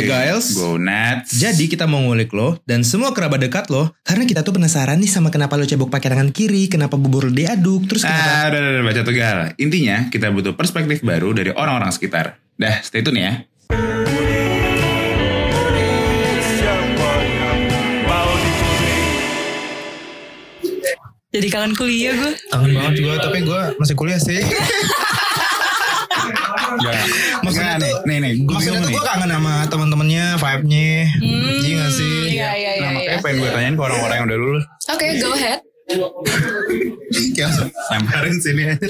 Gue Giles. Gue Nats. Jadi kita mau ngulik lo dan semua kerabat dekat lo karena kita tuh penasaran nih sama kenapa lo cebok pakai tangan kiri, kenapa bubur lo diaduk, terus kenapa Ah, udah, udah, udah, baca tegal. Intinya kita butuh perspektif baru dari orang-orang sekitar. Dah, stay tune ya. Jadi kangen kuliah gue. Kangen banget gue, tapi gue masih kuliah sih. Maksudnya Maksudnya nih, tuh- nih, nih, gue Maksudnya bingung tuh nih. gue kangen sama teman-temannya, vibe-nya. Iya gak sih? Iya, iya, iya. Nah, makanya iya. pengen gue tanyain ke orang-orang yang udah lulus. Oke, go ahead. Kayak Lemparin sini aja.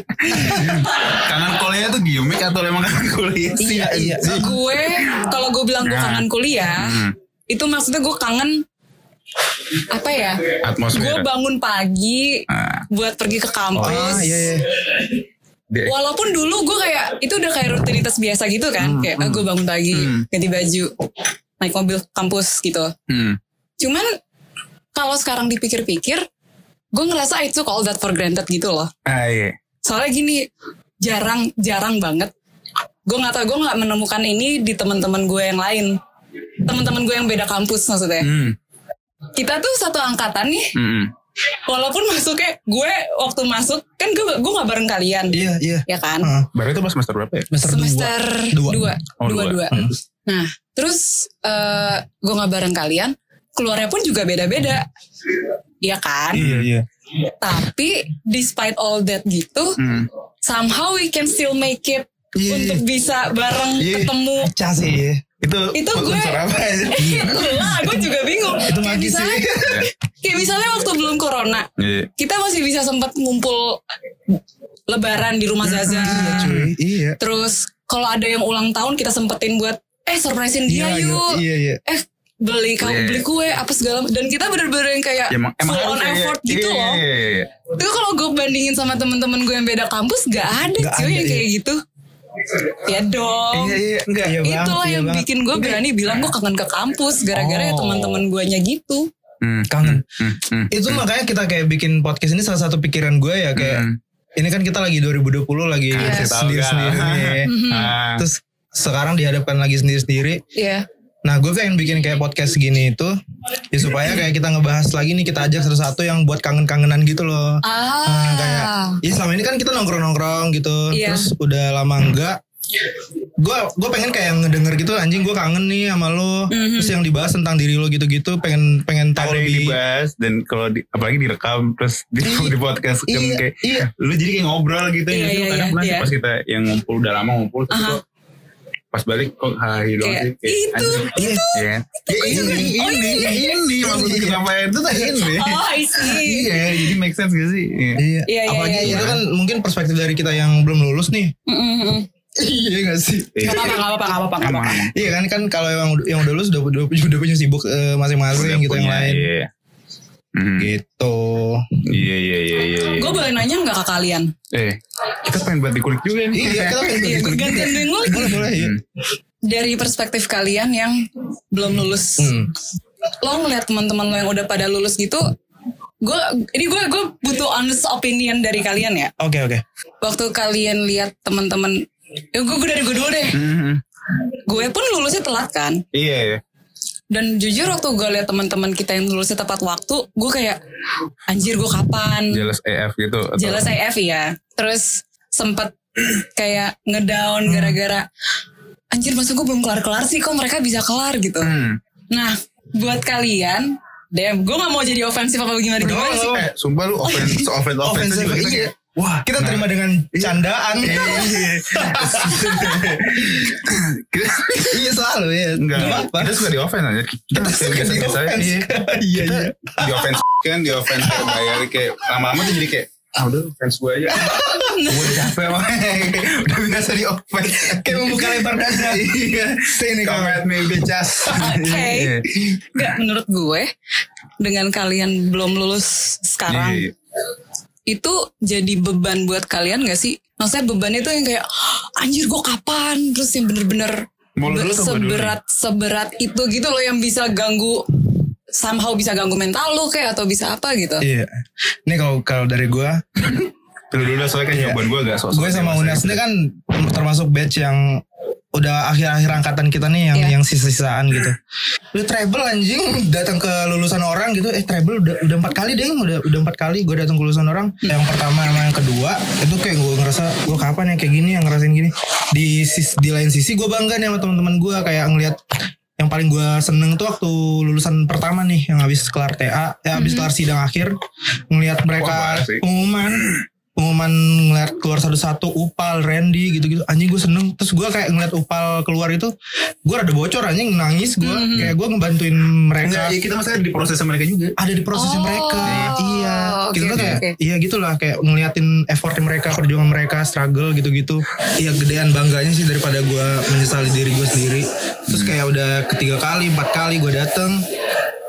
kangen kuliah tuh gimmick atau emang kangen kuliah sih? Iya, iya. Gue kalau gue bilang gue Nah. kangen kuliah, Hmm. itu maksudnya gue kangen apa ya? Atmosfer. Gue bangun pagi Ah. buat pergi ke kampus. Ah, iya, iya. Walaupun dulu gue kayak itu udah kayak rutinitas biasa gitu kan, kayak ah, gue bangun pagi, Hmm. ganti baju, naik mobil kampus gitu. Hmm. Cuman kalau sekarang dipikir-pikir, gue ngerasa I took all that for granted gitu loh. Ah, iya. Soalnya gini, jarang jarang banget. Gue nggak tau, gue nggak menemukan ini di teman-teman gue yang lain. Teman-teman gue yang beda kampus maksudnya. Hmm. Kita tuh satu angkatan nih. Hmm. Walaupun masuknya gue waktu masuk kan gue gue nggak bareng kalian, Iya, iya. ya kan? Ah, Baru itu pas semester berapa ya? semester, Semester Dua. dua, Oh, dua, dua. dua. Nah, terus eh gue nggak bareng kalian, keluarnya pun juga beda-beda, ya kan? Iya, iya. Tapi despite all that gitu, Hmm. somehow we can still make it Iya, untuk bisa bareng Iya. ketemu. Pecah sih. Iya. Itu, Itu gue- apa ya? lah, gue juga bingung. Itu kayak misalnya, kayak misalnya waktu belum corona, Iya. kita masih bisa sempat ngumpul lebaran di rumah Zaza. Iya, cuy. Iya. Terus kalau ada yang ulang tahun kita sempetin buat eh surprisein dia Iya, yuk. Iya, iya. Eh beli kau Iya. beli kue apa segala dan kita bener-bener yang kayak Ya, emang, emang full on ya. effort gitu Iya, loh. iya, iya. Itu kalau gue bandingin sama temen-temen gue yang beda kampus gak ada Nggak cuy ada, yang iya. kayak gitu. Ya dong. Iya, iya, enggak. Iya banget, Itulah iya yang banget. bikin gue berani bilang gue kangen ke kampus gara-gara ya Oh. teman-teman gue nya gitu. Hmm. Kangen. Hmm. Hmm. Itu makanya kita kayak bikin podcast ini salah satu pikiran gue ya kayak Hmm. ini kan kita lagi 2020 lagi sendiri-sendiri Kak. nih. Ah. Terus sekarang dihadapkan lagi sendiri-sendiri. Iya. Nah gue pengen bikin kayak podcast gini itu ya supaya kayak kita ngebahas lagi nih kita ajak satu-satu yang buat kangen-kangenan gitu loh. Ah. Nah, kayak ya selama ini kan kita nongkrong-nongkrong gitu. Iya. Terus udah lama enggak. Gue gue pengen kayak ngedenger gitu anjing gue kangen nih sama lo. Mhm. Terus yang dibahas tentang diri lo gitu-gitu pengen pengen tahu ada yang lebih. dibahas dan kalau di, apalagi direkam terus di, Iya, di podcast kan iya, kayak iya. lu jadi kayak ngobrol gitu Iya, ya iya, kadang iya, pernah iya. pas kita yang ngumpul udah lama ngumpul terus Aha. Pas balik kok hahi doang Kayak, sih kayak, itu, anjing. Iya. Iya. Ya, ini Oh, ini ini maksudnya kenapa itu tuh ini Oh I see. iya jadi make sense gak sih Iya. Iya. Iya, iya, Apalagi iya, itu iya. kan mungkin perspektif dari kita yang belum lulus nih. Mm-mm. iya gak sih? Gak apa-apa, gak apa-apa, gak apa-apa, gak apa-apa. Iya kan kan kalau yang yang udah lulus udah udah, udah punya sibuk eh, masing-masing gitu yang lain. Iya. Mhm. Gitu. Iya iya iya iya. iya. Gue boleh nanya gak ke kalian? Eh, kita pengen buat dikulik juga nih. Iya, kita pengen Iya, ikut gantian juga. dulu. Boleh boleh ya. Hmm. Dari perspektif kalian yang belum lulus, Hmm. lo ngeliat teman-teman lo yang udah pada lulus gitu, gue ini gue gue butuh honest opinion dari kalian ya. Oke oke. Waktu kalian lihat teman-teman, ya gue, gue dari gue dulu deh. Mhm. Gue pun lulusnya telat kan. Iya iya. Dan jujur waktu gue lihat teman-teman kita yang lulusnya tepat waktu, gue kayak anjir gue kapan? Jelas EF gitu. atau- jelas AF ya. Terus sempet kayak ngedown Hmm. gara-gara anjir masa gue belum kelar-kelar sih kok mereka bisa kelar gitu. Hmm. Nah buat kalian, damn gue gak mau jadi ofensif apa gimana gimana sih. Eh, sumpah lu offense, offense, offense Offensive, juga iya. kayak, Wah, Kita nah, terima dengan candaan. Iya. iya selalu ya. Enggak, Gak apa. kita suka di offense aja. Kita Kita suka biasa di offense. Iya. Iya iya. di offense kan, di offense kayak bayar kayak lama-lama tuh jadi kayak ah udah fans gue aja. gue udah capek sama udah biasa di offense. Kayak membuka lebar dada. Iya. Sini Come kamu. at me bitches. Oke. Iya. Gak menurut gue dengan kalian belum lulus sekarang Iya. Itu jadi beban buat kalian gak sih? Maksudnya beban itu yang kayak anjir gue kapan? Terus yang bener-bener dulu seberat seberat itu gitu loh yang bisa ganggu somehow bisa ganggu mental lo kayak atau bisa apa gitu. Iya. Ini kalau kalau dari gue, Dulu dulu soalnya kan Iya. jawaban gue agak sosok. gue sama Unas ini kan termasuk batch yang udah akhir-akhir angkatan kita nih yang Iya. yang sisa-sisaan gitu. Udah treble anjing datang ke lulusan orang gitu. Eh treble udah udah empat kali deh, udah udah empat kali gue datang ke lulusan orang. Yang pertama sama yang kedua itu kayak gue ngerasa gue kapan ya kayak gini yang ngerasain gini. Di sis, di lain sisi gue bangga nih sama teman-teman gue kayak ngelihat yang paling gue seneng tuh waktu lulusan pertama nih yang habis kelar TA, ya habis kelar sidang akhir ngelihat mereka pengumuman pengumuman ngeliat keluar satu-satu Upal, Randy gitu-gitu. Anjing gue seneng. Terus gue kayak ngeliat Upal keluar itu gue rada bocor anjing. Nangis gue kayak gue ngebantuin mereka. Enggak, ya kita masalah di proses sama mereka juga. ada di prosesnya Oh, mereka. iya. oke, kita tuh oke, kayak oke. iya gitulah. Kayak ngeliatin effortnya mereka perjuangan mereka struggle gitu-gitu. Iya gedean bangganya sih daripada gue menyesali diri gue sendiri. Terus kayak udah ketiga kali empat kali gue dateng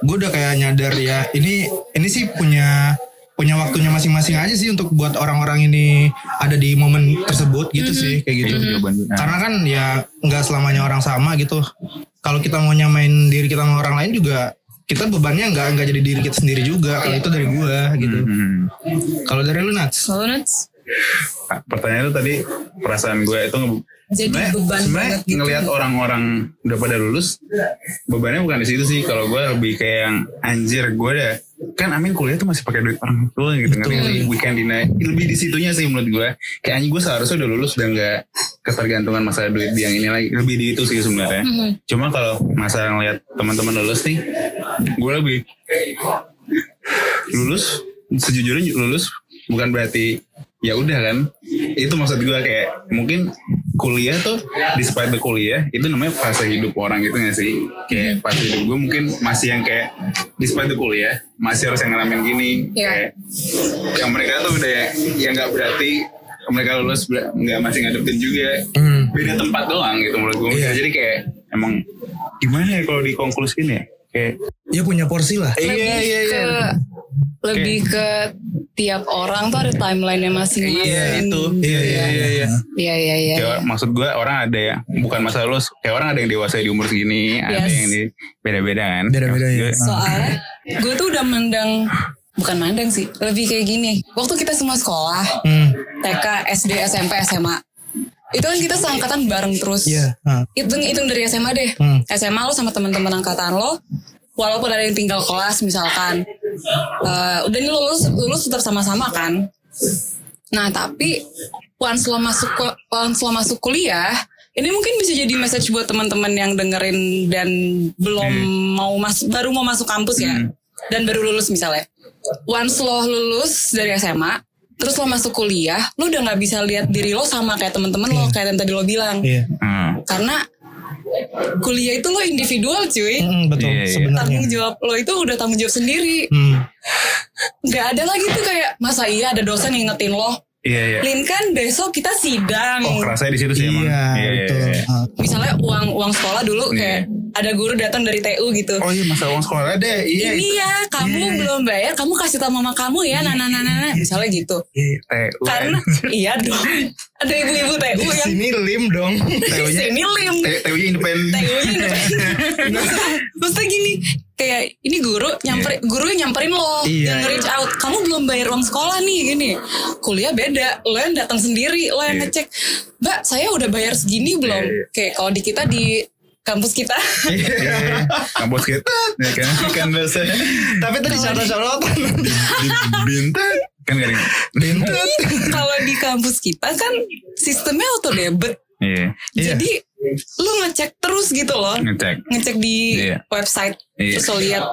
gue udah kayak nyadar ya ini ini sih punya punya waktunya masing-masing aja sih untuk buat orang-orang ini ada di momen tersebut gitu sih kayak gitu gue. Nah, karena kan ya nggak selamanya orang sama gitu kalau kita mau nyamain diri kita sama orang lain juga kita bebannya nggak nggak jadi diri kita sendiri juga kalau itu dari gua gitu hmm. kalau dari lu Nats? Nah, pertanyaan itu tadi perasaan gue itu Jadi sebenarnya- beban gitu. ngelihat orang-orang udah pada lulus bebannya bukan di situ sih kalau gue lebih kayak yang anjir gue udah kan Amin kuliah tuh masih pakai duit orang tua gitu ngerti nggak sih? We can deny lebih di situnya sih menurut gue kayak anjing gue seharusnya udah lulus dan gak ketergantungan masalah duit yang ini lagi. Lebih di itu sih sebenarnya. Cuma kalau masalah ngelihat teman-teman lulus nih gue lebih lulus sejujurnya lulus bukan berarti ya udah kan itu maksud gue kayak mungkin kuliah tuh despite the kuliah itu namanya fase hidup orang gitu gak sih kayak fase hidup gue mungkin masih yang kayak despite the kuliah masih harus yang ngalamin gini Iya. kayak yang mereka tuh udah yang nggak berarti mereka lulus nggak masih ngadepin juga Hmm. beda tempat doang gitu menurut gue Iya. jadi kayak emang gimana ya kalau dikonklusin ya kayak ya punya porsi lah Iya, iya, iya. Lebih ke tiap orang tuh ada timelinenya masing-masing. Iya, itu. iya iya iya iya Iya iya iya. Kayak maksud gue orang ada ya bukan masalah lulus kayak orang ada yang dewasa di umur segini ada Yes. yang di beda-beda kan Beda-beda, ya. Gue- Soalnya gue tuh udah mendang bukan mandang sih, lebih kayak gini. Waktu kita semua sekolah, hmm. TK, SD, SMP, SMA. Itu kan kita seangkatan bareng terus. iya ah. Hitung hitung dari SMA deh. Hmm. SMA lo sama teman-teman angkatan lo, walaupun ada yang tinggal kelas misalkan, eh, udah nih lulus lulus tetap sama-sama kan. Nah tapi once lo masuk once lo masuk kuliah, ini mungkin bisa jadi message buat teman-teman yang dengerin dan belum mau masuk baru mau masuk kampus ya, dan baru lulus misalnya. Once lo lulus dari SMA, terus lo masuk kuliah, lo udah nggak bisa lihat diri lo sama kayak teman-teman lo kayak yang tadi lo bilang iya Hmm. karena kuliah itu lo individual cuy Hmm, betul Iya, iya. sebenarnya tanggung jawab lo itu udah tanggung jawab sendiri hmm. nggak ada lagi tuh kayak masa iya ada dosen ngingetin lo iya iya. Lin kan besok kita sidang. Oh kerasa di situ sih emang. Iya betul. iya. Ah. misalnya uang uang sekolah dulu kayak ada guru datang dari TU gitu. Oh iya masa uang sekolah deh. Iya ini ya kamu belum bayar kamu kasih tahu mama kamu ya nah nah nah nah, nah. misalnya gitu. Iya, TU. karena iya dong. Ada ibu-ibu TU yang sini lim dong. Di sini lim. T- TU-nya independen. TU-nya Maksudnya gini kayak ini guru nyamperin guru nyamperin lo Iya, yang nge-reach out. Kamu belum bayar uang sekolah nih gini. Kuliah beda lo yang datang sendiri lo yang Iya. ngecek. Mbak saya udah bayar segini belum? Iya, iya. kayak kalau di kita di kampus kita. Iya. kampus kita ya kan? Kan biasa tapi tadi syarat-syaratan di bintang kan gak ada yang- kalau di kampus kita kan sistemnya auto debit. Iya. Iya. jadi lu ngecek terus gitu loh ngecek ngecek di Iya. website Iya. terus lo lihat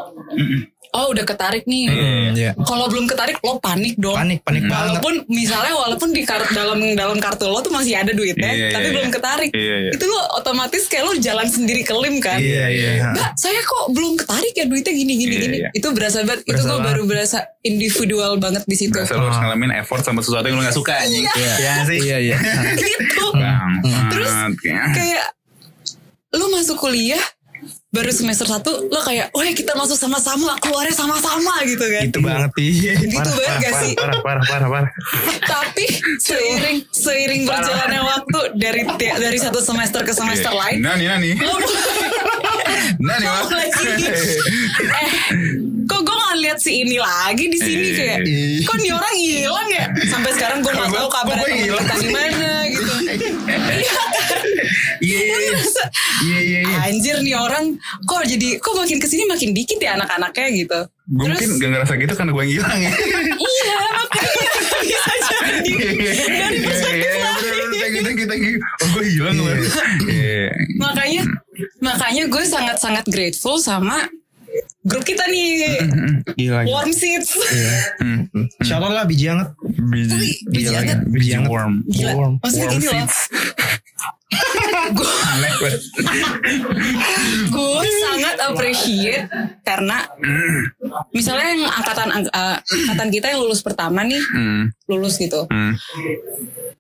oh udah ketarik nih Hmm, iya. kalau belum ketarik lo panik dong panik panik banget Walaupun misalnya walaupun di kartu dalam dalam kartu lo tuh masih ada duitnya, Iya, tapi iya, belum iya. ketarik. Iya, iya. Itu lo otomatis kayak lo jalan sendiri ke lim kan. iya iya Mbak, saya kok belum ketarik ya duitnya gini gini Iya, gini. iya. Itu berasa banget. itu Berasa gue banget. baru berasa individual banget di situ. Berasa lu harus ngalamin effort sama sesuatu yang lu gak suka anjing Iya sih iya iya gitu. Terus ya. Kayak lo masuk kuliah baru semester satu lo kayak, wah kita masuk sama-sama, keluarnya sama-sama gitu kan. itu banget iya Gitu banget gak sih? parah parah parah parah Tapi seiring seiring berjalannya waktu dari dari satu semester ke semester lain, nih nih lo nih lo Wak. lagi eh kok gue nggak lihat si ini lagi di sini kayak Iya. kok nih orang hilang ya sampai sekarang gue nggak tahu kabar kita di mana gitu iya kan Iya iya iya. Iya iya iya. Anjir nih orang kok jadi kok makin ke sini makin dikit ya anak-anaknya gitu. Gue Terus mungkin gak ngerasa gitu karena gue yang hilang ya. iya makanya bisa jadi dari perspektif Iya, lain. you, thank you, thank you. Oh gue hilang loh. Iya. Makanya makanya gue sangat-sangat grateful sama grup kita nih Gila. gila. Warm Seats. Hmm. Shout out lah biji hangat. Biji. biji Gila, hangat. gila. Biji. Gila. Warm. Maksudnya Warm gini loh. Gue sangat appreciate karena misalnya yang angkatan eh, angkatan kita yang lulus pertama nih Hmm. lulus gitu Hmm.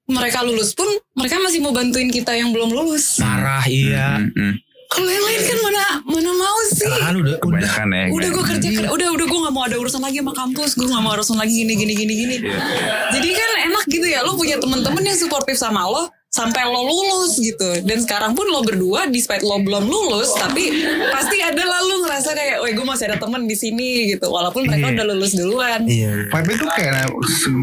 mereka lulus pun mereka masih mau bantuin kita yang belum lulus Parah iya. Hmm. Hmm. kalau yang lain kan mana mana mau sih Kan udah udah. Kebanyakan ya. udah gue kerja kerja udah udah gue nggak mau ada urusan lagi sama kampus gue nggak mau urusan lagi gini gini gini gini Iya. jadi kan enak gitu ya lo punya temen-temen yang suportif sama lo sampai lo lulus gitu dan sekarang pun lo berdua despite lo belum lulus tapi pasti ada lah lo ngerasa kayak weh gue masih ada temen di sini gitu walaupun mereka Iya. udah lulus duluan Iya. Vibe itu kayak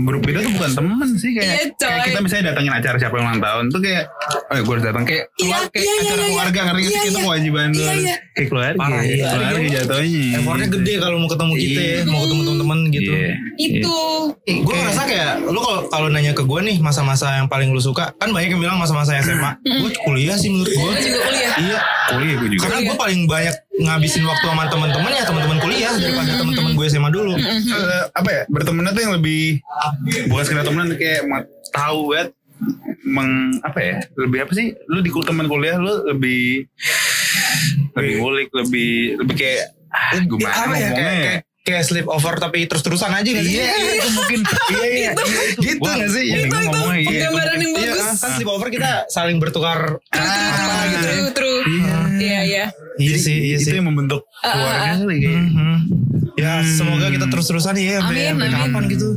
grup itu tuh bukan temen sih kayak, Iya, coy. kayak kita misalnya datangin acara siapa yang ulang tahun tuh kayak oh gue harus datang kayak Iya, keluar kayak iya, iya, acara iya, keluarga ngerti nggak iya, sih itu iya. kewajiban Iya, tuh iya. kayak keluarga Parah, iya. keluarga jatuhnya Effortnya gede kalau mau ketemu kita ya, mau ketemu teman-teman gitu. Iya. itu gue ngerasa kayak lu kalau kalau nanya ke gue nih masa-masa yang paling lu suka kan banyak yang bilang masa-masa SMA gue kuliah sih menurut gue gue juga kuliah. Iya. Kuliah gue juga. Karena gue paling banyak ngabisin waktu sama teman-teman ya teman-teman kuliah daripada teman-teman gue SMA dulu. Eh, apa ya berteman tuh yang lebih bukan sekedar temenan kayak tahu banget meng apa ya lebih apa sih lu di teman kuliah lu lebih lebih ngulik lebih lebih kayak ah, gimana ya ngomongnya kayak, ya? kayak, kayak sleep over tapi terus-terusan aja gitu Iya, itu mungkin iya iya Gitu nggak sih? Itu, Itu, itu, iya. penggambaran yang Iya, bagus kan sleep over kita saling bertukar true true apa true gitu ya. true true iya iya Iya sih, iya itu sih. yang membentuk keluarga kali kayak. Mhm. Ya semoga kita terus-terusan ya sampai Amin, sampai amin. kapan gitu.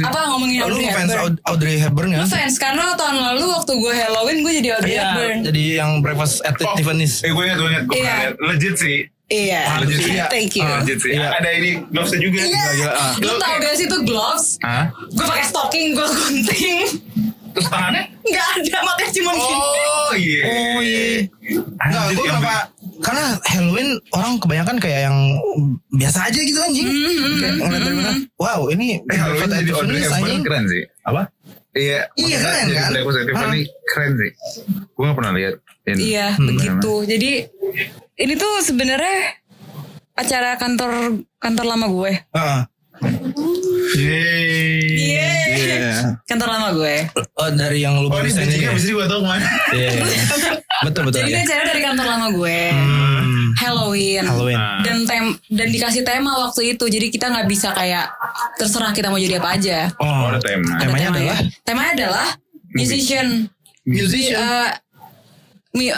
apa ngomongin Oh, lu Audrey fans Hepburn Aud- Audrey Hepburn Lu kan? fans karena tahun lalu waktu gue Halloween gue jadi Audrey Iya, Hepburn. jadi yang breakfast at Oh, Tiffany's. Eh gue ingat gue ingat Iya. legit sih. Iya. Legit sih. Thank you. Legit sih. Iya. Ada ini glovesnya juga. Iya. Gila, ah. Lu tau gak sih itu gloves? Hah? Gue pakai stocking, gue gunting. Terus tangannya? Nggak ada makanya cuma gini. Oh iya. Oh iya. Enggak, Anjir, gue kenapa? Karena Halloween orang kebanyakan kayak yang biasa aja gitu anjing. Kayak ngeliat dari mana, wow ini Eh, Halloween jadi Audrey Hepburn anjing. keren sih. Apa? Iya. Iya, keren, kan? Breakfast at Tiffany keren sih. Gue gak pernah lihat. ini. Iya, Hmm, begitu. Jadi ini tuh sebenarnya acara kantor kantor lama gue. Heeh. Yeay. Iya. Iya. Kantor lama gue. Oh dari yang lu Oh ini barusan bridging ini. ya? ini gue tau ke mana. Iya. iya. Betul betul Jadi ini ya. acara dari kantor lama gue. Hmm. Halloween. Halloween. Ah. Dan tem dan dikasih tema waktu itu. Jadi kita nggak bisa kayak terserah kita mau jadi apa aja. Oh ada tema. Ada Temanya tema adalah? ya. Temanya adalah musician. musician. Mi-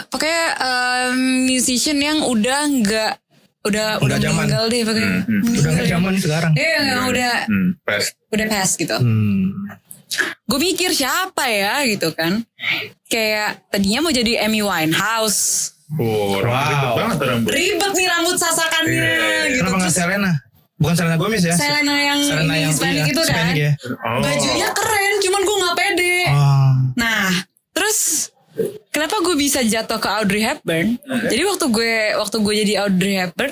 pokoknya eh, musician yang udah nggak udah udah zaman. meninggal deh pokoknya. Hmm, hmm. Udah nggak zaman sekarang. Iya, yang udah Hmm, pas. udah pass gitu. Hmm. Gue mikir siapa ya gitu kan. Kayak tadinya mau jadi Amy Winehouse. Oh, Wow. ribet banget rambut. Ribet nih rambut sasakannya Iya, gitu. Kenapa nggak Terus Selena? Bukan Selena Gomez ya? Selena yang Selena ini yang Hispanic iya, itu kan. Hispanic ya. Oh. Bajunya keren, cuman gue nggak pede. Oh. Nah, terus kenapa gue bisa jatuh ke Audrey Hepburn? Jadi waktu gue waktu gue jadi Audrey Hepburn,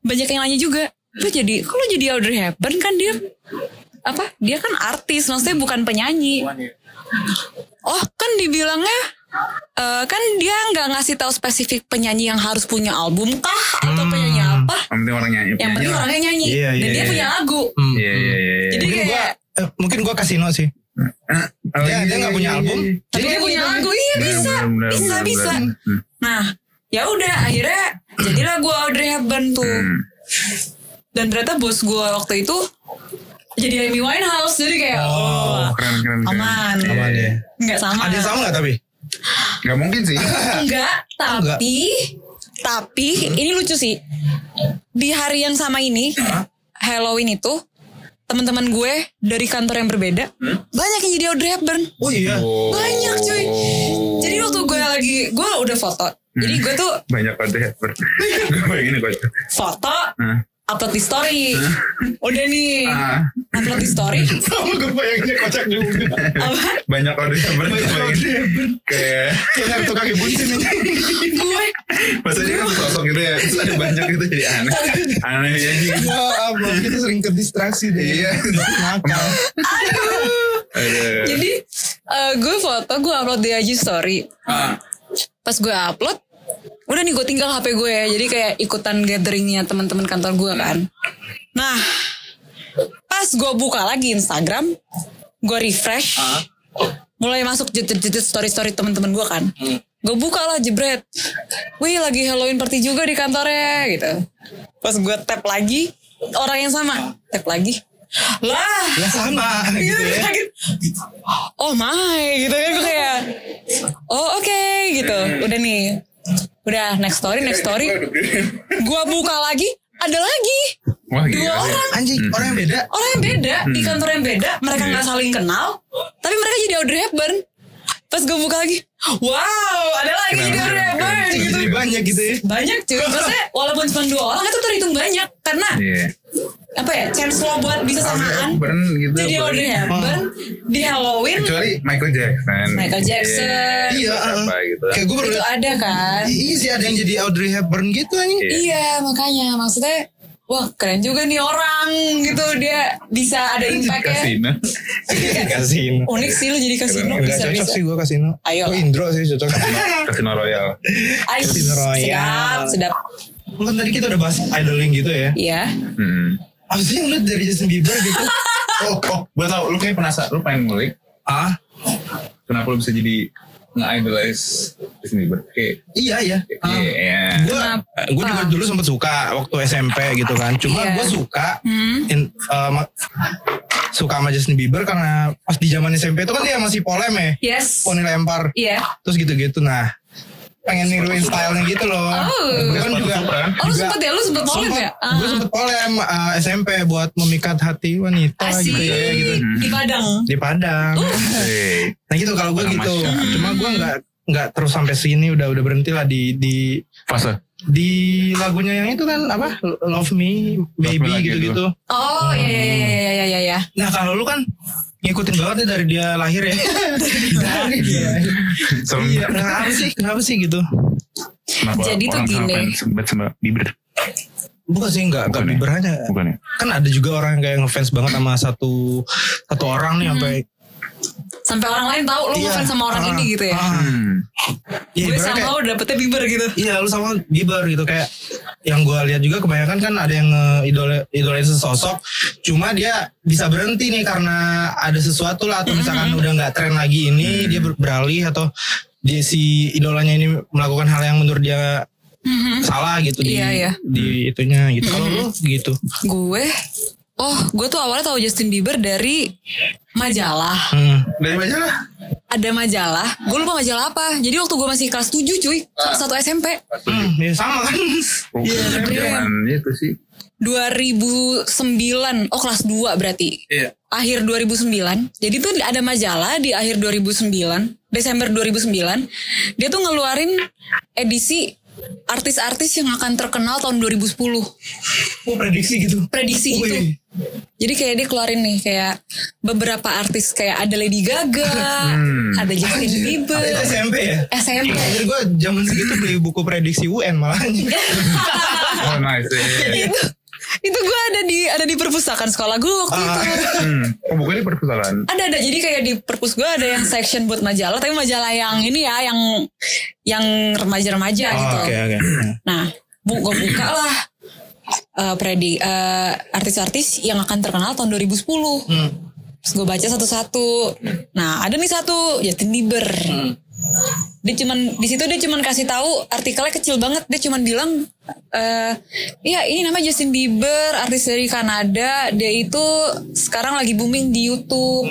banyak yang nanya juga. Lu jadi, kok lu jadi Audrey Hepburn kan dia apa? Dia kan artis, maksudnya bukan penyanyi. Oh, kan dibilangnya eh, kan dia nggak ngasih tahu spesifik penyanyi yang harus punya album kah atau penyanyi apa? Yang penting orang nyanyi. Yang penting orangnya nyanyi Iya, dan iya, dia iya. punya lagu. Hmm. Iya iya iya. Jadi Mungkin gua kayak eh, mungkin gua kasino sih. Oh, Dia- dia nggak punya album. tapi dia punya lagu, iya Benar, bisa, bisa, bisa. Hmm. Nah, ya udah akhirnya jadilah gue Audrey Hepburn tuh. Hmm. Dan ternyata bos gue waktu itu jadi Amy Winehouse. Jadi kayak oh, Keren keren. keren. aman. Aman ya. Nggak sama. Ada sama nggak tapi? Gak mungkin sih. Enggak, Enggak. tapi tapi ini lucu sih. Di hari yang sama ini Halloween itu teman-teman gue dari kantor yang berbeda banyak yang jadi Audrey Hepburn. Oh iya. Oh. Banyak cuy. Jadi waktu gue lagi gue udah foto. Jadi gue tuh banyak banget ya. Gue begini kok. foto Hah? Upload di story. Udah nih. Ah. upload di story. Sama gue bayanginnya kocak juga. Apa? Banyak order yang Banyak berarti order yang ber- kayak Kayak Naruto kaki bunsin ini. Gue masa dia kan sosok gitu ya terus ada banyak gitu jadi aneh aneh gitu Ya Allah, kita sering ke distraksi deh. Iya. Nakal. Aduh. jadi eh, gue foto gue upload di IG story. Ah. Pas gue upload, udah nih gue tinggal HP gue ya. Jadi kayak ikutan gatheringnya teman-teman kantor gue kan. Nah, pas gue buka lagi Instagram, gue refresh, mulai masuk jejet-jejet story-story teman-teman gue kan. Gue buka lah jebret. Wih lagi Halloween party juga di kantornya gitu. Pas gue tap lagi, orang yang sama. Tap lagi. Lah, Ya sama gitu gitu ya. Oh my gitu kan gue kayak Oh oke gitu Udah nih Udah next story next story. Gua buka lagi Ada lagi. Wah Dua gila. orang. Anjing, orang yang beda. Orang yang beda Di kantor yang beda Mereka nggak saling kenal Tapi mereka jadi Audrey Hepburn. Pas gue buka lagi Wow ada lagi jadi Audrey Hepburn gitu. Jadi banyak gitu ya. Banyak cuy. Maksudnya walaupun cuma dua orang Itu terhitung banyak. Karena Iya. Apa ya Chance lo buat bisa samaan Burn gitu. Jadi Audrey Hepburn Di Halloween Kecuali Michael Jackson. Michael Jackson. Iya, Apa uh-uh. gitu. Kayak gue itu ada kan Iya sih ada yang jadi Audrey Hepburn gitu anjing. Iya. iya makanya maksudnya wah keren juga nih orang gitu dia bisa ada impactnya Kasino. Kasino. unik sih lu jadi kasino Enggak bisa cocok bisa sih gue kasino. Ayo Gue lah. Indro sih cocok. Kasino Royal. Ay, Casino Royale. sedap sedap Kan tadi kita udah bahas idoling gitu ya. iya Hmm. Apa sih yang lu dari Justin Bieber gitu? Oh, oh, gue tau. Lu kayak penasaran. Lu pengen ngulik. ah, Kenapa lu bisa jadi nge-idolize Justin Bieber? Kayak, iya iya. Ah. iya. gue gue juga dulu sempet suka waktu SMP gitu kan cuma Iya. gue suka Hmm. in- ma- suka sama Justin Bieber karena pas di zaman SMP itu kan dia masih polem ya yes poni lempar iya terus gitu-gitu nah pengen niruin stylenya gitu loh. Oh. gue kan juga Supra. oh lu sempet ya? Lu sempet polem ya? Gue sempet polem eh, SMP buat memikat hati wanita asik. gitu ya gitu. Di Padang. Di Padang. Hey. nah gitu kalau gue gitu. Masya. cuma gue nggak nggak terus sampai sini udah udah berhenti lah di di Fase. di lagunya yang itu kan apa? Love Me Baby gitu-gitu. oh iya iya iya iya iya iya. Nah kalau lu kan ngikutin banget ya dari dia lahir ya. dari dia. Iya, kenapa sih? Kenapa sih gitu? Kenapa Jadi tuh gini. Sembet sama Bieber. Bukan sih enggak enggak Bukan ya? Bieber aja. Bukan ya? Kan ada juga orang yang kayak ngefans banget sama satu satu orang nih sampai sampai orang lain tahu lu Iya. ngefans sama orang Ah, ini gitu ya ah. Hmm. Iya, gue ibaratnya sama kayak- udah dapetnya Bieber gitu Iya lu sama Bieber gitu kayak yang gue lihat juga kebanyakan kan ada yang idol idolain sesosok cuma dia bisa berhenti nih karena ada sesuatu lah atau misalkan udah nggak tren lagi ini dia ber- beralih atau dia si idolanya ini melakukan hal yang menurut dia Mhm. salah gitu di Iya, iya. di itunya gitu kalau lu gitu gue oh gue tuh awalnya tahu Justin Bieber dari majalah. Hmm. Dari majalah. ada majalah. Gue lupa majalah apa. Jadi waktu gue masih kelas 7 cuy. Kelas satu SMP Hmm, ya sama kan? Iya, zaman itu sih. 2009 oh kelas 2 berarti. Iya. akhir 2009 jadi tuh ada majalah di akhir 2009 Desember 2009 dia tuh ngeluarin edisi artis-artis yang akan terkenal tahun 2010 oh prediksi gitu? Prediksi gitu. Wih. Jadi kayak dia keluarin nih kayak beberapa artis kayak ada Lady Gaga, Hmm. ada Justin Bieber, Itu SMP ya SMP. Anjir gue zaman segitu beli buku prediksi UN malah Oh nice. Itu itu gue ada di ada di perpustakaan sekolah gue waktu Ah. itu. Hmm. Oh bukannya perpustakaan. Ada ada jadi kayak di perpus gue ada yang section buat majalah, tapi majalah yang ini ya yang yang remaja-remaja gitu. Oh, Oke oke Nah, bu gue buka lah eh, predi eh, artis-artis yang akan terkenal tahun 2010. Hmm. Terus gue baca satu-satu. Nah, ada nih satu Justin Bieber. Dia cuman di situ dia cuman kasih tahu artikelnya kecil banget. Dia cuman bilang eh iya ini nama Justin Bieber, artis dari Kanada. Dia itu sekarang lagi booming di YouTube.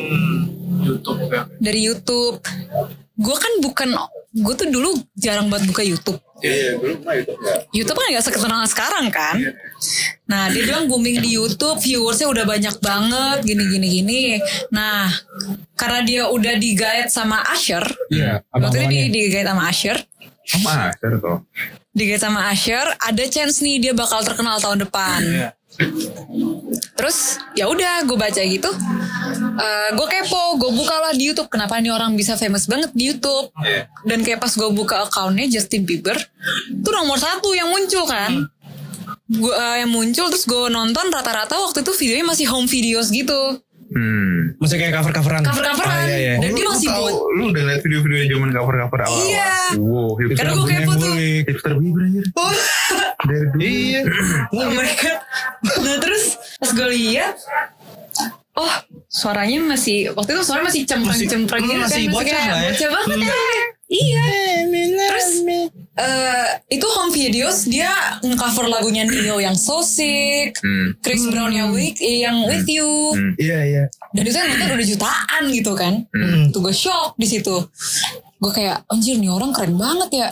YouTube ya. Dari YouTube. Gue kan bukan gue tuh dulu jarang banget buka YouTube. Iya, dulu mah itu enggak. YouTube kan gak sekenal sekarang kan. Nah dia bilang booming di YouTube, viewersnya udah banyak banget, gini gini gini. Nah karena dia udah digait sama Asher, Iya, waktu itu di, abang-abangnya. digait sama Asher, Sama Asher tuh. digait sama Asher, ada chance nih dia bakal terkenal tahun depan. Iya. terus ya udah gue baca gitu Eh gue kepo gue buka lah di YouTube kenapa nih orang bisa famous banget di YouTube Iya. dan kayak pas gue buka akunnya Justin Bieber itu nomor satu yang muncul kan gue yang muncul terus gue nonton rata-rata waktu itu videonya masih home videos gitu Hmm. Maksudnya kayak cover-coveran. cover-coveran Ah, iya, iya. dan Oh, dia masih tahu, buat lu udah liat video-video zaman cover-cover awal Iya. Wow, hipster Karena gue kepo tuh. hipster Bieber anjir. Dari dulu. Iya. Oh my god. Nah terus pas gue lihat, oh suaranya masih waktu itu suaranya masih cempreng-cempreng Masih- gitu masih kan, bocah kayak lah ya. Bocah banget ya. Iya. Terus eh, itu home videos dia nge-cover lagunya Neo yang So Sick, Hmm. Chris Brown yang with, eh, yang With You. Hmm. Iya, iya. Dan itu yang nonton udah jutaan gitu kan. Hmm. Tuh gue shock di situ. Gue kayak anjir nih orang keren banget ya.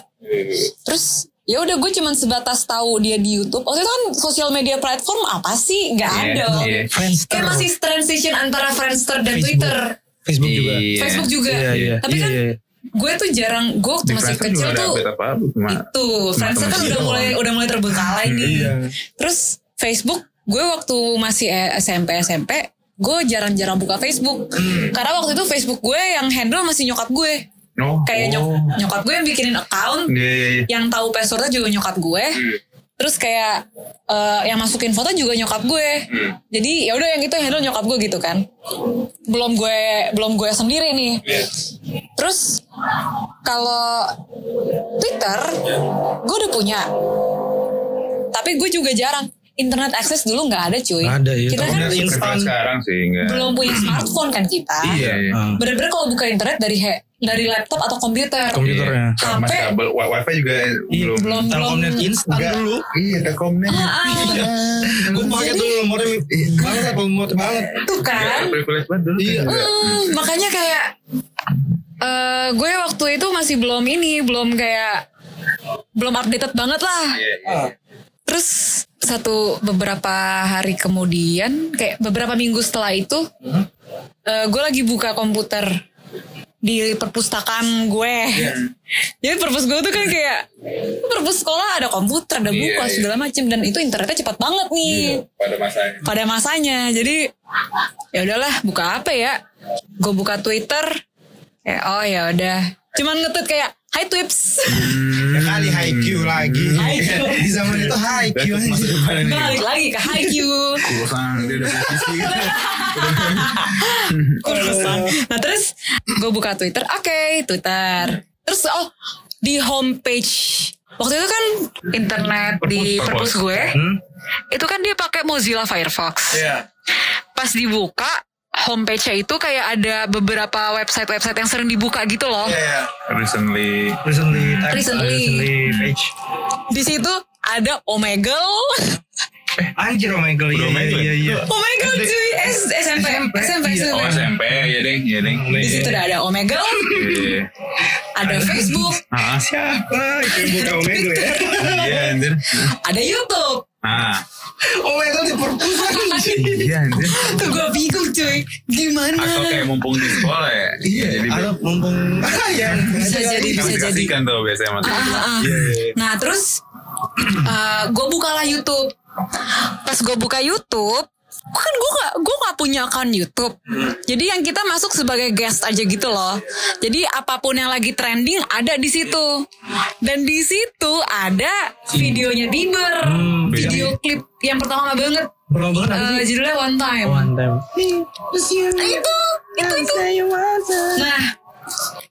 Terus ya udah gue cuman sebatas tahu dia di YouTube. Waktu itu kan sosial media platform apa sih? Gak Iya, ada. iya. Friendster. Kayak masih transition antara Friendster dan Facebook. Twitter. Facebook juga. Iya. Facebook juga. Iya, iya. Tapi Iya, kan iya. Gue tuh jarang. Gue waktu masih kecil tuh apa-apa cuma itu Friendster kan Teman-teman udah doang. mulai udah mulai terbengkalai nih. Iya. Terus Facebook gue waktu masih eh, SMP SMP gue jarang-jarang buka Facebook Hmm. karena waktu itu Facebook gue yang handle masih nyokap gue Oh, kayak nyok- oh. nyokap gue yang bikinin account Iya, iya, iya. yang tahu passwordnya juga nyokap gue Hmm. Terus kayak eh, yang masukin foto juga nyokap gue. Hmm. jadi ya udah yang itu handle nyokap gue gitu kan. Belum gue belum gue sendiri nih. Iya. terus kalau Twitter gue udah punya. Tapi gue juga jarang internet access dulu nggak ada cuy ada, iya. kita kan instan. sekarang sih enggak. belum punya smartphone kan kita Iya, iya. Ah, bener-bener kalau buka internet dari he- dari laptop atau komputer komputernya. Iya. Masih HP kabel wi- wifi juga belum. belum Telkomnet belum instan dulu. Iya, Telkomnet. Gue pakai tuh nomornya banget apa muat banget. tuh kan Enggak, privilege banget dulu. Iya. kan. Hmm, makanya kayak eh gue waktu itu masih belum ini belum kayak belum updated banget lah Iya, iya. terus satu beberapa hari kemudian kayak beberapa minggu setelah itu eh, gue lagi buka komputer di perpustakaan gue. Jadi perpus gue tuh kan kayak perpus sekolah ada komputer ada buku Iya, iya. segala macem dan itu internetnya cepat banget nih. Pada masanya. pada masanya. Jadi ya udahlah buka apa ya? Gue buka Twitter ya oh ya udah. Cuman ngetweet kayak Hi Twips. Ya kali high Q lagi. High Q. Di zaman itu high Q. Balik lagi ke Hi Q. Kurusan dia udah nah terus gue buka Twitter. Oke Twitter. Terus oh di homepage. Waktu itu kan internet di Perpus, perpus gue Hmm? itu kan dia pakai Mozilla Firefox. Iya. pas dibuka homepage-nya itu kayak ada beberapa website-website yang sering dibuka gitu loh Iya. Recently. Recently. type- Recently. Recently page. di situ ada Omegle Anjir oh my god. Iya, Udah Omegle iya, iya. Omegle cuy S- SMP SMP Iya. Oh SMP SMP ya deng, ya deng. di situ udah ada Omegle Iya. ada Facebook Ah, Siapa? Itu buka Omegle ya. iya anjir. ada YouTube Ah, Omegle di perpustakaan. iya anjir. tuh gue bingung cuy gimana Atau kayak mumpung di sekolah ya. Iya. Jadi Ada mumpung. ya. Bisa jadi, bisa jadi. kasihkan tuh biasanya sama temen. Ah, ah. Nah terus gue bukalah YouTube. Pas gue buka YouTube, kan gue gak gue gak punya akun YouTube. Jadi yang kita masuk sebagai guest aja gitu loh. Jadi apa pun yang lagi trending ada di situ. Dan di situ ada videonya Bieber, video klip yang pertama banget. Belum banget apa Eh, sih? judulnya One Time. One time. Nah, itu, itu, itu. Nah,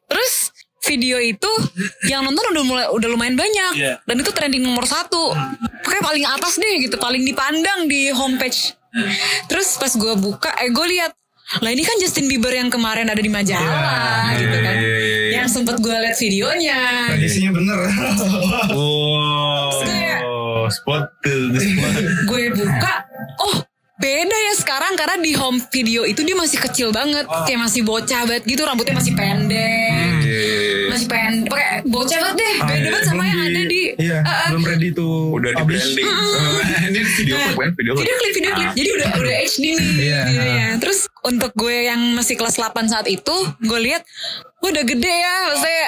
terus video itu yang nonton udah mulai udah lumayan banyak Iya. dan itu trending nomor satu. Pokoknya paling atas deh gitu, paling dipandang di homepage. Terus pas gue buka, eh gue lihat lah ini kan Justin Bieber yang kemarin ada di majalah Iya, gitu kan. iya, iya, iya. Yang sempet gue lihat videonya. Tradisinya bener. Wow. Kayak- Spot tuh, spot. gue buka, oh beda ya sekarang karena di home video itu dia masih kecil banget, kayak masih bocah banget gitu, rambutnya masih pendek. Iya. masih pengen pakai bocah banget deh Ah, beda iya. banget sama Belum yang di- ada di Iya, Ah, ah. belum ready to Udah di publish. branding. Ini video Nah, klip kan? Video video klip. klip video klip jadi udah udah HD nih Iya. videonya. terus untuk gue yang masih kelas 8 saat itu gue lihat "Wah, udah gede ya maksudnya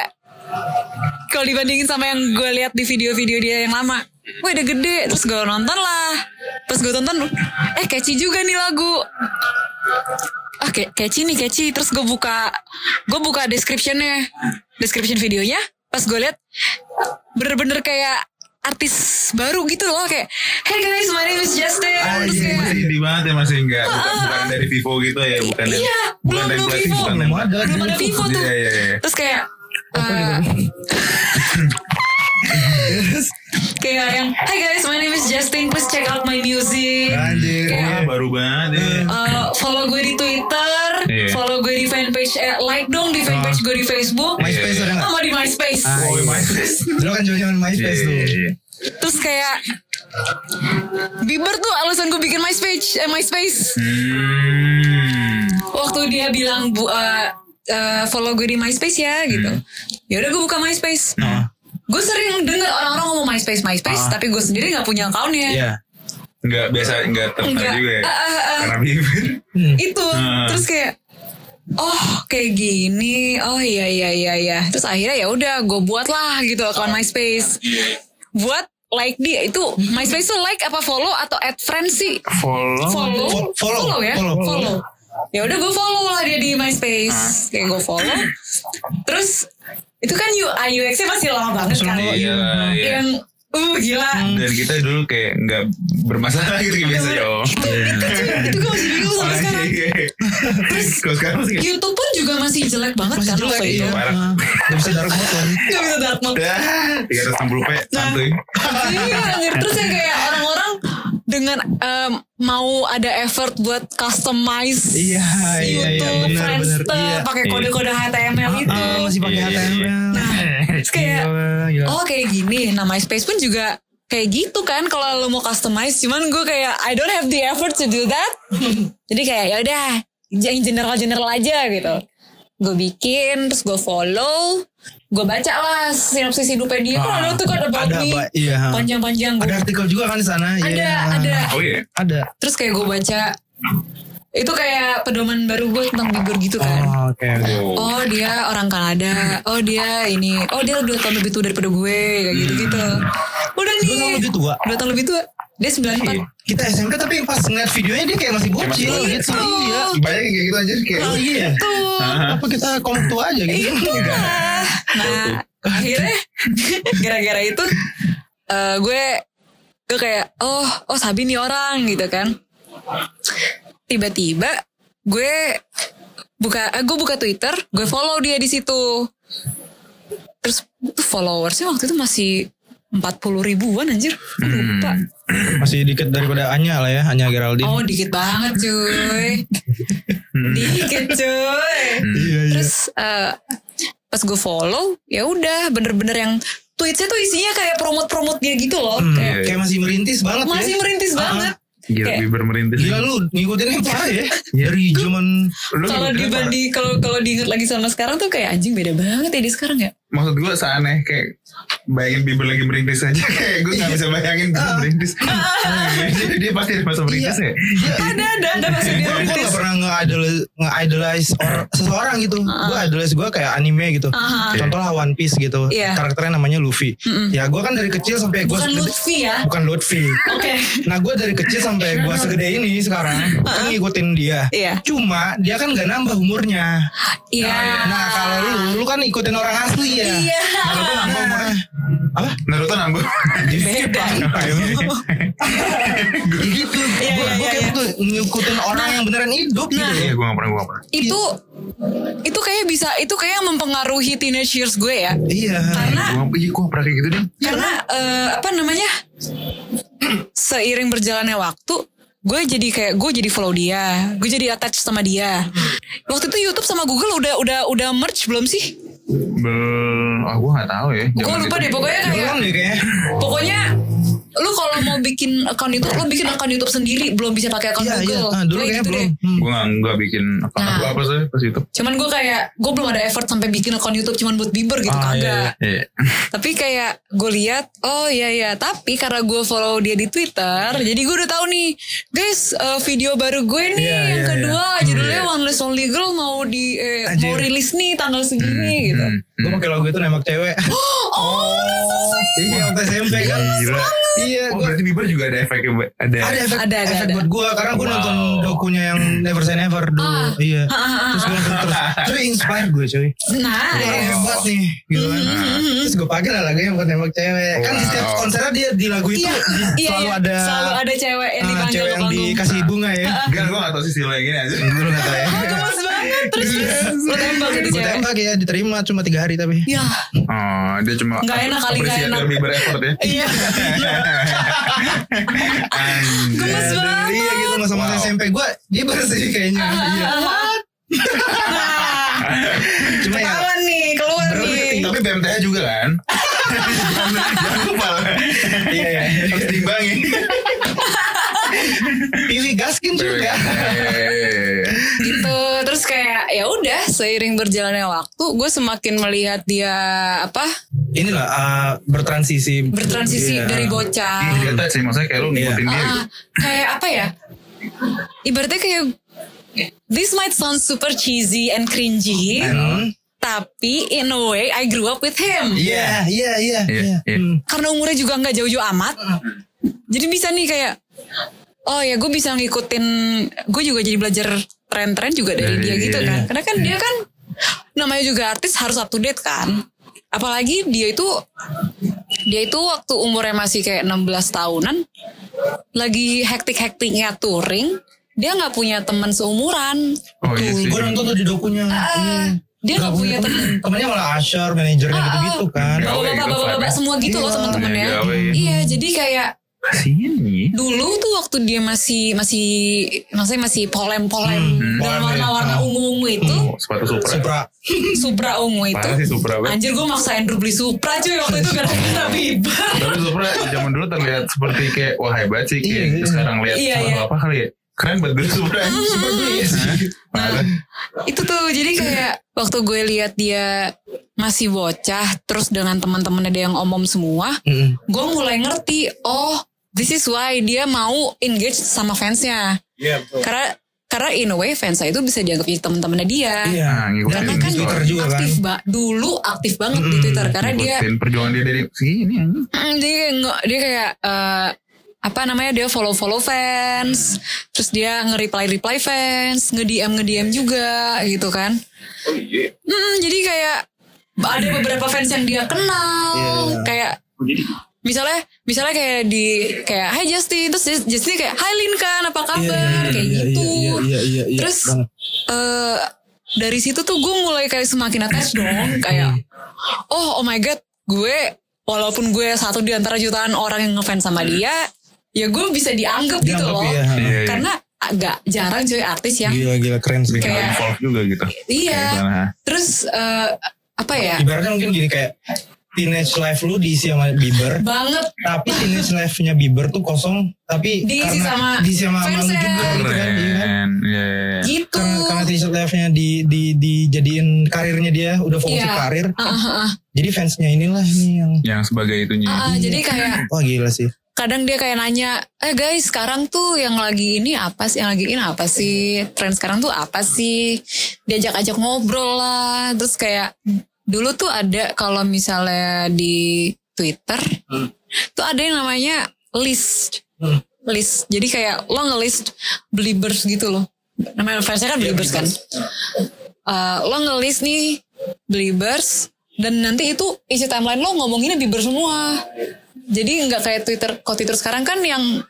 kalau dibandingin sama yang gue lihat di video-video dia yang lama Wah udah gede. Terus gue nonton lah. Pas gue tonton eh catchy juga nih lagu. Ah kayak catchy nih catchy. Terus gue buka gue buka descriptionnya. Description videonya. Pas gue liat bener-bener kayak artis baru gitu loh. Kayak hey guys my name is Justin. Terus kayak Masih di banget ya masih enggak. Bukan, bukan dari Vivo gitu ya bukan dari iya bukan belum Vivo. bukan Belum ada. belum ada Vivo tuh. Iya iya iya. terus kayak kayak yang Hi guys my name is Justin please check out my music Anjir. Wah, baru banget ya. Eh, follow gue di Twitter Iya. follow gue di fanpage eh, like dong di fanpage gue di Facebook MySpace ada nggak? sama di MySpace Ah, Oh, iya. MySpace. Dulu kan zaman Iya MySpace tuh. iya iya. terus kayak Bieber tuh alasan gue bikin MySpace eh, MySpace Hmm. waktu dia bilang bu eh, eh, follow gue di MySpace ya gitu ya udah gue buka MySpace Ah. Gue sering denger orang-orang ngomong MySpace MySpace tapi gue sendiri nggak punya akunnya Iya. Enggak biasa enggak tertarik Enggak. juga ya. Ah, ah, ah. Karena Bieber. itu Hmm. terus kayak oh kayak gini oh iya iya iya iya terus akhirnya ya udah gue buat lah gitu akun MySpace buat like dia itu MySpace tuh like apa follow atau add friends sih Follow. follow Fo- follow, ya follow. follow ya udah gue follow lah dia di MySpace kayak gue follow terus itu kan UI UX-nya masih lama banget kan Iya iya. yang uh gila Dan kita dulu kayak enggak bermasalah gitu kayak biasa yo. itu itu gue masih bingung sampai sekarang Terus kalau sekarang masih kayak YouTube pun juga masih jelek banget Masih kan jelek iya. Parah. Ah, Gak bisa dark mode lagi. Gak bisa dark mode Tiga ratus enam puluh p santuy. Iya Terus ya kayak orang-orang Dengan em, mau ada effort buat customize Iya, iya, iya, YouTube, benar, Friendster, benar, iya. pakai kode-kode HTML itu. Ah, masih pakai Iya, iya, HTML. Nah, terus kayak gila. oh kayak gini. Nah, MySpace pun juga kayak gitu kan kalau lo mau customize. Cuman gue kayak I don't have the effort to do that. Jadi kayak ya udah yang general-general aja gitu. Gue bikin, terus gue follow, gue baca lah sinopsis hidupnya dia. Kan ada tuh kan ada Pak. Iya. panjang-panjang. Ada artikel juga kan di sana. Ada, Iya. ada. Oh iya. Ada. Terus kayak gue baca itu kayak pedoman baru gue tentang Bieber gitu kan. Oh, oke. Oh dia orang Kanada. Oh dia ini. Oh dia dua tahun lebih tua daripada gue kayak gitu gitu. Udah nih. Dua tahun lebih tua. Dua tahun lebih tua. Dia 94 Kita SMK tapi pas ngeliat videonya dia kayak masih bocil gitu. Itu. Iya. Banyak yang kayak gitu aja kayak. Oh iya. Tuh. Apa kita kom tua aja gitu? Itu lah. Nah akhirnya gara-gara itu eh, gue gue kayak oh oh Sabi nih orang gitu kan. Tiba-tiba gue buka eh, gue buka Twitter, gue follow dia di situ. Terus tuh followersnya waktu itu masih 40 ribuan anjir. Lupa. Masih dikit daripada Anya lah ya, Anya Geraldine. Oh dikit banget cuy. dikit cuy. iya iya. Terus eh, pas gue follow ya udah bener-bener yang tweetsnya tuh isinya kayak promote-promote dia gitu loh. Hmm, Kayak kayak masih merintis banget masih ya. merintis banget. Gila Kayak- Bieber merintis. Gila lu ngikutin yang parah ya. Dari zaman Kalau dibanding kalau kalau diinget lagi sama sekarang tuh kayak anjing beda banget ya di sekarang ya. Maksud gue seaneh kayak bayangin Bieber lagi merintis aja kayak gue gak bisa bayangin dia merintis. Jadi dia pasti ada masa merintis ya. Ada ada ada pas dia gue gue merintis. gak pernah nge-idolize, nge-idolize or- seseorang gitu. Gue idolize gue kayak anime gitu. Ah. Contoh lah One Piece gitu. Iya. Karakternya namanya Luffy. Ya gue kan dari kecil sampai gue Bukan Lutfi ya. bukan Lutfi. Oke. Nah gue dari kecil sampai gue segede ini sekarang kan ngikutin dia. Iya. Cuma dia kan gak nambah umurnya. Iya. Nah kalau lu, lu kan ikutin orang asli ya. Iya. Naruto nambah umurnya. Apa? Naruto nambah. Beda. Gitu. Iya, gue iya, iya, kayak iya. gitu ngikutin orang yang beneran hidup gitu. Iya gue gak pernah gue gak pernah. Itu itu kayak bisa itu kayak mempengaruhi teenage years gue ya. Iya. Karena Gue iya gue pernah kayak gitu deh. karena eh, apa namanya seiring berjalannya waktu gue jadi kayak gue jadi follow dia gue jadi attach sama dia waktu itu YouTube sama Google udah udah udah merge belum sih Bel, ah gue gak tahu ya. gue lupa deh pokoknya kayak Belum deh kayaknya. pokoknya lu kalau mau bikin akun YouTube lu bikin akun YouTube sendiri belum bisa pakai akun Iya iya. Google Ah, dulu Kayak gitu belum. deh. Hmm. Gue gak, gak bikin akun Nah. aku apa sih pas itu. cuman gue kayak gue belum ada effort sampai bikin akun YouTube cuman buat Bieber gitu Ah, iya, kagak Iya. Tapi kayak gue lihat, oh iya iya. Tapi karena gue follow dia di Twitter, jadi gue udah tahu nih, guys, eh, video baru gue nih Iya, yang iya, kedua, judulnya Iya. One Less Only Girl mau di eh, mau rilis nih tanggal segini gitu. Hmm. Gue pakai logo itu nembak cewek. Oh, Iya waktu SMP kan. Gila. Iya, Oh gua berarti Bieber juga ada efeknya buat- ada. ada efek, Ada, ada, efek ada. buat gue karena gue Wow. nonton dokunya yang Never Say Never dulu Ah. iya terus gue terus terus inspire gue cuy Nah, orang hebat nih gitu kan terus gue pakai lah lagunya buat nembak cewek kan di setiap Wow. konsernya dia di lagu itu Iya, di- iya, selalu iya. ada selalu ada cewek yang ah, dipanggil cewek yang panggung. dikasih bunga ya Enggak, gue gak tau sih yang gini aja. Lu gak tau ya. Terus terus tembak gitu Gue tembak ya diterima cuma tiga hari tapi Ya, Oh, dia cuma Nggak enak kali, nggak enak. Bieber effort ya. iya. Gemes banget. Iya gitu masa-masa. SMP gue Dia bersih kayaknya Iya Cuma ya nih, keluar nih. Tapi BMTH juga kan? jangan, lupa. Iya iya Harus timbangin. Pilih gaskin juga gitu terus kayak ya udah seiring berjalannya waktu gue semakin melihat dia apa Inilah uh, bertransisi bertransisi Iya. dari bocah Iya, attach sih. Maksudnya kayak lu ngikutin dia gitu. Ah, kayak apa ya ibaratnya kayak this might sound super cheesy and cringy Hmm. tapi in a way I grew up with him Iya iya iya Iya, iya. iya. Hmm. karena umurnya juga nggak jauh-jauh amat jadi bisa nih kayak oh ya gue bisa ngikutin gue juga jadi belajar tren-tren juga dari Dari dia gitu dia, kan. iya. karena kan dia kan namanya juga artis harus up to date kan. Apalagi dia itu dia itu waktu umurnya masih kayak 16 tahunan lagi hektik-hektiknya touring dia nggak punya teman seumuran. Oh iya sih. Gue nonton tuh di dokunya. Ah, dia nggak punya teman. Temennya malah Asher, manajernya gitu-gitu kan. Gawe bapak-bapak gitu, bapak-bapak Fab. semua gitu loh Iya. teman-temannya. Iya, iya jadi kayak Nih. dulu tuh waktu dia masih masih maksudnya masih polem-polem Hmm, polem ya. warna-warna Ah. ungu-ungu itu Oh, sepatu Supra. Supra. Supra ungu itu sih Supra anjir gue maksa Andrew beli Supra cuy waktu itu gara-gara Bieber Tapi Supra zaman dulu terlihat seperti kayak wah hebat sih kayak Iya, iya. sekarang lihat Iya, iya. apa kali ya. Keren banget. Supra beli ya. Parah. itu tuh jadi kayak waktu gue lihat dia masih bocah terus dengan teman-temannya dia yang omom semua Mm. gue mulai ngerti oh this is why dia mau engage sama fansnya Iya betul. karena karena in a way fansnya itu bisa dianggap jadi teman-temannya dia Iya. Nah, ngikutin karena di kan Twitter juga kan. aktif ba dulu aktif banget di Mm-mm. Twitter karena dia Ngikutin perjuangan dia dari sini mm, dia dia kayak eh, apa namanya dia follow follow fans terus dia nge reply reply fans nge DM nge DM juga gitu kan Oh iya. Mm, jadi kayak ada beberapa fans yang dia kenal Iya. kayak Oh, jadi misalnya misalnya kayak di kayak Hai Justin terus Justin kayak Hai Linkan apa kabar kayak gitu Iya iya iya. iya, Terus eh dari situ tuh gue mulai kayak semakin attach dong kayak oh oh my god gue walaupun gue satu di antara jutaan orang yang ngefans sama dia ya gue bisa dianggap, gitu loh iya. Iya, iya. karena agak jarang cuy artis yang Gila gila keren sih. Kayak- involve juga gitu. iya Kayak terus eh, apa ya Ibaratnya mungkin gini kayak teenage life lu diisi sama Bieber. banget Tapi teenage life-nya Bieber tuh kosong. Tapi Diisi karena sama diisi sama, fansnya. juga gitu kan. iya kan? Iya. gitu Karena, karena teenage life-nya di, di, dijadiin karirnya dia udah fokus ke karir. Ah, ah, ah. Jadi fansnya inilah nih yang Yang sebagai itunya. Ah, ah, jadi kayak wah gila sih. Kadang dia kayak nanya, eh guys sekarang tuh yang lagi ini apa sih, yang lagi ini apa sih, tren sekarang tuh apa sih, diajak-ajak ngobrol lah, terus kayak dulu tuh ada kalau misalnya di Twitter, tuh ada yang namanya list, Hmm. list, jadi kayak lo ngelist believers gitu loh, namanya fansnya kan believers kan, Eh, lo ngelist nih believers dan nanti itu isi timeline lo ngomonginnya bieber semua. Jadi nggak kayak Twitter, kalau Twitter sekarang kan yang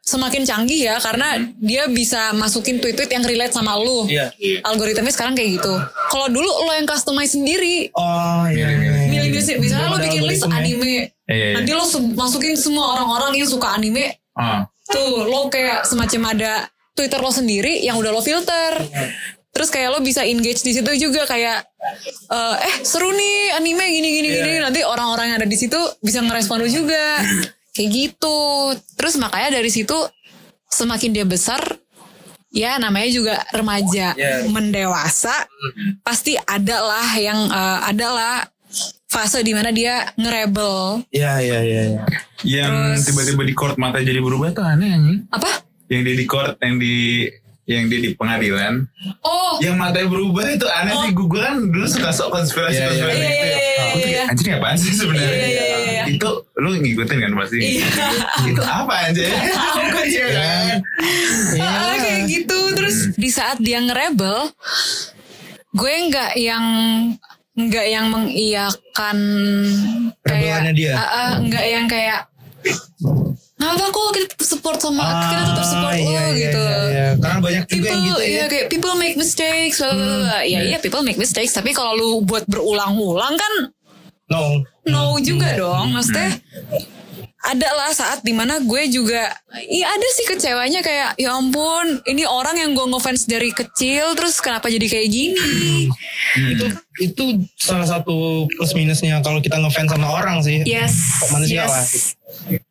semakin canggih ya karena dia bisa masukin tweet-tweet yang relate sama lu. Iya. Algoritmanya sekarang kayak gitu. Kalau dulu lo yang customize sendiri, Oh iya. iya, iya. milih milih misalnya lo bikin list ya. anime, Iya, iya. nanti lo masukin semua orang-orang yang suka anime, Ah. tuh lo kayak semacam ada Twitter lo sendiri yang udah lo filter. Terus kayak lo bisa engage di situ juga kayak eh, eh seru nih anime gini gini gini nanti orang-orang yang ada di situ bisa ngerespon lo juga kayak gitu. Terus makanya dari situ semakin dia besar ya namanya juga remaja Iya. mendewasa pasti ada lah yang eh, ada lah fase di mana dia ngerebel Iya iya iya. iya. Yang Terus- tiba-tiba di court mata jadi berubah tuh aneh anjing. apa Yang dia di court, yang di yang dia di pengadilan, oh yang matanya berubah itu aneh sih. Gue kan dulu suka sok konspirasi Iya, iya. konspirasi Iya, gitu. iya, iya, Aku tuh iya. kayak, Anjir apaan sih sebenarnya? Iya, iya, iya, iya. Itu lu ngikutin kan pasti. Iya. itu apa aja? Iya kan? Ah, kayak gitu terus di saat dia ngerebel gue nggak yang nggak yang mengiyakan Rebelannya dia? Ah, ah, nggak yang kayak nggak apa kok kita support sama kita tetap support Ah, lo iya, iya, gitu iya, iya. Karena banyak juga people yang gitu iya ya. kayak people make mistakes bla. ya iya people make mistakes tapi kalau lu buat berulang-ulang kan No. no juga dong maksudnya ada lah saat di mana gue juga iya ada sih kecewanya kayak ya ampun ini orang yang gue ngefans dari kecil terus kenapa jadi kayak gini Itu itu salah satu plus minusnya kalau kita ngefans sama orang sih. yes Manusia yes. lah.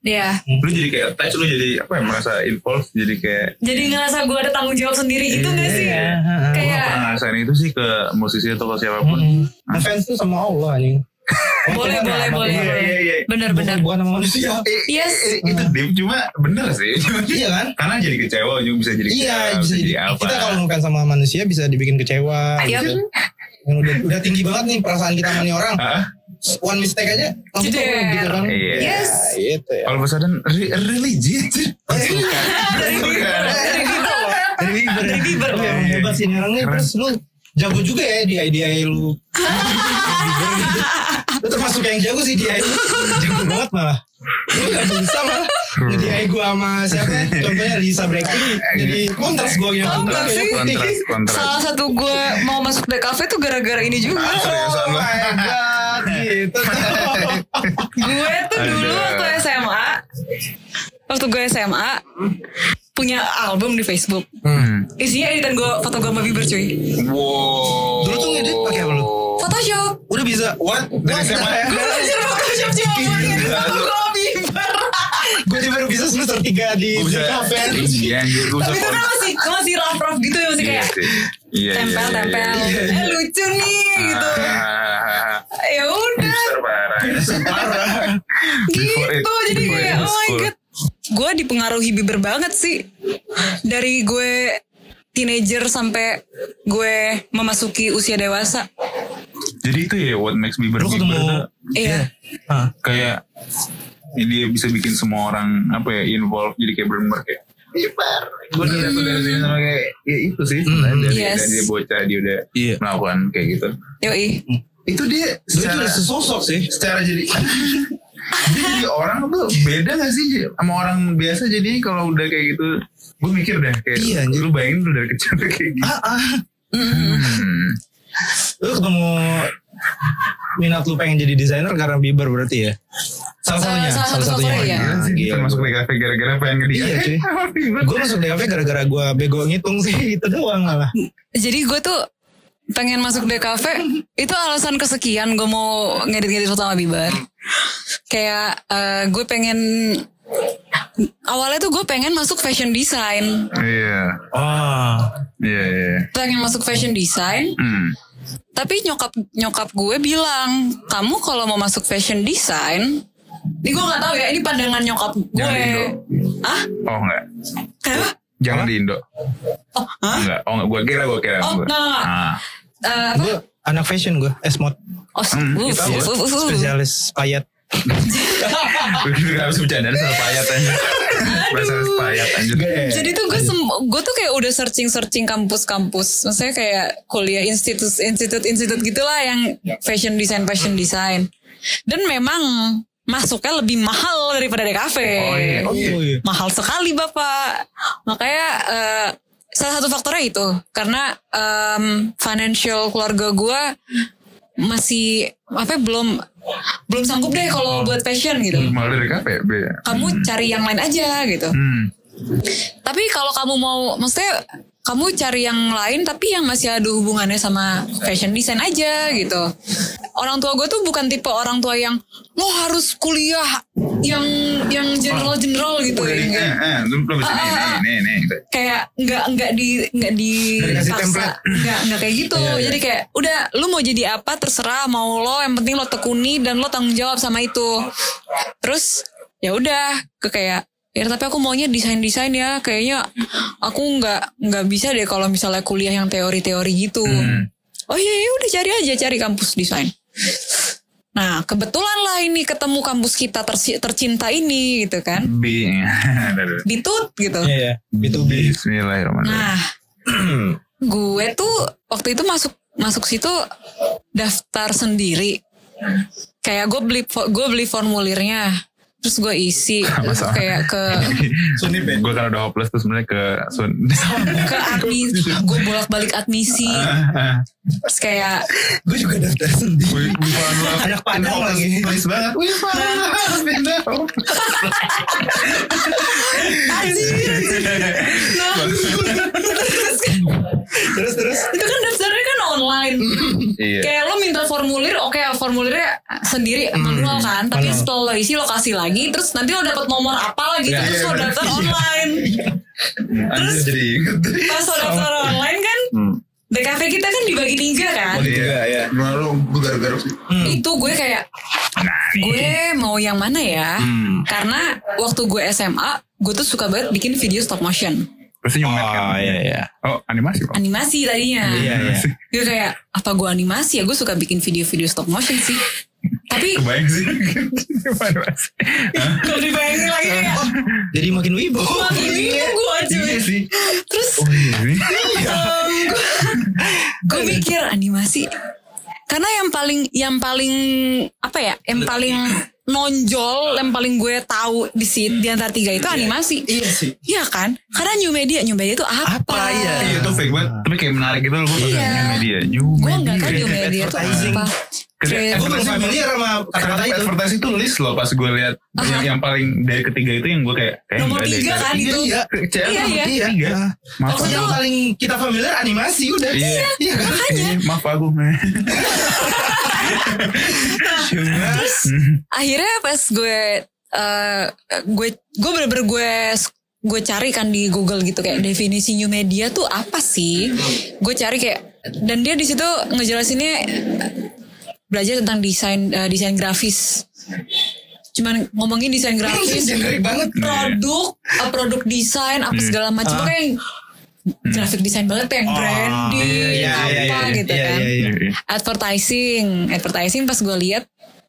ya Lu jadi kayak attach, lu jadi apa ya merasa involved, jadi kayak jadi ngerasa gue ada tanggung jawab sendiri gitu gak sih Iya. Gue kayak pernah ngerasain itu sih ke musisi atau ke siapa pun. Hmm. Ngefans tuh sama Allah anjing. boleh boleh boleh Iya, boleh iya, iya. bener Bukan, bener bukan sama manusia. Yes. eh, itu deep cuma bener sih. Iya kan? Karena jadi kecewa juga bisa jadi Iya, bisa jadi apa. kita kalau ngefans sama manusia bisa dibikin kecewa. Gitu. Yang udah udah tinggi banget nih perasaan kita sama orang. One mistake aja langsung turun gitu kan. Iya. Yes. Gitu ya. Kalau pesanan re- religi dari Bieber dari Bieber Dari Bieber. Dari Bieber. Terus lu jago juga ya di idea lu. Lu termasuk yang jago sih di idea lu. Jago banget malah. Lu gak bisa malah. Nge-DI gue sama siapa? Contohnya Lisa Blackpink. Jadi kontras gue yang Tau kontras. gak sih? Kontras, kontras. salah satu gue mau masuk di cafe tuh gara-gara ini juga Seriusan Oh my god. Gitu. gue tuh dulu waktu SMA waktu gue SMA punya album di Facebook Hmm. isinya editan gue foto gue sama Bieber cuy Wow. Dulu tuh ngedit pakai apa lu? Photoshop Udah bisa. What? Dari SMA ya? gue belajar Photoshop cuma buat ngedit foto gue sama Bieber Gue juga baru bisa semester 3 di Gue kafe. Iya. Gue tapi itu kan masih masih rough rough gitu ya masih Iya kayak. Iya, iya, tempel iya, tempel iya, iya. eh lucu nih gitu ya udah parah. Gitu jadi kayak oh my god gue dipengaruhi Bieber banget sih dari gue teenager sampai gue memasuki usia dewasa Jadi itu ya what makes Bieber Lu ketemu tuh iya kayak dia bisa bikin semua orang apa ya involve jadi kayak bener kayak Bieber. Gue udah jatuh dari sini sama kayak ya itu sih sebenarnya dari, Yes. dari dia bocah dia udah Iya. melakukan kayak gitu. yoi Itu dia Lu itu secara udah sesosok sih. secara jadi jadi orang tuh beda gak sih sama orang biasa jadi kalau udah kayak gitu gue mikir dah kayak Iya, lu bayangin lu dari kecil kayak gitu Ah, ah. hmm. Lu ketemu minat lu pengen jadi desainer karena Bieber berarti ya? Salah satunya. salah satu faktornya, iya. Gila sih, Gila. termasuk di kafe gara-gara pengen ngediat Iya, cuy. Gue masuk DKV gara-gara gue bego ngitung sih itu doang malah. jadi gue tuh pengen masuk DKV itu alasan kesekian gue mau ngedit-ngedit foto sama Bieber kayak eh, gue pengen awalnya tuh gue pengen masuk fashion design iya Oh. iya iya pengen masuk fashion design hmm. Tapi nyokap nyokap gue bilang, kamu kalau mau masuk fashion design, ini gue nggak tahu ya, ini pandangan nyokap gue. Jangan di Indo. Ah, oh enggak kenapa? jangan di Indo Oh, hah? enggak oh enggak gue kira gue kira Oh, enggak, enggak. ah. Eh, apa? Gue anak fashion gue, esmod. Oh, Hmm, uh, kita uh, uh, uh, uh. Spesialis payat. harus bercanda soal payat aja bahasa payat aja Jadi tuh gue gue tuh kayak udah searching searching kampus-kampus, maksudnya kayak kuliah institut institut institut gitulah yang fashion design fashion design. Dan memang masuknya lebih mahal daripada oh iya oh iya Oh, iya. mahal sekali bapak makanya eh, salah satu faktornya itu. Karena em, financial keluarga gue masih apa ya, belum belum sanggup deh kalau buat fashion gitu. malah dari be? Kamu cari yang lain aja gitu. Hmm. tapi kalau kamu mau maksudnya kamu cari yang lain tapi yang masih ada hubungannya sama fashion design aja gitu. Orang tua gue tuh bukan tipe orang tua yang lo harus kuliah yang yang general general gitu. udah di Yang eh, kayak- eh, lu belum bisa nih nih nih nih kayak nggak nggak di nggak di Nggak nggak kayak gitu. Iya, iya. jadi kayak udah lu mau jadi apa terserah mau lo yang penting lo tekuni dan lo tanggung jawab sama itu. Terus ya udah ke kayak ya tapi aku maunya desain desain ya kayaknya aku nggak nggak bisa deh kalau misalnya kuliah yang teori-teori gitu Hmm. oh iya ya udah cari aja cari kampus desain Nah kebetulan lah ini ketemu kampus kita terci- tercinta ini gitu kan. B. Bitut gitu. Iya ya. Itu bi. Bismillahirrahmanirrahim. Nah gue tuh waktu itu masuk masuk situ daftar sendiri. Kayak gue beli gue beli formulirnya. Terus gue isi terus kayak ke. Gue kan udah hopeless tuh sebenarnya ke Sun. ke admis gue bolak balik admisi terus kayak Gue juga daftar sendiri. Anak Padang lagi. Nice banget. Wih, pindah. Terus terus. itu kan daftarnya kan online Iya. kayak lo minta formulir oke formulirnya sendiri manual kan tapi setelah lo isi lo kasih lagi terus nanti lo dapet nomor apa lagi Ya, terus iya, lo bener. daftar online Anjir jadi inget. pas lo daftar online kan Hmm. DKV kita kan dibagi tiga kan Oh, gitu. Tiga, ya. Lu gue garuk-garuk sih? itu gue kayak Nah, gue mau yang mana ya Hmm. karena waktu gue SMA gue tuh suka banget bikin video stop motion Pasti nyumet kan? Oh iya iya. Oh animasi kok. animasi tadinya Iya iya. gue kayak apa gue animasi ya gue suka bikin video-video stop motion sih tapi Kebayang sih. Kalau dibayangin lagi kayak Jadi makin wibu. makin bingung gue cuy Iya sih. terus Oh iya sih. gue mikir animasi karena yang paling yang paling apa ya yang paling nonjol yang paling gue tahu di sini di antara tiga itu animasi Iya sih. Iya kan karena new media new media itu apa, Apa, iya. Iya itu fake banget. Tapi kayak menarik gitu loh. Gue Iya. new media. New gue media. nggak tahu new media itu apa Kerja- Kayak- Gue belum familiar sama kata-kata itu. Advertising itu list loh pas gue lihat yang, yang paling dari ketiga itu yang gue kayak eh, Nomor tiga kan itu. Iya. Iya, iya. tiga. Iya. Maaf Maksudnya Yang paling kita familiar animasi udah. Iya. Iya kan? makanya Eh, Maaf aku. terus akhirnya pas gue eh gue gue bener-bener gue gue cari kan di Google gitu kayak definisi new media tuh apa sih gue cari kayak dan dia di situ ngejelasinnya eh, belajar tentang desain eh, desain grafis cuman ngomongin desain grafis banget. produk eh, produk desain apa segala macam Ah. kayak yang grafik desain banget yang branding iya, iya, apa iya, iya. gitu Iya, kan iya, iya. advertising advertising pas gue lihat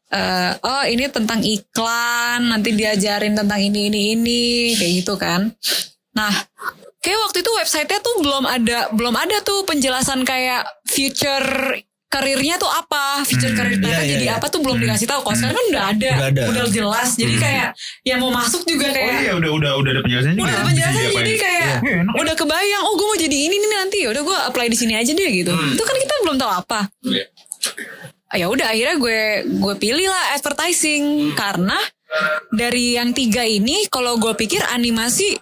eh, oh ini tentang iklan nanti diajarin tentang ini ini ini kayak gitu kan nah kayak waktu itu websitenya tuh belum ada belum ada tuh penjelasan kayak future karirnya tuh apa future karir mereka iya, iya, jadi iya. apa tuh belum dikasih tahu kalau sekarang kan udah ada Udah ada. udah jelas jadi kayak yang mau masuk juga Oh kayak iya udah udah udah ada penjelasannya juga. udah ada ya? penjelasan jadi diapain. kayak Iya, enak. udah kebayang oh gue mau jadi ini nih nanti udah gue apply di sini aja deh gitu itu kan kita belum tahu apa Ah, ya udah akhirnya gue gue pilih lah advertising karena dari yang tiga ini kalau gue pikir animasi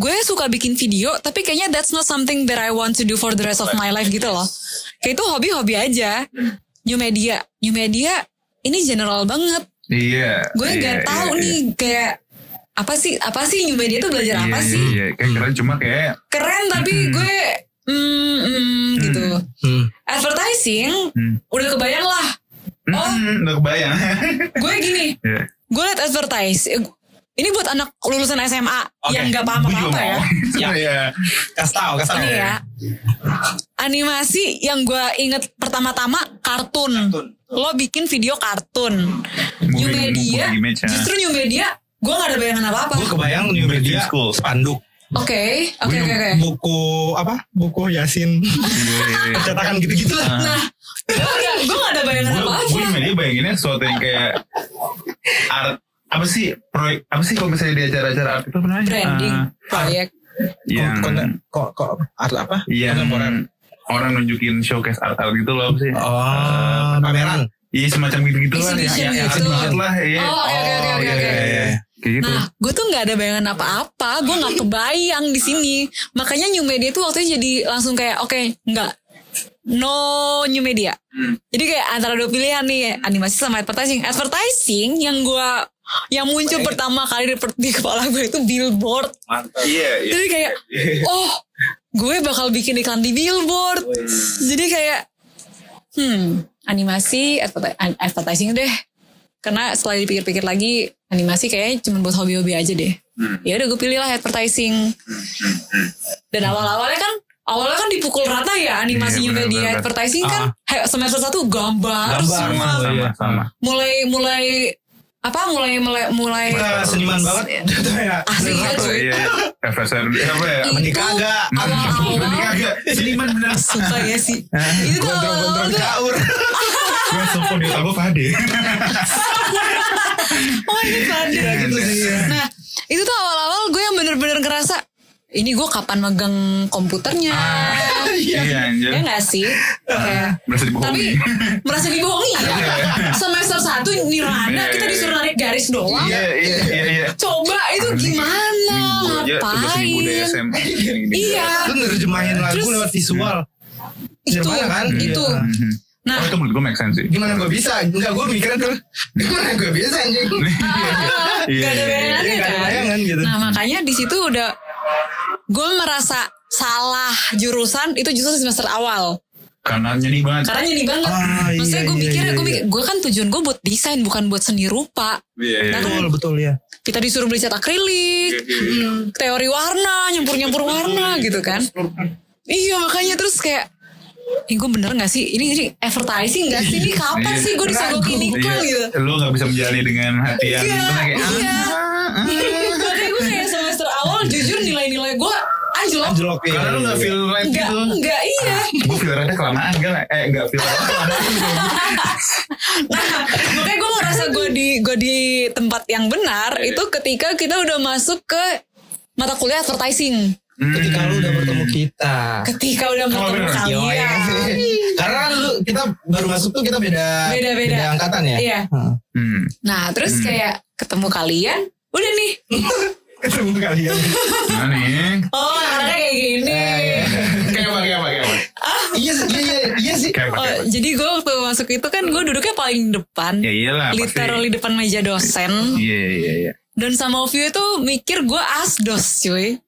gue suka bikin video tapi kayaknya that's not something that I want to do for the rest of my life gitu loh kayak itu hobi-hobi aja new media new media ini general banget Iya. gue iya, nggak iya, tahu iya. nih kayak apa sih apa sih new media tuh belajar Iya, apa iya, sih Iya, kayak keren cuma kayak keren tapi gue mm, mm, gitu Hmm. advertising Hmm. udah kebayang lah Oh. Hmm, udah kebayang. gue gini Iya. gue liat advertise eh, ini buat anak lulusan SMA Oke, yang nggak paham Gue apa juga apa ya mau. Iya. Kasih tahu, kasih tahu. ini ya animasi yang gue inget pertama-tama kartun. lo bikin video kartun new Moving- media image, ya. justru new media gue gak ada bayangan apa-apa Gue kebayang new media School. spanduk. oke oke oke oke Buku apa? Buku Yasin. Iya. Percetakan gitu-gitu lah. nah gue gak ada bayangan apa-apa gue media bayanginnya sesuatu yang kayak art apa sih proyek apa sih kalau misalnya di acara-acara art itu namanya branding Ah, proyek yang Konten, kok kok art apa? yang Kontemporer. orang nunjukin showcase art art gitu loh apa sih Oh, pameran. Iya semacam gitu-gitu lah ya, Exhibition ya, gitu. banget lah ya. Oh, oke, oke, oke, iya, oke. iya, iya. Kayak gitu. Nah, gue tuh nggak ada bayangan apa-apa. Gue nggak kebayang di sini. Makanya new media tuh waktu itu jadi langsung kayak oke, nggak no new media. Jadi kayak antara dua pilihan nih, animasi sama advertising. Advertising yang gue yang muncul pertama kali di, di kepala gue itu billboard. Iya, iya. Jadi kayak, oh, gue bakal bikin iklan di billboard. Jadi kayak, hmm, animasi, adverti- an- advertising deh. Karena setelah dipikir-pikir lagi, animasi kayaknya cuma buat hobi-hobi aja deh. Ya udah gue pilih lah advertising. Dan awal-awalnya kan awalnya kan dipukul rata ya animasinya Iya, media benar-benar. advertising kan he- semester satu gambar, Gambar, semua sama sama mulai mulai apa mulai mulai mulai Kita seniman banget. Itu ya. asli ya cuy. iya iya. FSR apa ya? Menikah awal-awal Menikah agak. Seniman bener suka ya sih. Itu Gondrong-gondrong tuh caur. Gue sumpah di otak gue Fade oh ini Fadil Gitu sih. ya. nah itu tuh awal-awal gue yang bener-bener ngerasa ini gue kapan megang komputernya? Iya. Anjir. Ya nggak sih? Berasa tapi dibohongi. merasa dibohongi ya? Semester satu nirwana kita disuruh narik garis doang. Iya iya iya iya. Coba itu gimana? Ya ngapain? iya. Lu nerjemahin lagu Terus- lewat visual. itu kan? itu Iya. Nah. Oh itu menurut gue make sense sih. Gimana gue bisa? Enggak, gue mikirin tuh. Gimana gue bisa anjing? Iya Gak ada iya, iya. bayangannya Gak ada kan bayangan gitu. Nah makanya di situ udah gue merasa salah jurusan itu justru semester awal Karena nyanyi banget karena nyeni banget. Ah, iya, Maksudnya gue iya, mikir iya, gue iya. gue kan tujuan gue buat desain bukan buat seni rupa. Iya iya Nah, Betul, betul ya. Kita disuruh beli cat akrilik, Iya, iya, iya. hmm, teori warna, nyampur nyampur warna gitu kan. Iya makanya terus kayak ini gue bener gak sih? Ini, ini advertising gak sih? Ini kapan Iya. sih gue disogokin iklan Iya, gitu? Lu gak bisa menjalani dengan hati yang Iya, kayak iya. Makanya gue kayak semester awal jujur nilai-nilai gue anjlok. Anjlok ya. Karena lu gak feel right Enggak, gitu enggak iya. Gue feel rada kelamaan enggak Eh enggak feel rada kelamaan Nah, makanya gue ngerasa gue di gue di tempat yang benar itu ketika kita udah masuk ke mata kuliah advertising. Ketika lu udah bertemu kita. Ketika udah Oh, bertemu bener. kalian. Karena lu kita baru masuk tuh kita beda Beda-beda. angkatan ya. Iya. Heeh. Hmm. Nah, terus kayak ketemu kalian, udah nih. Ketemu kalian. Nah nih Oh, anaknya kayak gini. Kayak apa kayak apa kayak apa Iya sih, iya iya iya sih. Kayak apa Oh, apa jadi gue waktu masuk itu kan gue duduknya paling depan. Ya iyalah pasti literally depan meja dosen. Iya iya iya Dan sama View itu mikir gue asdos cuy.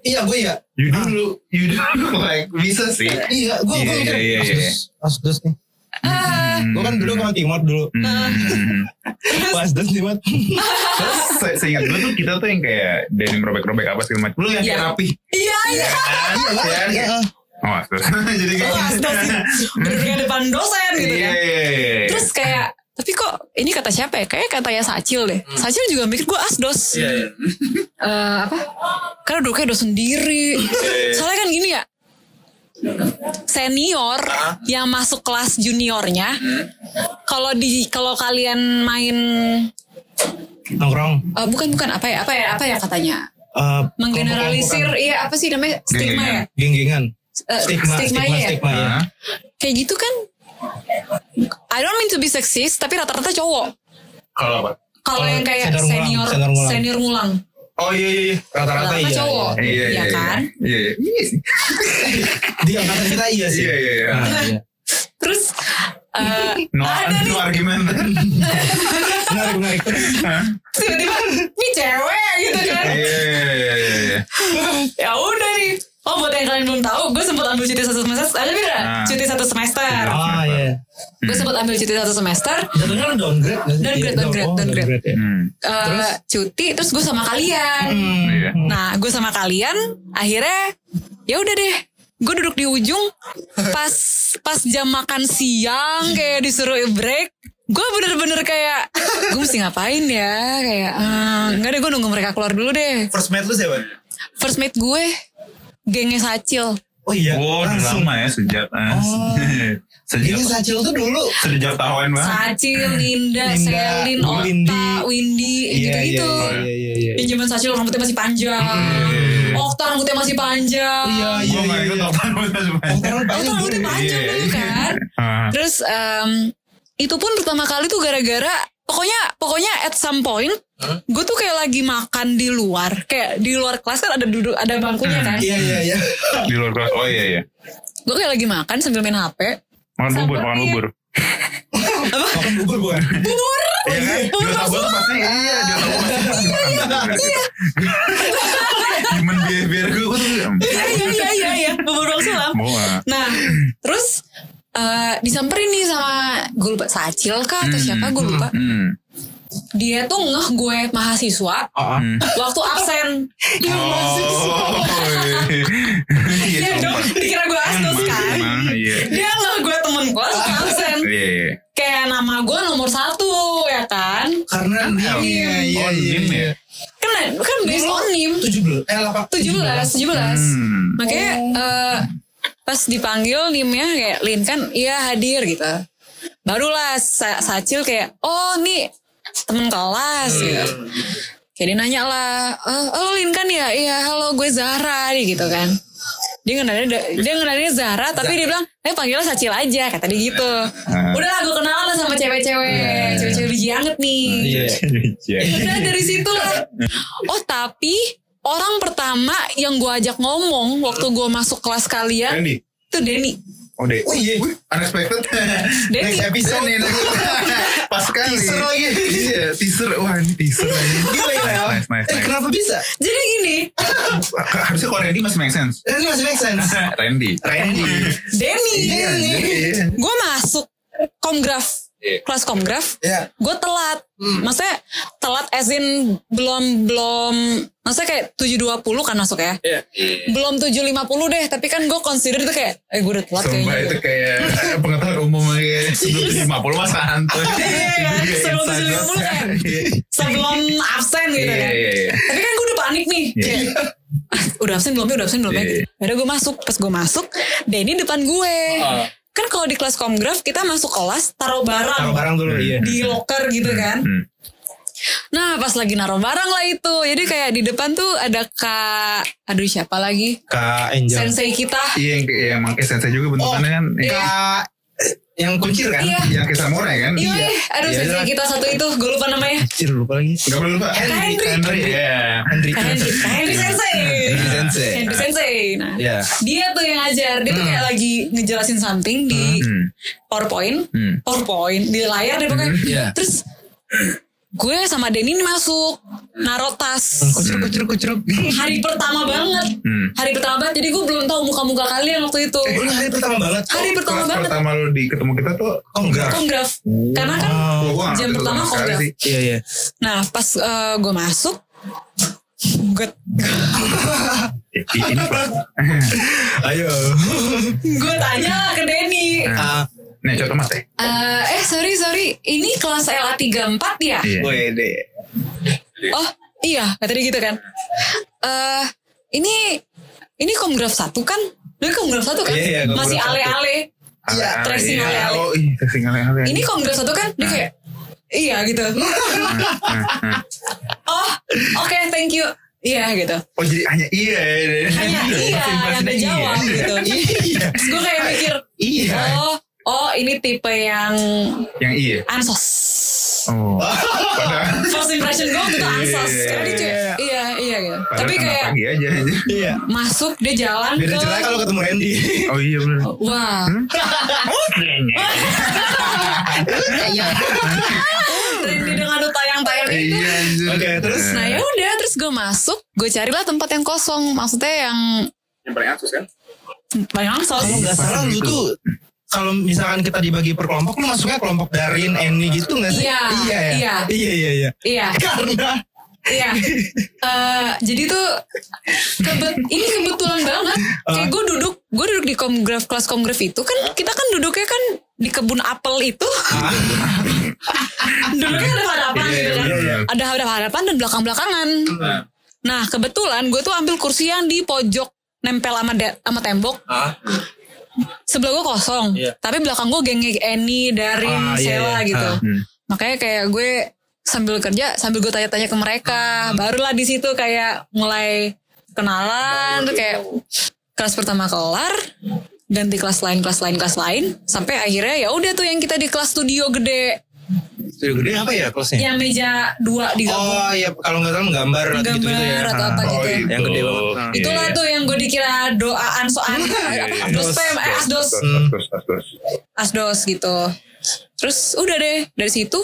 Iya gue ya. You dulu You dulu like Bisa sih Iya, gue Iya, gue mikir iya, iya, iya. Asdos, Asdos nih. Ah, Gue kan dulu sama Timot dulu. Hmm. Asdos Timot. Terus se- seingat gue tuh kita tuh yang kayak denim robek-robek apa segala macam. Lu yang kayak Iya. rapi. iya iya. Iya lah. Iya, Iya. Oh, terus. Jadi kayak Oh, sih. Duduknya depan dosen gitu Iya, kan. iya, iya. Terus kayak tapi kok ini kata siapa ya? Kayak katanya Sacil deh. Sacil juga mikir gue asdos. Iya, iya. Eh, apa? Karena duduknya dos sendiri. Iya, Soalnya kan gini ya. Senior yang masuk kelas juniornya, kalau di kalau kalian main Nongkrong. eh, bukan bukan apa ya apa ya apa ya katanya Eh, menggeneralisir kelompok-kelompokan. iya apa sih namanya stigma ya Geng-gengan. Eh, Stigma, stigma, stigma, ya stigma ya. Hah? kayak gitu kan I don't mean to be sexist tapi rata-rata cowok Kalau apa? kalau yang kayak senior senior senior ngulang. senior ngulang Oh iya iya iya. Rata-rata rata-rata iya. cowok iya. Iya ya kan Iya iya. Iya. Di angkatan kita iya sih. Iya iya iya. Ah, iya. terus eh, No, ada nih no argument. Menarik, menarik. Tiba-tiba ini cewek gitu kan Iya iya iya iya, iya. ya udah nih oh buat yang kalian belum tahu gue sempat ambil cuti satu semester ada beda Ah. cuti satu semester Ah iya. Gue sempat ambil cuti satu semester Jatuhnya lu downgrade? Downgrade, Iya, downgrade, oh, downgrade. ya. Hmm. eh, cuti terus gue sama kalian Iya. Nah, gue sama kalian akhirnya ya udah deh. Gue duduk di ujung pas pas jam makan siang kayak disuruh break. Gue bener-bener kayak gue mesti ngapain ya kayak eh, nggak deh gue nunggu mereka keluar dulu deh. First mate lu siapa? First mate gue gengnya Sacil. Oh iya. Oh, udah langsung. lama ya sejak ah, Oh. sejak Ini Sacil tuh dulu. sejak tahuan banget. Sacil, Linda, Linda, Selin, Ota, Windy. Windy, Iya, gitu-gitu. Iya iya iya iya. Yang zaman Sacil rambutnya masih panjang. Okta rambutnya masih panjang. Iya iya Gue gak iya. iya. apa Oh, karena Okta rambutnya panjang Iya, dulu iya. kan. Ah. Terus em, itu pun pertama kali tuh gara-gara pokoknya pokoknya at some point gue tuh kayak lagi makan di luar kayak di luar kelas kan ada duduk ada bangkunya kan Iya iya iya. Di luar kelas. Oh iya iya. gue kayak lagi makan sambil main hp Makan bubur, makan iya. bubur. Makan bubur bukan? Iya kan? Di otak gue tuh pasti iya, di otak gue pasti makan. Cuman biar biar gue tuh iya iya iya iya iya bubur bang sulam ah. nah terus eh, disamperin nih sama gue lupa Sacil kah atau siapa gue lupa Hmm. Dia tuh ngeh gue mahasiswa Oh, Hmm. waktu absen Oh, iya. Iya dong dikira gue kan emang, iya. dia nggak gue temen kelas absen Iya, iya. kayak nama gue nomor satu ya kan Karena dia iya iya Oh, iya. nim ya? kan kan based on nim 17 eh 8 tujuh belas tujuh belas Hmm. makanya eh, pas dipanggil nimnya kayak Lin kan iya hadir gitu barulah Sa- Sacil kayak oh nih temen kelas gitu kayak dia nanya lah oh, oh Lin kan ya iya halo gue Zahra nih gitu kan dia ngenalin dia ngenalin Zahra tapi dia bilang eh panggilnya Sacil aja kata dia gitu udah gue kenalan lah sama cewek-cewek cewek-cewek biji anget nih Iya. Iya. Udah dari situ lah. Oh tapi orang pertama yang gue ajak ngomong waktu gue masuk kelas kalian Randy. itu Denny. Oh deh. Oh iya. Wih, unexpected. Denny. Next episode. Nih. Pas sekali. Teaser lagi. Iya, teaser. Wah, ini teaser lagi. Gila ya. Nice, nice, Eh nice. kenapa bisa? Jadi gini, Harusnya kalau Randy masih make sense. Eh, Ini masih make sense. Randy. Randy. Denny. Iya, iya. Gue masuk komgraf, Iya. kelas komgraf. Ya. Gue telat. Maksudnya telat as in belum belum maksudnya kayak 7.20 kan masuk ya. Iya. Belum 7.50 deh, tapi kan gue consider itu kayak eh gue udah telat Sumpah kayaknya. itu kayak pengetahuan umum aja. Sebelum 50 mah santai. Iya, sebelum Inside 7.50 joke. kan. Iya. Sebelum absen gitu Iya, kan. iya, iya. Tapi kan gue udah panik nih. Iya. Kayak, "Ah, udah absen belum ya, udah absen belum ya. Iya, iya. Akhirnya gue masuk. Pas gue masuk, Denny depan gue. Kan kalau di kelas komgraf kita masuk kelas taruh barang. Taruh barang dulu iya. Di locker gitu kan. Hmm. Nah pas lagi naruh barang lah itu. Jadi kayak di depan tuh ada kak. Aduh siapa lagi? Kak Angel. Sensei kita. Iya, yang kayak yang pakai sensei juga bentukannya kan. Iya. Kak yang kucir kan? Iya. Yang kayak samurai kan? Iya, eh, aduh Iya, sensei iya. kita satu itu. Gue Kucir lupa lagi. Gak perlu lupa. Henry. Henry. Kak Henry, Kak Henry Sensei. Henry Sensei. Henry Sensei. Nah, Ya. dia tuh yang ngajar. Dia tuh kayak lagi ngejelasin something di Hmm. PowerPoint. Hmm. PowerPoint di layar deh pokoknya. Iya. Terus gue sama Denny ini masuk naruh tas. Kucur kucur kucur. Hari pertama banget. Hmm. Hari pertama banget. Jadi gue belum tahu muka-muka kalian waktu itu. Eh, hari pertama banget. Hari pertama Kelas banget. pertama lu di ketemu kita tuh Kongraf. Kongraf. Karena kan Oh, nggak jam pertama kongraf. Iya iya. Nah pas eh, gue masuk. Gue Ini Pak. Ayo. gue tanya ke Denny. Ah, Nih contoh mas teh. Eh, eh sorry sorry. Ini kelas LA 34 ya? Iya. wede. Oh iya kata dia gitu kan. Eh ini ini komgraf satu kan? Ini komgraf satu kan? Iya, iya, Masih ale-ale. Iya, tracing iya. ale-ale. Oh iya, tracing ale-ale. Ini komgraf satu kan? Dia kayak iya gitu. oh oke thank you. Iya gitu. Oh jadi hanya iya. ya. Hanya iya yang dia jawab gitu. Iya. Terus gue kayak mikir. Iya. Oh oh ini tipe yang Yang iya. ansos. Oh. First impression gue waktu itu ansos. Iya, Karena dia kayak iya iya gitu. padahal Tapi anak kayak pagi aja. Iya. masuk dia jalan Beda ke cerita kalau ketemu Randy. Oh iya benar. Wah, Randy dengan ada tayang-tayang itu. Iya. Oke, terus? Nah ya udah, terus gue masuk, gue carilah tempat yang kosong, maksudnya yang Yang paling ansus kan? paling langsung. Kalau nggak salah lu tuh kalau misalkan kita dibagi per kelompok lu masuknya kelompok Darin, Eni gitu nggak sih? Iya, iya, ya? iya. iya, iya, iya. Iya, Karena iya. Eh, jadi tuh kebet ini kebetulan banget. Kayak gue duduk, gue duduk di komgraf kelas komgraf itu kan kita kan duduknya kan di kebun apel itu. duduknya ada hadapan Iya, gitu kan. iya, iya. Ada hadapan dan belakang belakangan. Nah kebetulan gue tuh ambil kursi yang di pojok nempel sama de- sama tembok. Ah, Sebelah gue kosong, Iya. tapi belakang gue gengnya Eni, Darin, Ah, iya, Sheila iya. gitu. Ah. Hmm. Makanya kayak gue sambil kerja, sambil gue tanya-tanya ke mereka, barulah di situ kayak mulai kenalan, tuh kayak kelas pertama kelar, ganti kelas lain, kelas lain, kelas lain, sampai akhirnya ya udah tuh yang kita di kelas studio gede, studio gede apa ya kelasnya? yang meja dua digabung, Oh iya, kalau nggak salah menggambar atau gitu, gitu ya. gambar atau apa Oh, gitu. itu. Yang gede banget. Iya, Itulah iya. tuh yang gue dikira doaan soan, apa, asdos pem, eh, asdos, Asdos, asdos. asdos gitu. Terus udah deh dari situ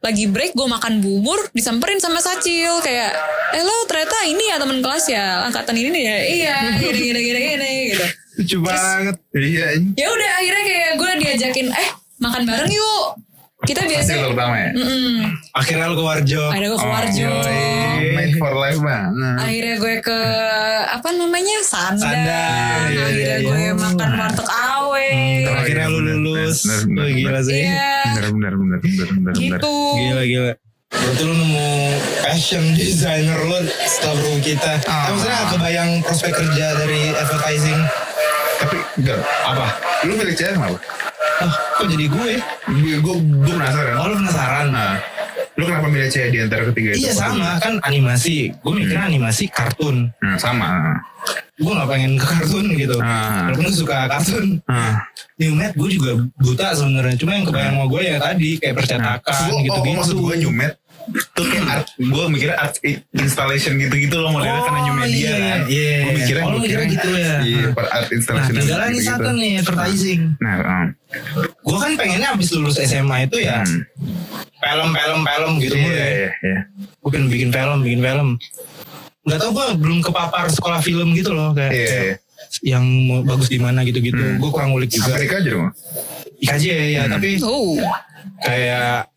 lagi break gue makan bubur disamperin sama Sacil kayak eh lo ternyata ini ya teman kelas ya angkatan ini nih ya iya gini gini gini gini gitu Lucu banget. Iya. ya udah akhirnya kayak gue diajakin eh makan bareng yuk kita Hasil biasanya terutama ya. Mm-mm. Akhirnya lu ke Warjo. ada gue ke Warjo Made for life banget. akhirnya gue ke apa namanya Sanda, Sanda, iya, akhirnya iya, gue iya. makan warteg awe Hmm, Akhirnya lu Bener, lulus. bener, bener, Wah, gila sih. iya Bener bener bener bener bener. bener. gitu Gila gila. Berarti lu nemu passion designer lu setelah berumur kita. Ah. Tapi maksudnya kebayang prospek kerja dari advertising. Tapi enggak apa? Lu milih cewek kenapa? Oh, kok jadi gue? Gue gue gue penasaran. Oh, lu penasaran? Nah, lu kenapa milih cewek di antara ketiga itu? Iya sama kan animasi. Gue mikirnya animasi kartun. Nah, sama. Gue gak pengen ke kartun gitu. Ah. Walaupun gue suka kartun. Ah. New Med gue juga buta sebenarnya. Cuma yang kebayang sama gue ya tadi kayak percetakan Gua- gitu-gitu. oh, maksud gue nyumet tuh kayak art, gue mikirnya art installation gitu-gitu loh modelnya karena new media iya, kan. Iya. Gue mikirnya, oh, mikirnya kira- gitu ya. Iya, per art Nah, installation tinggal nih satu nih advertising. Nah, um, Gue kan pengennya abis lulus SMA itu ya hmm. film-film film gitu Iya, ya. iya, iya. Gue pengen bikin film, bikin film. Gak tau gue belum kepapar sekolah film gitu loh kayak, Iya, iya. yang mau bagus di mana gitu-gitu. Hmm. Gue kurang ngulik juga. Amerika aja dong. IKJ ya, Hmm. tapi oh kayak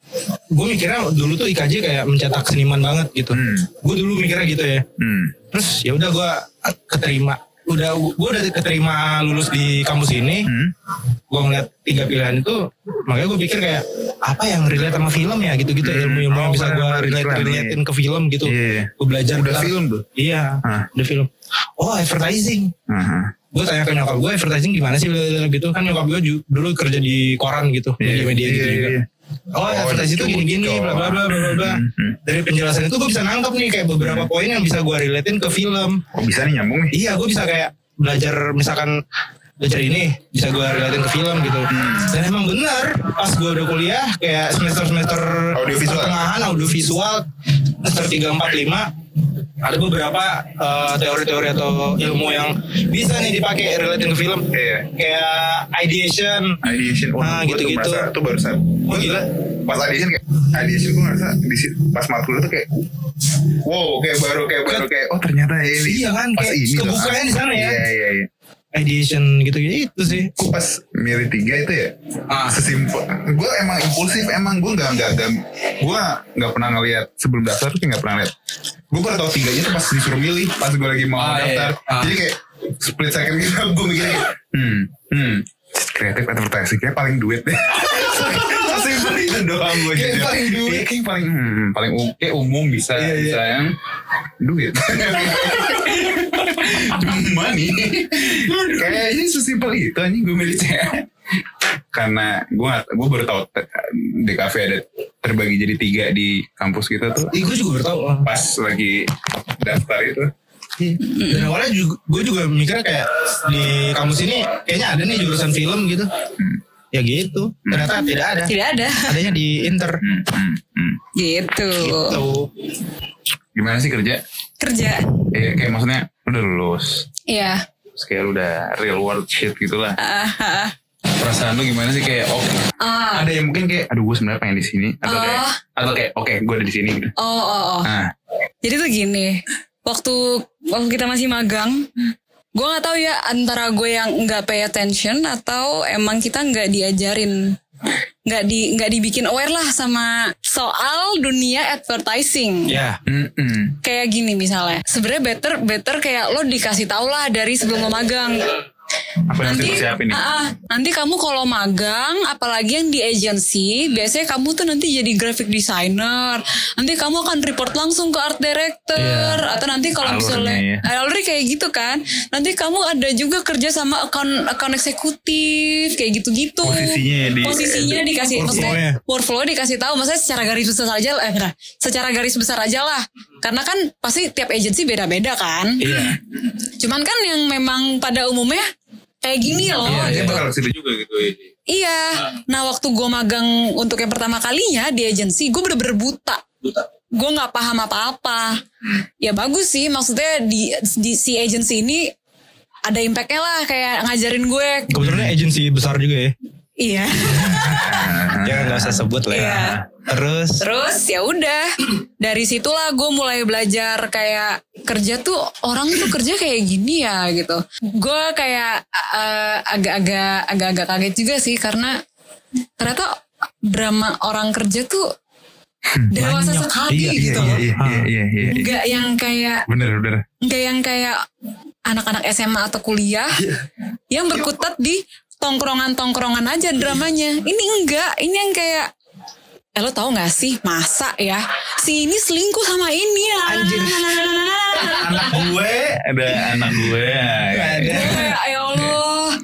gue mikirnya dulu tuh IKJ kayak mencetak seniman banget gitu. Hmm. Gue dulu mikirnya gitu ya. Hmm. Terus ya udah gue keterima. Udah gue udah keterima lulus di kampus ini. Hmm. Gue ngeliat tiga pilihan itu, makanya gue pikir kayak apa yang relate sama film ya gitu-gitu Hmm. ilmu-ilmu yang Oh, bisa gue relate iklan, relatein ke film gitu. Iya. Gue belajar Udah film tuh. Iya, Hah. udah film. Oh advertising. Aha. Gue tanya ke nyokap gue advertising gimana sih gitu kan nyokap gue dulu kerja di koran gitu media-media Iya, gitu iya, juga. iya. Oh, Oh, advertising itu itu gini-gini gitu. bla bla bla bla bla. Hmm, hmm. Dari penjelasan itu gue bisa nangkep nih kayak beberapa poin yang bisa gue relatein ke film. Oh bisa nih nyambung nih. Iya, gue bisa kayak belajar misalkan belajar ini bisa gue relatein ke film gitu. Dan emang benar pas gue udah kuliah kayak semester semester Audiovisual. pertengahan audiovisual tiga empat lima ada beberapa eh, teori-teori atau ilmu yang bisa nih dipakai relatein ke film. Iya. Kayak ideation. Ideation. Oh, Ah, gua tuh gitu-gitu. merasa- Tuh barusan. Oh gila. Pas ideation kayak ideation gue ngerasa di situ pas matkul itu kayak wow kayak baru kayak baru kayak oh ternyata ini Iya kan, pas kayak ini loh. kebukanya di sana ya. Iya iya iya. Ideation gitu gitu sih. Gue pas milih tiga itu ya Ah. sesimpel gue emang impulsif emang gue nggak nggak gue nggak pernah ngelihat sebelum daftar tuh nggak pernah lihat gue baru tau tiganya tuh pas disuruh milih pas gue lagi mau Ah, iya, daftar iya. Ah. jadi kayak split second gitu gue mikirnya hmm hmm kreatif advertising kayak paling duit deh sesimpel itu doang gue Kayak jujur. paling duit. Iya, kayak paling hmm, paling um, kayak umum bisa Iya, iya. bisa yang duit cuma nih kayaknya sesimpel itu anjing gue milih cewek karena gue gue baru tahu di kafe ada terbagi jadi tiga di kampus kita tuh Ih, gue juga baru tahu. pas lagi daftar itu Dan awalnya juga, gue juga mikirnya kayak di kampus ini kayaknya ada nih jurusan film gitu. Ya gitu. Ternyata tidak ada. tidak ada. Adanya di Inter. hmm, hmm, hmm. gitu. Tuh. gimana sih kerja? Kerja. Kayak, kayak maksudnya udah lulus. Iya. Terus kayak udah real world shit gitu lah Ah, ah, perasaan lu gimana sih? Kayak oh ah. ada yang mungkin kayak aduh gue sebenarnya pengen di sini. Atau kayak Oh. atau kayak oke gue ada di sini. Gitu. Oh oh oh. Nah. Jadi tuh gini, waktu waktu kita masih magang, gue nggak tahu ya antara gue yang nggak pay attention atau emang kita nggak diajarin, nggak di nggak dibikin aware lah sama soal dunia advertising. Ya. hmm, hmm. Kayak gini misalnya, sebenarnya better better kayak lo dikasih tau lah dari sebelum lo magang. Apa yang harus Nanti, dipersiapin nih ah, ah, nanti kamu kalau magang, apalagi yang di agency, biasanya kamu tuh nanti jadi graphic designer. Nanti kamu akan report langsung ke art director, atau nanti kalau misalnya, ya. alurnya kayak gitu kan. Nanti kamu ada juga kerja sama account account eksekutif, kayak gitu-gitu. Posisinya di- posisinya dikasih, maksudnya Workflow-nya. workflow dikasih tahu, maksudnya secara garis besar aja, eh benar, secara garis besar aja lah. Karena kan pasti tiap agency beda-beda kan. Iya. Cuman kan yang memang pada umumnya kayak gini loh. Iya, dia gitu. bakal ke situ juga gitu Iya. Nah waktu gue magang untuk yang pertama kalinya di agensi, gue bener-bener buta. Gue nggak paham apa-apa. Ya bagus sih, maksudnya di, di si agensi ini ada impactnya lah kayak ngajarin gue. Kebetulan agensi besar juga ya. Iya. Jangan nggak usah sebut lah ya. Iya. Terus. Terus ya udah dari situlah gue mulai belajar kayak kerja tuh orang tuh kerja kayak gini ya gitu. Gue kayak eh, agak-agak agak-agak kaget juga sih karena ternyata drama orang kerja tuh dewasa Banyak. sekali Iya, iya, gitu iya, loh. iya, iya, iya, iya. Nggak yang kayak Bener, bener. nggak yang kayak anak-anak SMA atau kuliah yang berkutat di tongkrongan-tongkrongan aja dramanya. Ini enggak, ini yang kayak Eh lo tau gak sih masa ya si ini selingkuh sama ini ya Anjir. Anak gue, ada anak gue. ada. Ya Allah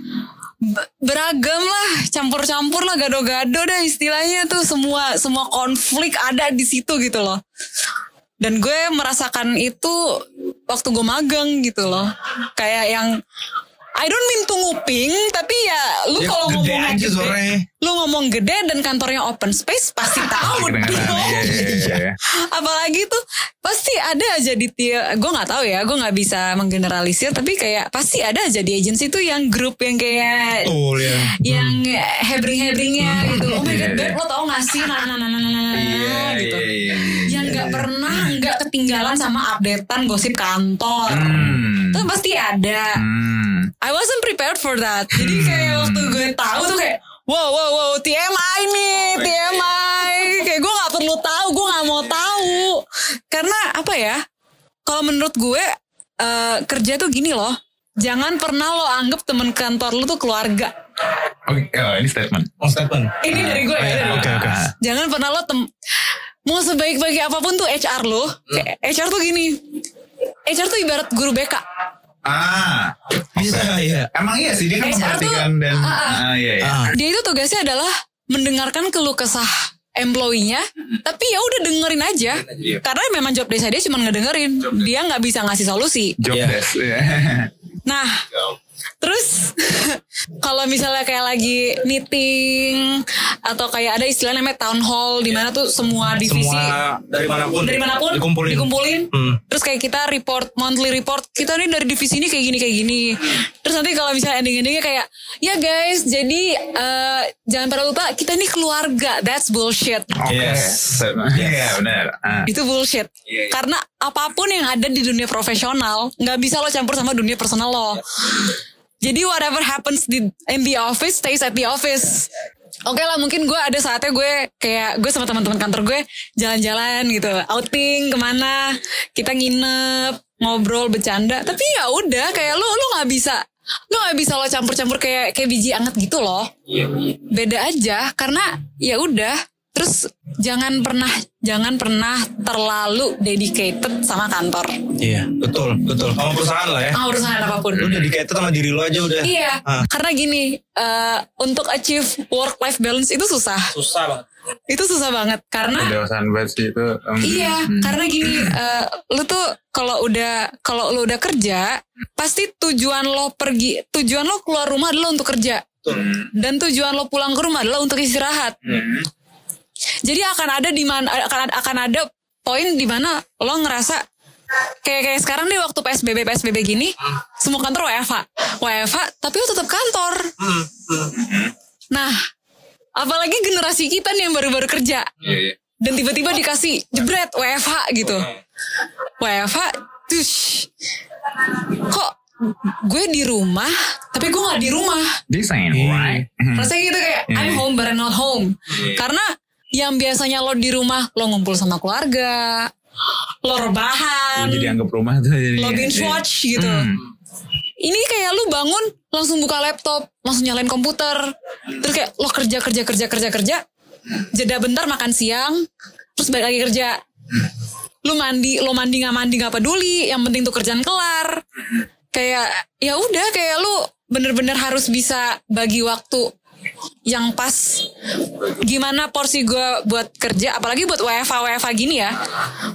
Be- beragam lah campur-campur lah gado-gado dah istilahnya tuh semua semua konflik ada di situ gitu loh dan gue merasakan itu waktu gue magang gitu loh kayak yang I don't mean to nguping tapi ya lu Ya, kalau ngomong aja gede suaranya. lu ngomong gede dan kantornya open space pasti tahu Kedengeran, dong iya, iya, iya. apalagi tuh pasti ada aja di tiap gue nggak tahu ya gue nggak bisa menggeneralisir tapi kayak pasti ada aja di agency tuh yang grup yang kayak Betul ya. yang hebring-hebringnya gitu oh my god Iya, Beb, iya. lo tau gak sih nah nah nah nah nah nah, nah, Iya, gitu iya, iya, iya. Nggak pernah nggak ketinggalan sama updatean gosip kantor Hmm. itu pasti ada Hmm. I wasn't prepared for that. Jadi kayak waktu gue tahu tuh kayak wow wow wow TMI nih TMI. Kayak gue nggak perlu tahu, gue nggak mau tahu. Karena apa ya? Kalau menurut gue eh, kerja tuh gini loh. Jangan pernah lo anggap temen kantor lo tuh keluarga. Oke, oh, ini statement. Oh statement. Ini dari gue ya. dari gue. Oke oke. Jangan pernah lo tem mau sebaik-baik apa pun tuh HR lo. Kayak HR tuh gini. HR tuh ibarat guru BK. Ah, Bisa ya. emang iya sih dia kan HR tuh- memperhatikan dan Ah, ah. ah, iya, iya. Ah. dia itu tugasnya adalah mendengarkan keluh kesah employee-nya tapi ya udah dengerin aja Iya. karena memang job desk dia cuma ngedengerin dia nggak bisa ngasih solusi Job Iya. desk. Iya. nah terus kalau misalnya kayak lagi meeting atau kayak ada istilah namanya town hall di mana tuh semua divisi Semua dari mana pun. dari mana pun Dikumpulin. dikumpulin. Hmm. terus kayak kita report monthly report kita nih dari divisi ini kayak gini kayak gini terus nanti kalau misalnya ending endingnya kayak ya guys jadi eh, jangan pada lupa kita ini keluarga that's bullshit Oke. Yes. Iya, benar. Ah. itu bullshit Iya, iya. karena apa pun yang ada di dunia profesional nggak bisa lo campur sama dunia personal lo jadi whatever happens di in the office stays at the office. Oke lah mungkin gue ada saatnya gue kayak gue sama teman-teman kantor gue jalan-jalan gitu. Outing ke mana? Kita nginep ngobrol bercanda. Tapi ya udah kayak lo lo nggak bisa lo nggak bisa lo campur-campur kayak kayak biji anget gitu loh. Beda aja karena ya udah terus jangan pernah jangan pernah terlalu dedicated sama kantor Iya betul betul. Sama perusahaan lah ya. ah urusan apa pun Lu dedicated sama diri lu aja udah. iya Ah. karena gini eh, untuk achieve work life balance itu susah Susah banget. itu susah banget karena Kedewasaan banget sih itu. um, Iya, karena gini, eh, lu tuh kalau udah kalau lu udah kerja, pasti tujuan lo pergi, tujuan lo keluar rumah adalah untuk kerja, dan tujuan lo pulang ke rumah adalah untuk istirahat. Jadi akan ada di mana akan akan ada poin di mana lo ngerasa kayak kayak sekarang nih waktu PSBB PSBB gini, semua kantor WFH, WFH, tapi lo tetap kantor. Nah, apalagi generasi kita nih yang baru-baru kerja Iya, iya. dan tiba-tiba dikasih jebret WFH gitu. WFH, tuh kok gue di rumah, tapi gue nggak di rumah. Desain, right? Rasanya gitu kayak I'm home but I'm not home. Karena yang biasanya lo di rumah lo ngumpul sama keluarga, lo rebahan, Lu jadi anggap rumah tuh jadi. lo binge watch gitu. Hmm. Ini kayak lu bangun langsung buka laptop, langsung nyalain komputer. Terus kayak lo kerja kerja kerja kerja kerja. Jeda bentar makan siang, terus balik lagi kerja. Lu mandi, lo mandi nggak mandi nggak peduli, yang penting tuh kerjaan kelar. Kayak ya udah kayak lu bener-bener harus bisa bagi waktu yang pas gimana porsi gue buat kerja apalagi buat WFA WFA gini ya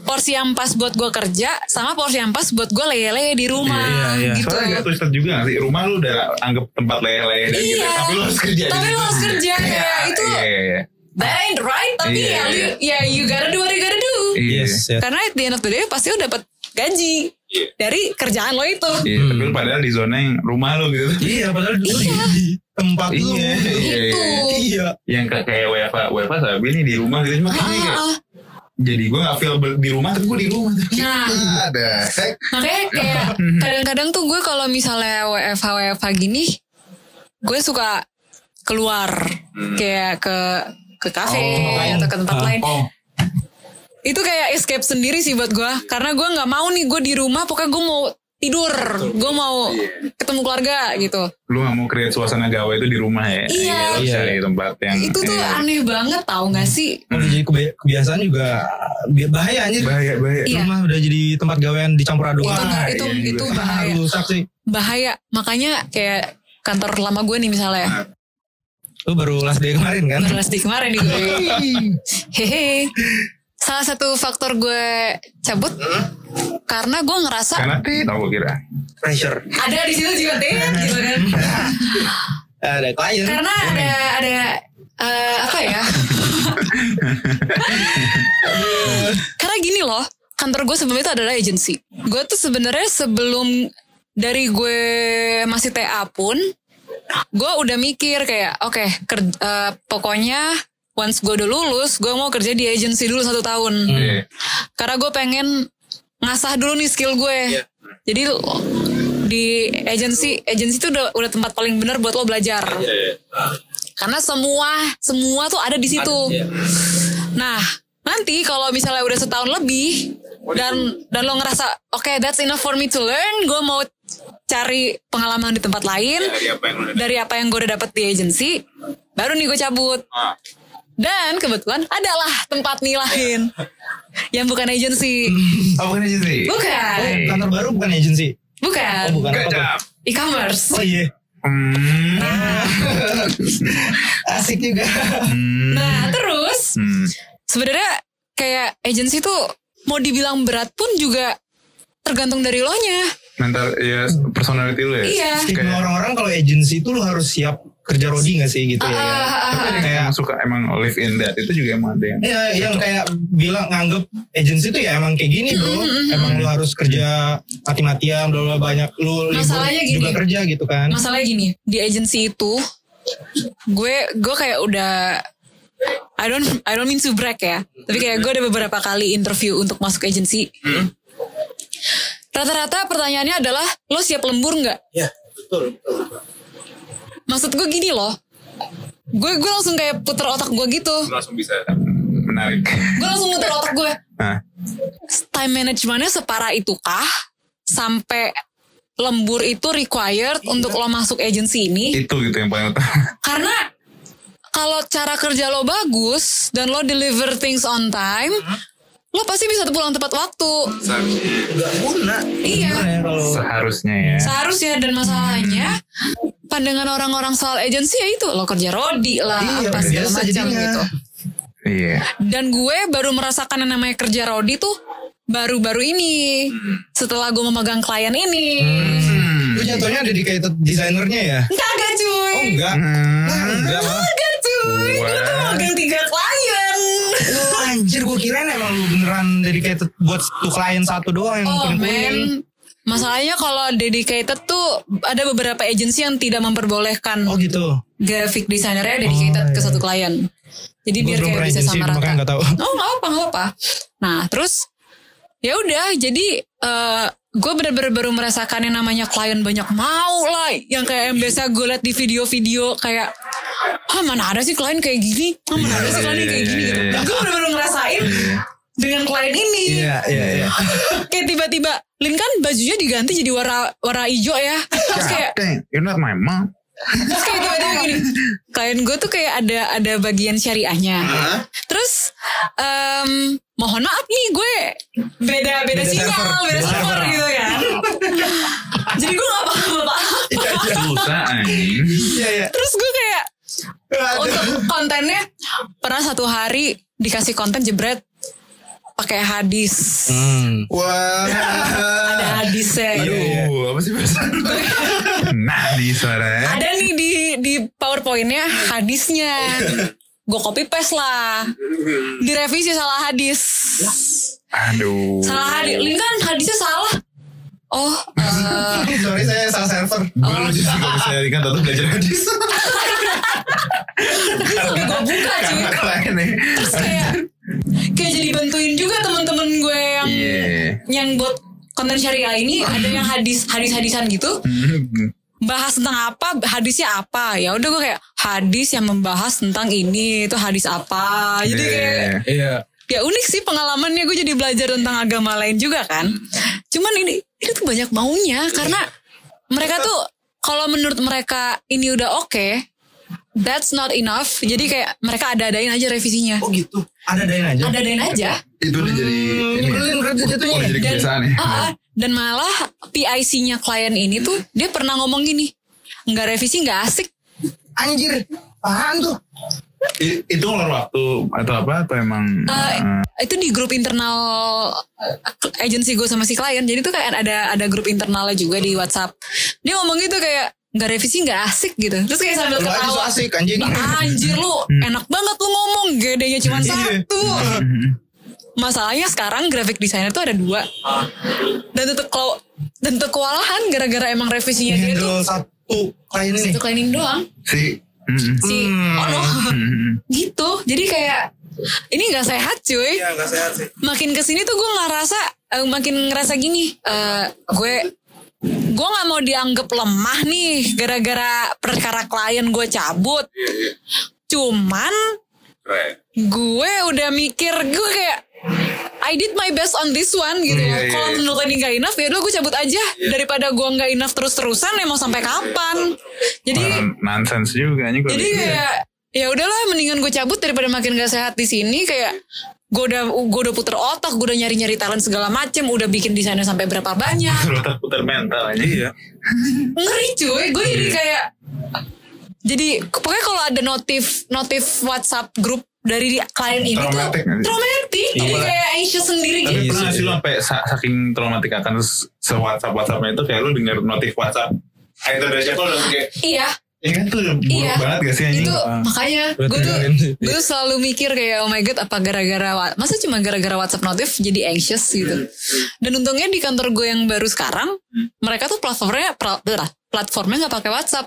porsi yang pas buat gue kerja sama porsi yang pas buat gue lele di rumah Iya, iya. gitu Soalnya agak twisted juga gak sih? Rumah lu udah anggap tempat leleh dan gitu. Iya. Tapi lu harus kerja Tapi lu harus kerja, kayak itu. Iya, iya, iya. that ain't right tapi Iya, ya iya. ya you gotta do what you gotta do Iya. Yes. yes. karena at the end of the day pasti lu dapat gaji dari kerjaan lo itu Iya, tapi lu padahal di zona yang rumah lu gitu. Iya padahal dulu Iya. di tempat lu. Iya, iya, Gitu. iya. Iya. Yang kayak WFA, WFA sabi nih di rumah gitu cuma kayak kayak- Ah, jadi gue gak feel di rumah tapi gue di rumah nah ada makanya kayak kadang-kadang tuh gue kalau misalnya WFH WFH gini gue suka keluar kayak ke ke kafe Oh. atau ke tempat Ah. lain Oh, itu kayak escape sendiri sih buat gue karena gue nggak mau nih gue di rumah pokoknya gue mau tidur gue mau ketemu keluarga gitu lu gak mau create suasana gawe itu di rumah ya? Iya. Iya. cari tempat yang itu tuh iya. aneh banget tau gak sih Udah jadi kebia- kebiasaan juga bahaya anjir. bahaya bahaya. Iya. Rumah udah jadi tempat gawean dicampur aduk. itu Wah, itu iya itu juga. bahaya rusak sih. bahaya makanya kayak kantor lama gue nih misalnya Lu baru last day kemarin kan? baru last day kemarin nih gue hehe salah satu faktor gue cabut karena gue ngerasa Karena tit aku kira. Pressure. ada di situ juga deh gitu kan Ada klien. karena ada ada eh, apa ya karena gini loh kantor gue sebelum itu adalah agency gue tuh sebenarnya sebelum dari gue masih TA pun gue udah mikir kayak oke ker- eh, pokoknya once gue udah lulus gue mau kerja di agency dulu satu tahun. Iya. karena gue pengen ngasah dulu nih skill gue jadi di agency agency itu udah udah tempat paling benar buat lo belajar. Karena semua semua tuh ada di situ. Nah nanti kalau misalnya udah setahun lebih dan dan lo ngerasa oke that's enough for me to learn gue mau cari pengalaman di tempat lain. Dari apa yang dari apa yang gue udah dapet di agency baru nih gue cabut. Ah. Dan kebetulan adalah tempat nih lain yang bukan agency Oh bukan sih. bukan Kantor baru bukan agency. bukan Oh, bukan apa tuh? Gajah. e-commerce Oh iya. Hmm. Asik juga. Hmm. nah terus Hmm. sebenarnya kayak agency tuh mau dibilang berat pun juga tergantung dari lo nya Mental ya personality lu ya. Iya. Kayak orang-orang kalau agency itu lu harus siap kerja rodi gak sih gitu ya. Ah, ah, ah, tapi ada yang emang suka emang live in that itu juga emang ada yang Iya, yang kayak bilang nganggep agency itu ya emang kayak gini bro. Emang lu harus kerja mati-matian, bla bla banyak lu libur Masalahnya gini. juga kerja gitu kan. masalahnya gini di agency itu gue gue kayak udah I don't I don't mean to brag ya tapi kayak gue ada beberapa kali interview untuk masuk agency rata-rata pertanyaannya adalah lo siap lembur nggak Ya, betul. Maksud gue gini loh. Gue gue langsung kayak puter otak gue gitu. Langsung bisa menarik. gue langsung muter otak gue Nah, time managementnya separah itukah? Sampai lembur itu required untuk lo masuk agency ini? Itu gitu yang paling utama. karena kalau cara kerja lo bagus dan lo deliver things on time lo pasti bisa pulang tepat waktu. Gak guna. iya. Ya Seharusnya ya. seharusnya dan masalahnya pandangan orang-orang soal agensi ya itu lo kerja rodi lah Iya, apa segala macam jadinya. gitu Iya. dan gue baru merasakan yang namanya kerja rodi tuh baru-baru ini setelah gue memegang klien ini Hmm. lu jatuhnya dedicated desainernya ya? kagak cuy Oh enggak. Hmm. Nah, enggak malah. kagak cuy gue tuh Wah. megang tiga klien Oh, anjir gue kirain emang lu beneran dedicated buat tuh klien satu doang yang Oh kuning men, masalahnya kalau dedicated tuh ada beberapa agensi yang tidak memperbolehkan Oh gitu. graphic designernya dedicated Oh, ke iya. satu klien. Jadi biar kayak bisa agency, sama rata. nggak tahu. Oh nggak apa nggak apa. Nah terus ya udah jadi eh gue bener-bener baru merasakan yang namanya klien banyak mau lah yang kayak yang biasa gue liat di video-video kayak ah mana ada sih klien kayak gini ah mana ada sih klien yang kayak gini gitu dan gue bener-bener ngerasain dengan klien ini Iya iya iya. kayak tiba-tiba Lin kan bajunya diganti jadi warna warna hijau ya. Terus kayak you're not my mom. terus kayak tiba-tiba gini? Klien gue tuh kayak ada ada bagian syariahnya. Terus em, mohon maaf nih gue beda beda, Beda sinyal server, beda server gitu kan jadi gue gak paham apa Susah anjing. Iya iya. terus gue kayak untuk kontennya pernah satu hari dikasih konten jebret pakai hadis Hmm. Wah. ada hadisnya Aduh, apa sih bahasa? nah, di suara. ada nih di di powerpointnya hadisnya gue copy paste lah direvisi salah hadis Aduh. salah hadis Lin kan hadisnya salah oh eh, Sorry saya salah server. Gue lucu sih kalau misalnya kan tetap belajar hadis. gue buka cuy Karena klien nih. terus kayak kayak jadi bantuin juga temen-temen gue yang yang buat konten syariah ini ada yang hadis hadis hadisan gitu bahas tentang apa hadisnya apa ya udah gue kayak hadis yang membahas tentang ini itu hadis apa. Jadi kayak Iya. Ya unik sih pengalamannya gue jadi belajar tentang agama lain juga kan. Cuman ini ini tuh banyak maunya karena mereka tuh kalau menurut mereka ini udah oke, that's not enough. Jadi kayak mereka ada-adain aja revisinya. Oh gitu. Ada dain aja. Ada-adain aja. itu udah jadi ini Nyebelin berarti jatuhnya. udah jadi kebiasaan ya Ah, ah. dan malah PIC-nya klien ini tuh dia pernah ngomong gini, nggak revisi nggak asik. Anjir. Apaan tuh? I- itu ngeluar waktu atau apa atau emang Eh, itu di grup internal eh, agensi gue sama si klien. Jadi tuh kayak ada ada grup internalnya juga di WhatsApp. Dia ngomong gitu kayak nggak revisi nggak asik gitu. Terus kayak sambil Lu aja so ketawa. asik anjing. Nah, anjir lu enak banget lu ngomong gedenya cuma satu. Masalahnya sekarang graphic designer tuh ada dua. Dan tetep kalau dan tetep kewalahan gara-gara emang revisinya dia tuh satu klien ini. itu cleaning doang. si Si Hmm. oh no. gitu. Jadi kayak ini nggak sehat cuy. Iya gak sehat sih. makin ke sini tuh gue ngerasa eh, makin ngerasa gini eh gue gue nggak mau dianggap lemah nih gara-gara perkara klien gue cabut cuman gue udah mikir gue kayak I did my best on this one gitu. Iya, loh. iya, Kalau iya. menurut ini gak enough ya udah gue cabut aja. Daripada gue nggak enough terus-terusan ya mau sampai kapan. Jadi nonsense juga nih gue jadi kayak ya udahlah mendingan gue cabut daripada makin gak sehat di sini. Kayak gue udah gue udah puter otak gue udah nyari nyari talent segala macem udah bikin desainnya sampai berapa banyak. Putar putar mental aja iya. Ngeri cuy. Gue jadi kayak jadi pokoknya kalau ada notif notif WhatsApp grup dari klien ini Traumatic nggak tuh sih? traumatic jadi Iya. kayak anxious sendiri tapi gitu. pernah sih lu sampai sa- saking traumatik akan se WhatsApp WhatsAppnya itu kayak lu denger notif WhatsApp. Itu dari siapa lu langsung kayak iya. Ini kan tuh buruk Iya. banget gak sih anjing? Itu makanya gue tuh gue tuh selalu mikir kayak oh my god apa gara-gara masa cuma gara-gara WhatsApp notif jadi anxious gitu? Dan untungnya di kantor gue yang baru sekarang mereka tuh platformnya platformnya nggak pakai WhatsApp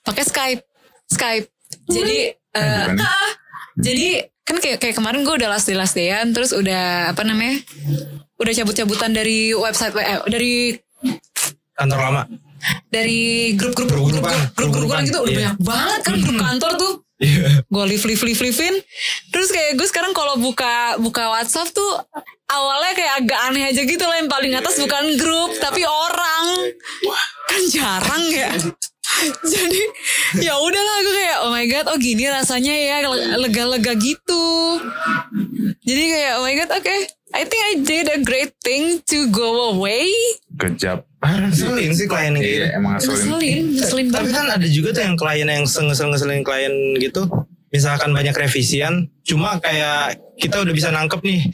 pakai Skype. Skype. Jadi eh, bukan. Jadi kan kayak kayak kemarin gue udah last day last dayan terus udah apa namanya udah cabut-cabutan dari website eh, dari Kantor lama. dari grup-grup grup Grup-grupan. grup grup-grupan Grup-grupan. gitu udah Iya. banyak banget kan grup kantor tuh Iya. gue live live live livein terus kayak gue sekarang kalau buka buka WhatsApp tuh awalnya kayak agak aneh aja gitu lah yang paling atas bukan grup tapi orang kan jarang ya jadi ya udahlah gue kayak oh my god oh gini rasanya ya lega-lega gitu jadi kayak oh my god oke I think I did a great thing to go away kejap parah sih Ngeselin sih klien yang gitu. iya emang ngeselin ngeselin ngeselin Tapi banget kan ada juga tuh yang klien yang ngesel-ngeselin klien gitu. Misalkan banyak revisian, cuma kayak kita udah bisa nangkep nih.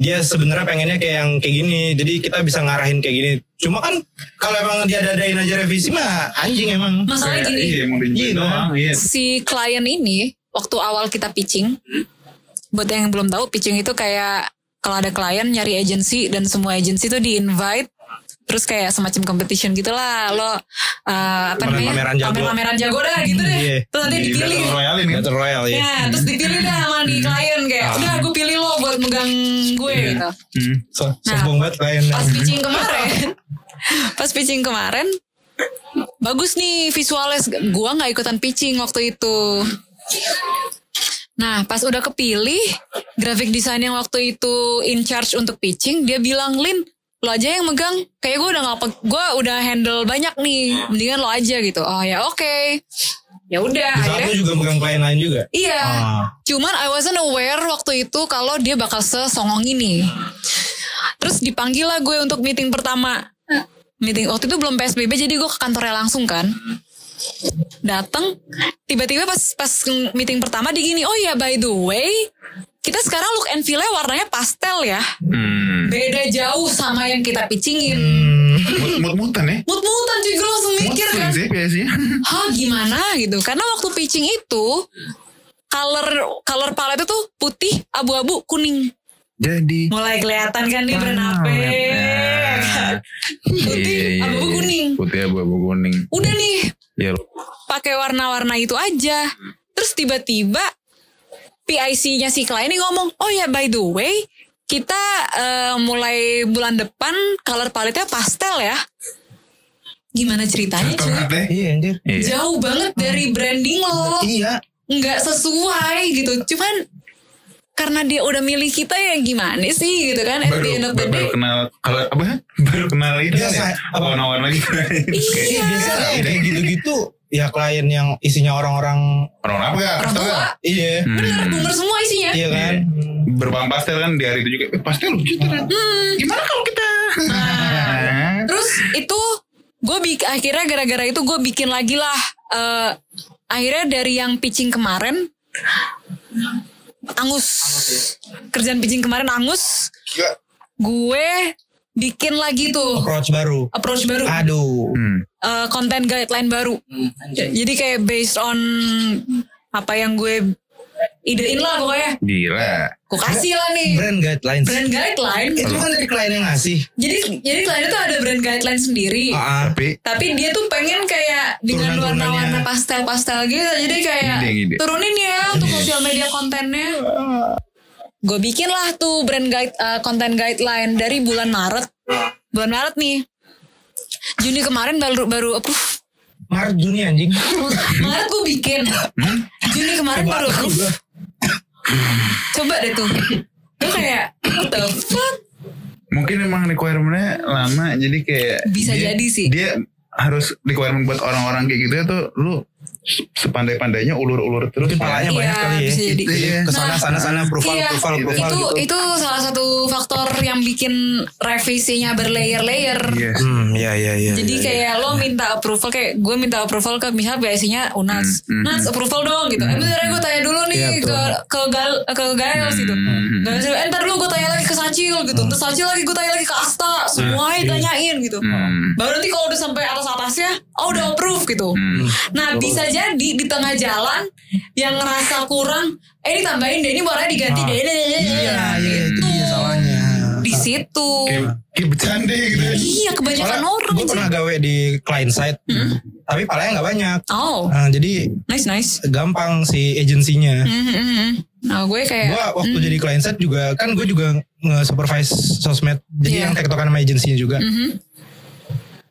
Dia sebenarnya pengennya kayak yang kayak gini, jadi kita bisa ngarahin kayak gini. Cuma kan kalau emang dia dadain aja revisi mah anjing emang. masalahnya Kayak, gini iya emang Iya. doang iya si klien ini waktu awal kita pitching buat yang belum tahu pitching itu kayak kalau ada klien nyari agensi dan semua agensi itu di invite terus kayak semacam competition gitulah. Lo uh, apa namanya? Pameran jago. pameran jago dah gitu deh. Iya. terus nanti Di dipilih. Battle Royale ini Battle Royale ya. ya terus dipilih dah sama di klien kayak udah gue pilih lo buat megang gue gitu. Hmm. So, sombong banget klien. pas pitching kemarin pas pitching kemarin bagus nih visualnya. Gua nggak ikutan pitching waktu itu. Nah pas udah kepilih graphic design yang waktu itu in charge untuk pitching dia bilang Lin lo aja yang megang kayak gue udah nggak gue udah handle banyak nih mendingan lo aja gitu oh ya oke ya udah Di akhirnya juga megang klien lain juga. Iya. Ah. Cuman I wasn't aware waktu itu kalau dia bakal sesongong ini. Terus dipanggil lah gue untuk meeting pertama. Meeting waktu itu belum PSBB jadi gue ke kantornya langsung kan. Datang tiba-tiba pas pas meeting pertama di gini, "Oh ya by the way, kita sekarang look and feel-nya warnanya pastel ya. Hmm. Beda jauh sama yang kita pitchingin." Mut- Mut-mutan ya Mut-mutan cuy gue langsung mikir Mut kan. sih biasanya Hah gimana gitu Karena waktu pitching itu Color color palette itu putih, abu-abu, kuning Jadi Mulai kelihatan kan nih brand apa ya? Putih, Iya, iya, abu-abu iya. kuning Putih abu-abu kuning Udah nih Ya pakai warna-warna itu aja Terus tiba-tiba PIC-nya si klien ini ngomong Oh ya by the way Kita eh, mulai bulan depan Color palette-nya pastel ya gimana ceritanya cuy. Iya anjir. Iya. jauh banget dari branding lo Iya. nggak sesuai gitu cuman karena dia udah milih kita ya gimana sih gitu kan at Baru, the end of the baru day kenal kalau apa? Baru kenal ini kan Biasa, ya. apa? Lagi? Iya. Biasanya kayak gitu-gitu ya klien yang isinya orang-orang Orang apa ya? orang tua iya. bener boomer semua isinya Iya kan? Berbang pastel kan di hari itu juga. Eh, pastel lucu tuh. Gimana kalau kita? Nah, terus itu gue akhirnya gara-gara itu gue bikin lagi lah eh, akhirnya dari yang pitching kemarin angus kerjaan pitching kemarin angus gue bikin lagi tuh Approach baru. approach baru Aduh. Hmm. eh, konten guideline baru jadi kayak based on apa yang gue idein lah pokoknya Gila. gue kasih lah nih Brand guidelines. brand guideline Itu kan dari klien yang ngasih. jadi jadi klien itu ada brand guideline sendiri Ah, Tapi tapi dia tuh pengen kayak dengan warna-warna pastel-pastel gitu jadi kayak Ide-ide. turunin ya untuk sosial media kontennya gue bikin lah tuh brand guide uh, konten guideline dari bulan Maret. Bulan Maret nih. Juni kemarin baru baru approve Maret Juni anjing. Maret gue bikin. Juni kemarin baru approve. Coba deh tuh. Gue kayak what the fuck? Mungkin emang requirement-nya lama jadi kayak Bisa dia- jadi sih. Dia harus requirement buat orang-orang kayak gitu ya tuh lu sepandai-pandainya ulur-ulur terus. Mungkin palanya Iya, banyak kali ya. bisa jadi. Iya. Ke sana sana sana approval Iya, approval approval itu gitu. itu salah satu faktor yang bikin revisinya berlayer-layer. Yes. Hmm, iya iya iya. Jadi iya, kayak lo minta approval kayak gue minta approval ke misal biasanya Unas, Hmm, hmm, Nats approval dong gitu. Eh bentar gue tanya dulu nih Iya, ke ke gal ke Gaels gitu. Hmm. Eh ntar dulu gue tanya lagi ke Sacil gitu. Terus Sacil lagi gue tanya lagi ke Asta. Semuanya ditanyain gitu. Hmm. Baru nanti kalau udah sampai atas atasnya, oh udah approve gitu. Hmm. Nah bisa jadi di tengah jalan yang ngerasa kurang, eh ini tambahin deh, ini warnanya diganti deh. Iya iya itu dia salahnya. Di situ. Kayak, bercanda gitu. Iya kebanyakan orang. gue pernah gawe di client side, tapi palanya nggak banyak. Oh, Nah, jadi nice nice. gampang si agensinya. Mhm, mhm. Nah gue kayak Gue waktu jadi client side juga kan gue juga nge-supervise sosmed. Jadi Iya. yang tektokan sama agensinya juga. mhm.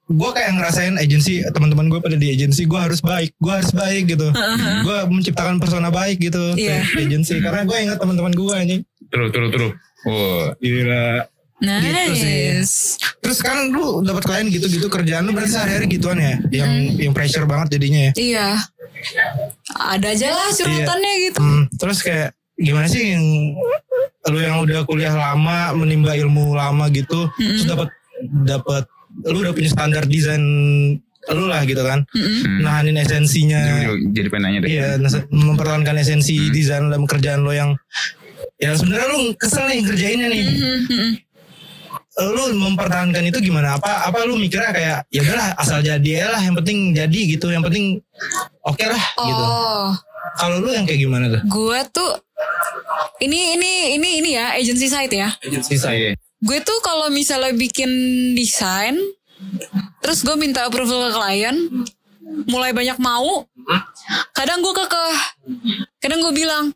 Gue kayak ngerasain agensi teman-teman gue pada di agensi gue harus baik, gue harus baik gitu. Gue menciptakan persona baik gitu Iya. ke agensi karena gue ingat teman-teman gue anjing. Terus terus terus. Oh. Gila. Gitu sih. nice. Terus kan lu dapat klien gitu-gitu kerjaan lu berarti sehari-hari gituan ya, yang yang pressure banget jadinya ya. Iya. Ada aja lah curhatannya gitu. Hmm, terus kayak gimana sih yang lu yang udah kuliah lama, menimba ilmu lama gitu, terus dapat dapat lu udah punya standar desain lu lah gitu kan, Mhm. nahanin esensinya, Jadi, jadi penanya deh. iya, mempertahankan esensi desain dalam kerjaan lo yang ya sebenarnya lu kesel nih kerjainnya nih. Mhm, mhm. lu mempertahankan itu gimana apa apa lu mikirnya kayak ya udahlah asal jadi ya lah yang penting jadi gitu yang penting oke lah gitu Oh, kalau lu yang kayak gimana tuh gue tuh ini ini ini ini ya agency site ya. agency saya Gue tuh kalau misalnya bikin desain, terus gue minta approval ke klien, mulai banyak mau, kadang gue kekeh, kadang gue bilang,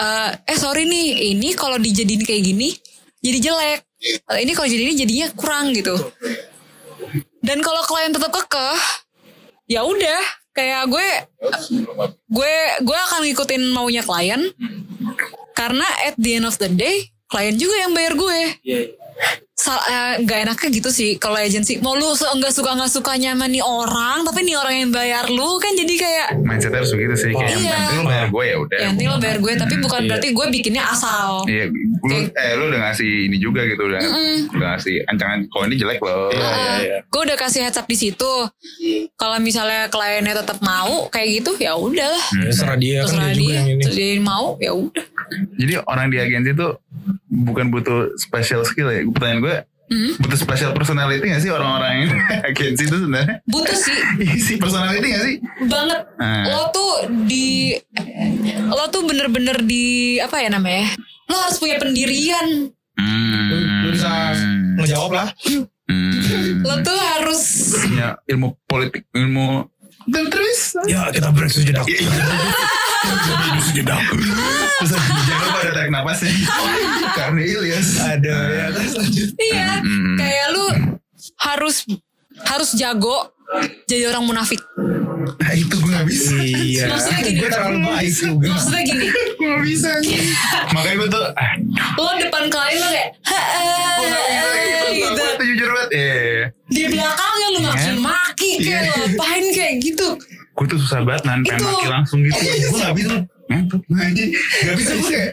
eh eh sorry nih, ini kalau dijadiin kayak gini, jadi jelek. Eh, ini kalau jadi ini jadinya kurang gitu. Dan kalau klien tetap kekeh, ya udah, kayak gue, gue gue akan ngikutin maunya klien, karena at the end of the day, klien juga yang bayar gue eh, nggak enaknya gitu sih kalau agensi mau lu nggak suka nggak sukanya sama nih orang tapi nih orang yang bayar lu kan jadi kayak Mindsetnya harus begitu sih. Kayak yang Iya. penting lu bayar gue ya udah. ya nanti lo bayar gue tapi bukan berarti gue bikinnya asal. Iya, lu, eh lu udah ngasih ini juga gitu udah, udah ngasih ancangan. Kalau ini jelek loh. gue udah kasih heads up di situ. Kalau misalnya kliennya tetap mau kayak gitu ya udah. Lah terserah dia kan terserah dia juga dia. yang ini. Terus dia mau ya udah. Jadi orang di agensi tuh bukan butuh special skill ya. Pertanyaan gue, Hmm. butuh special personality gak sih orang-orang yang agensi itu sebenarnya? butuh sih Isi personality gak sih? banget Hmm. lo tuh di lo tuh bener-bener di apa ya namanya lo harus punya pendirian Hmm. lu, lu bisa ngejawab lah Hmm. lo tuh harus Punya ilmu politik, ilmu dan terus ya kita break sejenak Iya, iya. Terus jangan lupa ada tarik napas ya. Karena Ilyas. ada ya Iya, Mm. kayak lu harus harus jago jadi orang munafik. Nah itu gue gak bisa. Iya. Maksudnya gini. Gue terlalu baik juga. Maksudnya gini, Gue gak bisa. Makanya gue tuh. Lo depan klien lo kayak gue gak bisa "Ha-eh," gitu. gitu. Gue tuh jujur banget. Iya. Di belakangnya lu maki-maki kayak Iya. ngapain kayak gitu. Gue tuh susah banget nan. Pengen maki langsung gitu. Gue gak bisa. Ngantuk. Anjing. Gak bisa gue kayak.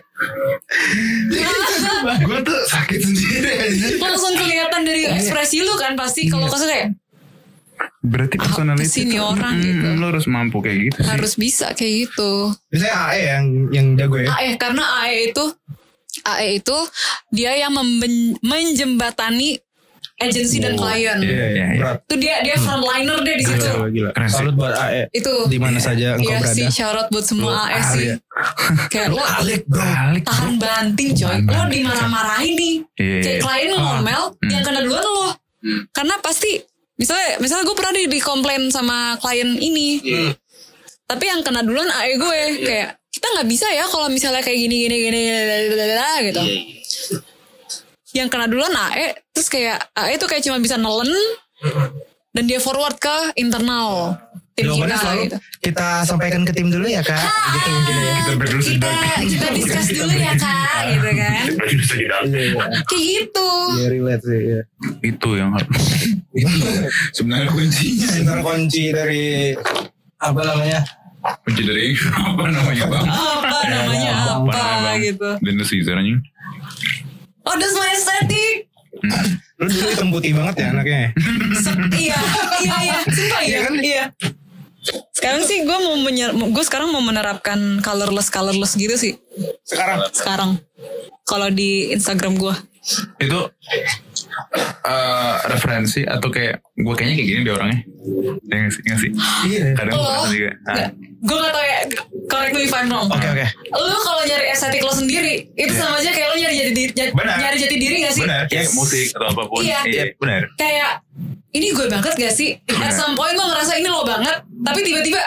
gue tuh sakit sendiri aja. Langsung kelihatan dari ekspresi lu kan pasti kalau kesel kayak Berarti nih tuh, orang mm, gitu? Lo harus mampu kayak gitu sih. harus bisa kayak gitu. Biasanya AE yang yang jago ya. AE karena AE itu AE itu dia yang menjembatani agensi dan klien. Iya, iya, iya. Itu dia dia frontliner deh di situ. Gila, gila. Keren sih. Salut buat AE. Itu Di mana saja engkau Iya berada. sih syarat buat semua AE sih. ya. Kayak lo Alik bro. Balik. tahan banting coy. Lo dimarah-marahin nih. Iya, Kayak iya. klien ngomel, yang kena duluan lo. Karena pasti misalnya misalnya gue pernah di, di komplain sama klien ini. Tapi yang kena duluan AE gue kayak kita nggak bisa ya kalau misalnya kayak gini gini gini lalala, gitu. Yang kena duluan AE terus kayak AE tuh kayak cuma bisa nelen dan dia forward ke internal tim Jawabannya kita selalu gitu. kita sampaikan ke tim dulu ya kak. Gitu mungkin ya. Kita berdua Kita kita discuss dulu ya kak gitu kan. Iya, Kayak gitu. Iya relate sih. Iya. Itu yang harus. Sebenarnya kuncinya. Center kunci dari apa namanya? Kunci dari apa namanya bang? Apa namanya Apa apa namanya, Bang? gitu. Dan the Caesar anjing. Oh that's my aesthetic. Lu dulu hitam putih banget ya anaknya. Se- iya iya iya sumpah iya iya. Sekarang sih gue mau menyer gue sekarang mau menerapkan colorless colorless gitu sih Sekarang sekarang kalau di Instagram gue. Itu eh, referensi atau kayak gue kayaknya kayak gini deh orangnya. Ya nggak sih? Nggak sih? Iya. Kadang Oh, gue juga. Ah, gue gak tau ya correct me if I'm wrong. Oke oke. Lu kalau nyari estetik lo sendiri itu sama aja kayak lo nyari jati diri jati- Benar. nyari jati diri gak sih? Benar. Kayak musik atau apa pun. Iya. benar. kayak ini gue banget gak sih? At some point gue ngerasa ini lo banget, tapi tiba-tiba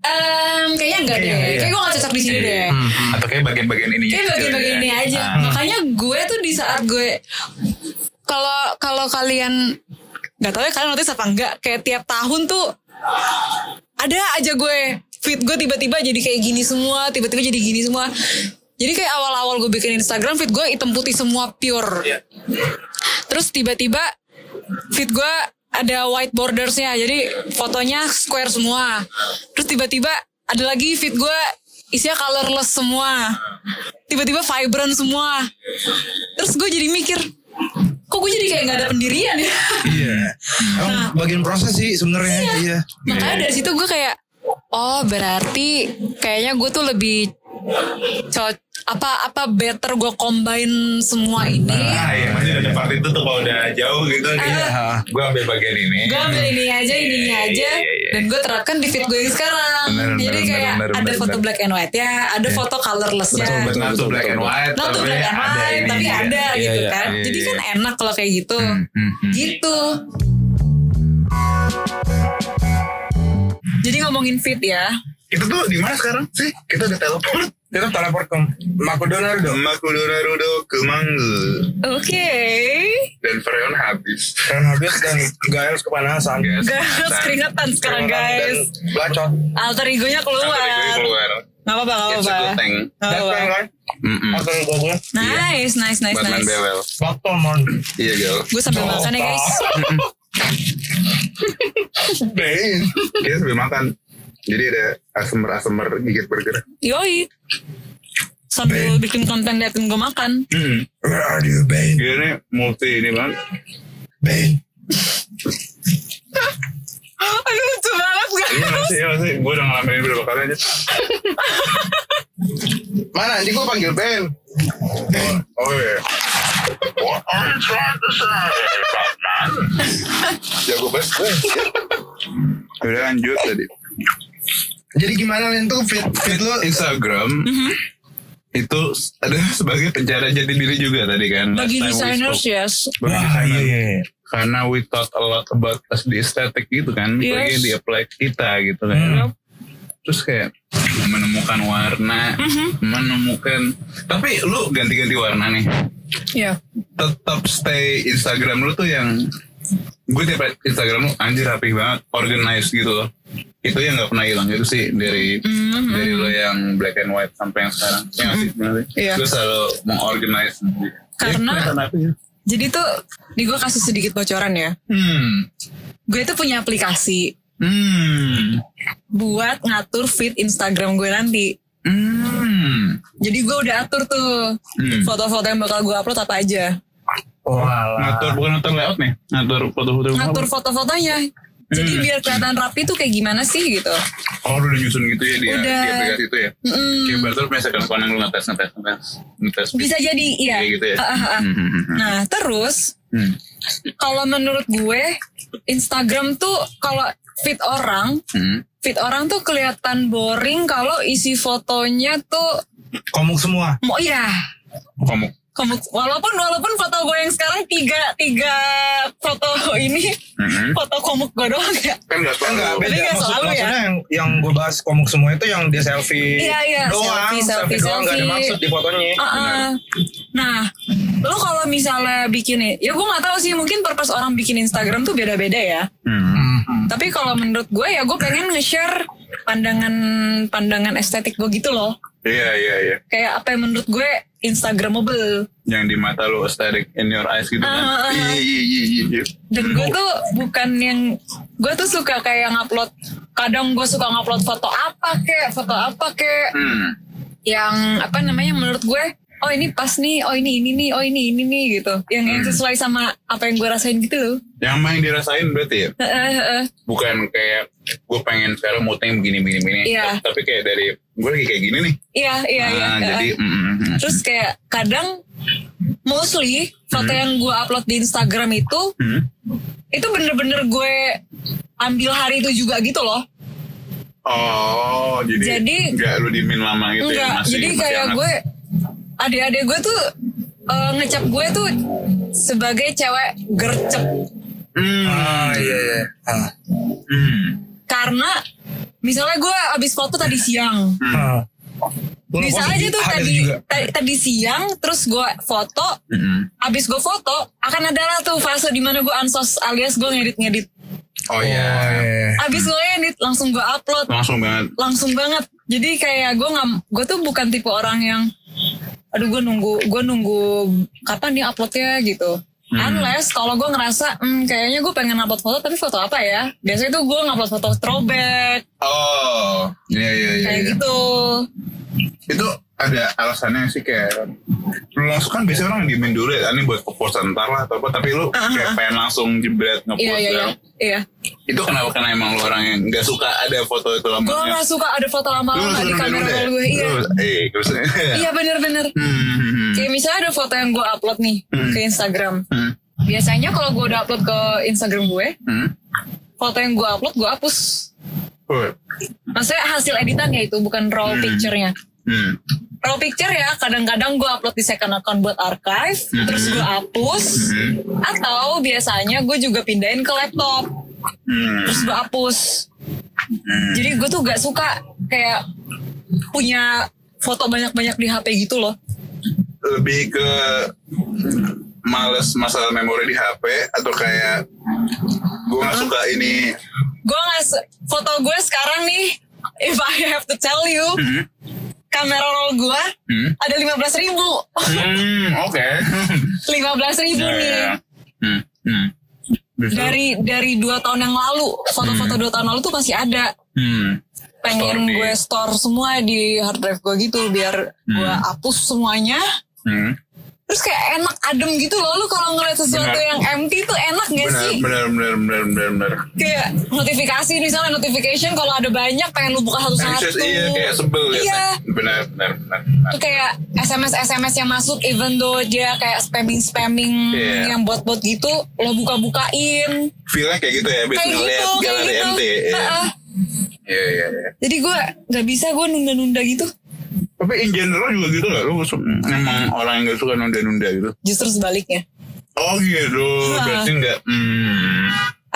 em kayaknya enggak deh. Kayaknya, iya. Kayak gue gak cocok di sini deh. Atau kayak bagian-bagian ini. Kayak bagian-bagian ini aja. Ah. Makanya gue tuh di saat gue kalau kalau kalian nggak tahu ya kalian notice apa enggak kayak tiap tahun tuh ada aja gue feed gue tiba-tiba jadi kayak gini semua, tiba-tiba jadi gini semua. Jadi kayak awal-awal gue bikin Instagram feed gue hitam putih semua pure. Terus tiba-tiba feed gue ada white bordersnya, jadi fotonya square semua. Terus tiba-tiba ada lagi feed gue isinya colorless semua. Tiba-tiba vibrant semua. Terus gue jadi mikir, kok gue jadi kayak nggak ada pendirian ya? Iya. Emang bagian proses sih sebenarnya. Iya. Makanya dari situ gue kayak, oh berarti kayaknya gue tuh lebih cocok apa apa better gue combine semua ini. Ah iya masih ada part itu tuh kalau udah jauh gitu kayak gue ambil bagian ini. gue ambil ini aja ininya aja Iya, iya, iya. dan gue terapkan di feed gue yang sekarang Bener, jadi bener, kayak bener, ada bener, foto bener. black and white ya ada foto colorlessnya Betul, betul, Betul, betul, black and white. not black and ada white ini tapi ada Iya, gitu iya. kan Iya, jadi iya. kan enak kalau kayak gitu Hmm, hmm, hmm. gitu jadi ngomongin feed ya Itu tuh di mana sekarang sih? Kita udah teleport. Kita teleport ke Makodonardo. Makudonarudo ke Manggu oke dan Freon habis. Dan habis dan Gaels kepanasan. Guys, guys keringetan sekarang guys Dan bacot. alter egonya keluar keluar. nggak apa-apa nggak It's a apa-apa good thing. Dan apa-apa. kan. Atau gue nice nice nice Batman nice Bewel. Bakto mon. Iya gal. gue sambil makan ya guys Bain. Kita sambil makan. Jadi ada asmer-asmer gigit burger. Yoi. Sambil bikin konten liatin gue makan. Hmm. Where are you Bain? Dia ini multi ini banget. Bain. Aduh lucu banget gak? Iya masih, iya masih. Gue udah ngalamin berapa kali aja. Mana nanti gue panggil Ben. Ben. Oh iya. What are you trying to say, Batman? Jago banget. Udah lanjut tadi. Jadi gimana Lin tuh fit fit lu? Instagram itu ada sebagai pencarian jati diri juga tadi kan. Bagi designers yes. Bagi Wah, desainer. iya, iya. Karena we thought a lot about us di estetik gitu kan. Yes. Lagi di apply kita gitu kan. Hmm. Terus kayak menemukan warna, menemukan. Tapi lu ganti-ganti warna nih. Iya. Tetap stay Instagram lu tuh yang gue tiap Instagram lu anjir rapi banget, organized gitu loh. Itu yang nggak pernah hilang itu sih dari Mhm. dari lo yang black and white sampai yang sekarang. Ya nggak sih? Bener sih? Iya. Gue selalu mengorganize. Karena- Ya, kelihatan rapi. Jadi tuh, di gue kasih sedikit bocoran ya. Hmm. Gue tuh punya aplikasi Hmm. buat ngatur feed Instagram gue nanti. Hmm. Jadi gue udah atur tuh Hmm. foto-foto yang bakal gue upload apa aja. Oh, alah. Ngatur bukan ngatur layout nih, ngatur foto-foto. Ngatur foto-fotonya. Jadi Hmm. biar kelihatan rapi tuh kayak gimana sih gitu. Oh udah nyusun gitu ya di, Udah. di aplikasi itu ya? Mm-mm. Kayak berarti lu punya second account yang lu ngetes, ngetes, ngetes, ngetes. Bisa jadi iya. Kayak gitu ya? Ah. Hmm, hmm, hmm, Nah terus hmm. kalau menurut gue Instagram tuh kalau feed orang, Hmm. feed orang tuh kelihatan boring kalau isi fotonya tuh Komuk semua. mau ya Kamu kamu walaupun walaupun foto gue yang sekarang tiga tiga foto ini Mhm. foto komuk gue doang ya kan gak Kan enggak tahu. beda. Nggak Maksud, selalu ya? maksudnya yang yang gue bahas komuk semua itu yang dia selfie Iya, iya, doang. selfie, selfie, doang nggak ada selfie. maksud di fotonya. Ah, ah. Nah, lu kalau misalnya bikin ya gue nggak tahu sih mungkin purpose orang bikin Instagram tuh beda-beda ya. Hmm. Tapi kalau menurut gue ya gue pengen nge-share pandangan pandangan estetik gue gitu loh. Iya iya iya. Kayak apa yang menurut gue Instagramable. Yang di mata lu aesthetic in your eyes gitu Ah, ah, kan. ah. Iya iya iya iya. iya. Dan gue tuh bukan yang gue tuh suka kayak ngupload. Kadang gue suka ngupload foto apa kek, foto apa kek. Hmm. Yang apa namanya menurut gue. Oh ini pas nih, oh ini ini nih, oh ini ini nih gitu. Yang yang sesuai sama apa yang gue rasain gitu loh. Yang main dirasain berarti ya? Bukan kayak gue pengen sekarang moodnya begini begini begini. Iya. Tapi kayak dari gue lagi kayak gini nih. Iya iya Ah, iya. jadi mm, mm, mm. Terus kayak kadang mostly foto yang gue upload di Instagram itu Hmm. itu bener-bener gue ambil hari itu juga gitu loh. Oh, jadi, Jadi- nggak lu dimin lama gitu ya? Enggak, Masih, jadi masih kayak hangat. gue adik-adik gue tuh eh, ngecap gue tuh sebagai cewek gercep Hmm. Ah iya iya. Ah. Hmm. karena misalnya gue abis foto tadi siang. Bisa ngepost aja tuh tadi, juga. tadi tadi siang terus gue foto Hmm. abis gue foto akan ada lah tuh fase di mana gue ansos alias gue ngedit-ngedit Oh Oh iya. iya. abis gue ngedit langsung gue upload Langsung banget. langsung banget jadi kayak gue nggak gue tuh bukan tipe orang yang aduh gue nunggu gue nunggu kapan nih uploadnya gitu unless kalau gue ngerasa hmm, kayaknya gue pengen upload foto tapi foto apa ya biasanya tuh gue ngupload foto throwback Oh, iya iya iya. kayak iya. gitu Itu ada alasannya sih kayak lu langsung kan biasanya orang dimin dulu ya, ini buat post ntar lah atau apa, tapi lu kayak pengen langsung jebret ngepost iya iya iya. Iya. Itu kenapa karena emang lu orang yang nggak suka ada foto itu lama gue nggak suka ada foto lama-lama di kamera roll gue iya. Eh, iya bener-bener Hmm. kayak misalnya ada foto yang gue upload nih ke Instagram. Hmm. biasanya kalau gue udah upload ke Instagram gue Hmm. foto yang gue upload gue hapus. Maksudnya hasil editannya itu bukan raw picture-nya. Hmm. Raw picture ya kadang-kadang gue upload di second account buat archive, terus gue hapus, atau biasanya gue juga pindahin ke laptop, Hmm. terus gue hapus. Jadi gue tuh gak suka kayak punya foto banyak-banyak di HP gitu loh. lebih ke males masalah memori di HP atau kayak gue nggak suka ini. Gue gak foto gue sekarang nih, if I have to tell you, kamera roll gue Hmm. ada 15 ribu. hmm oke 15 ribu Ya, ya, nih. ya. Hmm, hmm. Dari dari dua tahun yang lalu foto-foto dua tahun lalu tuh masih ada hmm. pengen Store di- gue store semua di hard drive gue gitu biar gue hapus semuanya Hmm. Terus kayak enak adem gitu loh lu kalau ngeliat sesuatu Benar. yang empty tuh enak gak benar sih benar benar benar benar benar kayak notifikasi misalnya notification kalau ada banyak pengen lu buka satu-satu Anxious, iya kayak sebel ya Iya. benar benar benar, benar. Tuh kayak SMS SMS yang masuk even though dia kayak spamming spamming Iya. yang bot-bot gitu lo buka-bukain feelnya kayak gitu ya kayak gitu kayak galeri gitu MT iya iya iya iya. jadi gue nggak bisa gue nunda-nunda gitu tapi in general juga gitu lah lu emang orang yang gak suka nunda-nunda gitu justru sebaliknya oh gitu berarti nggak hmm.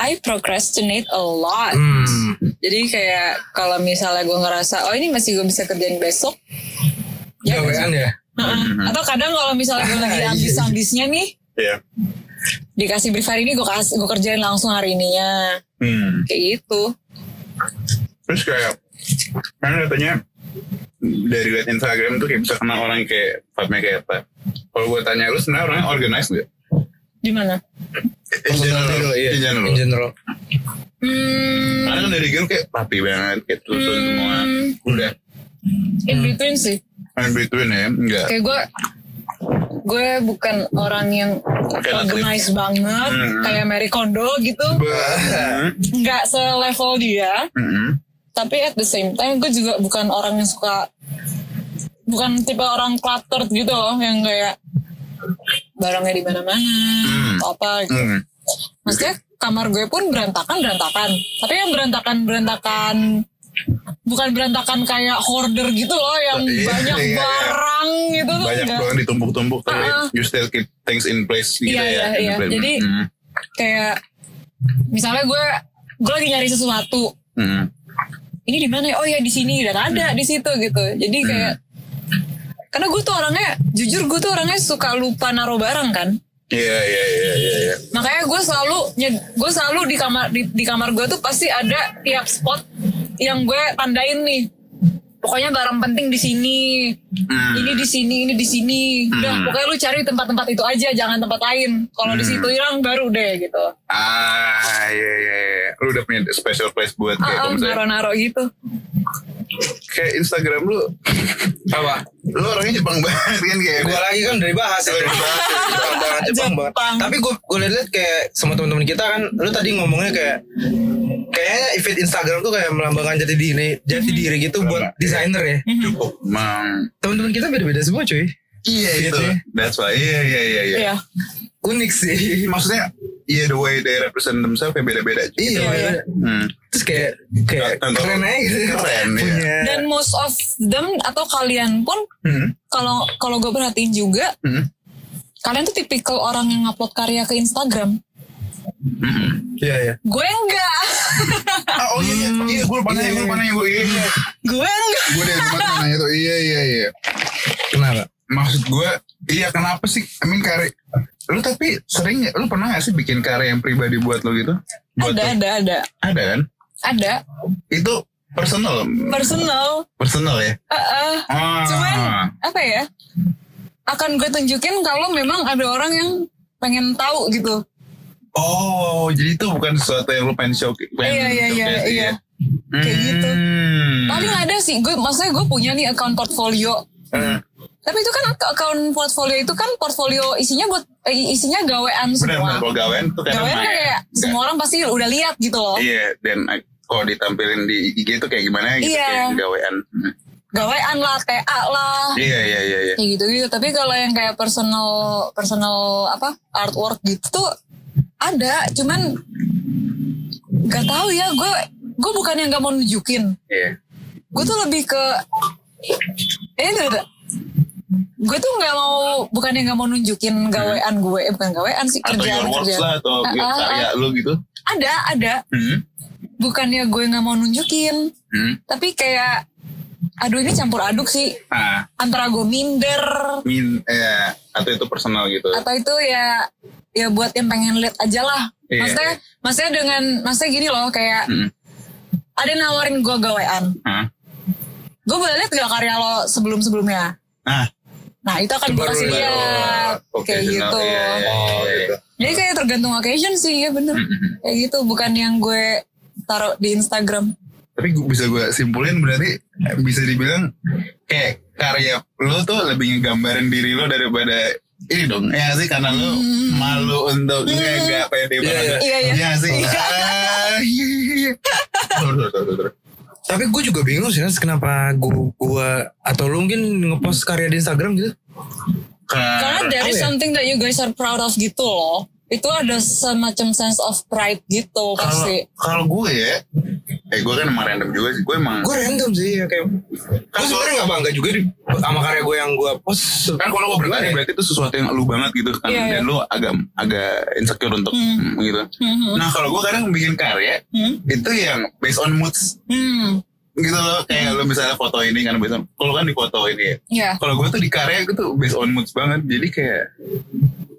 I procrastinate a lot Hmm. jadi kayak kalau misalnya gue ngerasa oh ini masih gue bisa kerjain besok ya Gawean ya. Heeh. atau kadang kalau misalnya gue lagi Iya, iya. ambis-ambisnya nih Iya. dikasih brief hari ini gue kasih gue kerjain langsung hari ininya Hmm. kayak gitu Terus kayak kan katanya dari liat Instagram tuh kayak bisa kenal orang kayak Fatma kayak apa. Kalau gue tanya lu sebenarnya orangnya organized gak? gimana In general, iya. in general. In general. hmm, Karena kan dari gue kayak rapi banget, kayak tersusun semua. Udah. in between sih In between ya, enggak. kayak gue gue bukan orang yang Kayak organized banget Hmm. kayak Mary Kondo gitu Hmm. nggak selevel dia Hmm. Tapi at the same time gue juga bukan orang yang suka bukan tipe orang cluttered gitu loh yang kayak barangnya di mana-mana atau apa gitu. Hmm. Maksudnya kamar gue pun berantakan berantakan tapi yang berantakan berantakan bukan berantakan kayak hoarder gitu loh yang Iya, banyak iya, iya. barang gitu tuh Banyak banget ditumpuk-tumpuk tapi Ah. you still keep things in place gitu Iya, ya. iya, iya. Jadi- Hmm. kayak misalnya gue gue lagi nyari sesuatu Hmm. Ini di mana ya? oh ya di sini dan ada di situ gitu jadi kayak karena gue tuh orangnya jujur gue tuh orangnya suka lupa naruh barang kan Iya, iya, iya, iya, iya. makanya gue selalu gue selalu di kamar di, di kamar gue tuh pasti ada tiap spot yang gue tandain nih pokoknya barang penting di sini Hmm. ini di sini ini di sini udah Hmm. pokoknya lu cari tempat-tempat itu aja jangan tempat lain kalau di Hmm. situ hilang baru deh gitu Ah, iya, iya, iya. Lu udah punya special place buat kayak ah, misalnya naro-naro gitu kayak Instagram lu Apa? lu orangnya Jepang banget kan kayak Gue lagi kan dari bahas ya. Dari bahas. Jepang banget, Jepang banget. Tapi gue gue liat kayak sama teman-teman kita kan, lu tadi ngomongnya kayak kayaknya feed Instagram tuh kayak melambangkan jati diri, jati diri gitu buat desainer ya. cukup mang Teman-teman kita beda-beda semua cuy. Iya itu Feednya. that's why iya iya iya iya Iya. Unik sih. maksudnya iya the way they represent themselves kayak beda-beda Iya, Iya, beda. hmm. Terus kayak kayak Contoh- keren aja gitu. keren ya Punya. Dan most of them atau kalian pun hmm. kalau kalau gue perhatiin juga Hmm. kalian tuh tipikal orang yang upload karya ke Instagram. Hmm. Iya iya. Gue enggak. Ah, oh iya iya iya gue lupa nanya gue lupa nanya gue iya iya gue enggak. gue dari tempat nanya tuh iya iya iya Kenapa? Maksud gue iya kenapa sih I mean karya lu tapi sering ya lu pernah gak sih bikin karya yang pribadi buat lu gitu buat Ada lu? ada ada ada kan ada itu personal personal. personal ya Eh, eh. ah. Cuman apa ya? Akan gue tunjukin kalau memang ada orang yang pengen tahu gitu. oh jadi itu bukan sesuatu yang lu pengen show pengen Iya, iya, iya, iya. ya? Kayak gitu. Hmm. Paling ada sih gue maksudnya gue punya nih account portfolio. Hmm. Tapi itu kan account portfolio itu kan portfolio isinya buat eh, isinya gawean benar benar semua. kalau gawean tuh kadang Gawean kan ya. kayak semua orang pasti udah lihat gitu loh. iya dan eh, kalau ditampilin di IG itu kayak gimana gitu Iya. kayak gawean Hmm. Gawean lah, TA lah. iya iya iya iya Kayak gitu-gitu. Tapi kalau yang kayak personal personal apa artwork gitu tuh ada, cuman nggak tahu ya gue gue bukan yang nggak mau nunjukin. iya Gue tuh lebih ke ini tuh. Gue tuh nggak mau bukan yang nggak mau nunjukin gawean gue eh, bukan gawean sih atau kerjaan your kerjaan. lah atau ah, karya lu gitu. Ada ada. Hmm. bukannya gue nggak mau nunjukin Hmm. tapi kayak aduh ini campur aduk sih. Ah. Antara gue minder. Min eh, atau itu personal gitu. Atau itu ya ya buat yang pengen lihat aja lah. Iya, maksudnya maksudnya dengan maksudnya gini loh kayak Hmm. ada yang nawarin gue gawean. Ah gue boleh lihat gak karya lo sebelum sebelumnya ah nah itu akan gue kasih lihat. Oke, kayak gitu. Iya, iya, iya, Oh, iya. gitu. jadi kayak tergantung occasion sih ya bener. Hmm. kayak gitu bukan yang gue taruh di Instagram. Tapi gua- bisa gue simpulin berarti bisa dibilang kayak karya lo tuh lebih ngegambarin diri lo daripada ini dong ya sih? Karena lo malu untuk nggak nggak pede banget. Hmm. Iya, iya. Iya. Sih Tapi gue juga bingung sih kenapa gue gua atau lu mungkin ngepost karya di Instagram gitu. karena there is ya? something that you guys are proud of gitu loh itu ada semacam sense of pride gitu kalau pasti kalau gue ya eh gue kan emang random juga sih gue emang Gue random sih ya kayak. Gue sebenarnya nggak bangga juga di, sama karya gue yang gue post. kan kalau gue berkarya berarti itu sesuatu yang lu banget gitu kan Iya, dan iya. lu agak agak insecure untuk Hmm. hmm, gitu Hmm. nah kalau gue kadang bikin karya Hmm. itu yang based on moods Hmm. gitu loh kayak lu misalnya foto ini kan based on kalau kan di foto ini ya Ya. kalau gue tuh di karya gue tuh based on moods banget jadi kayak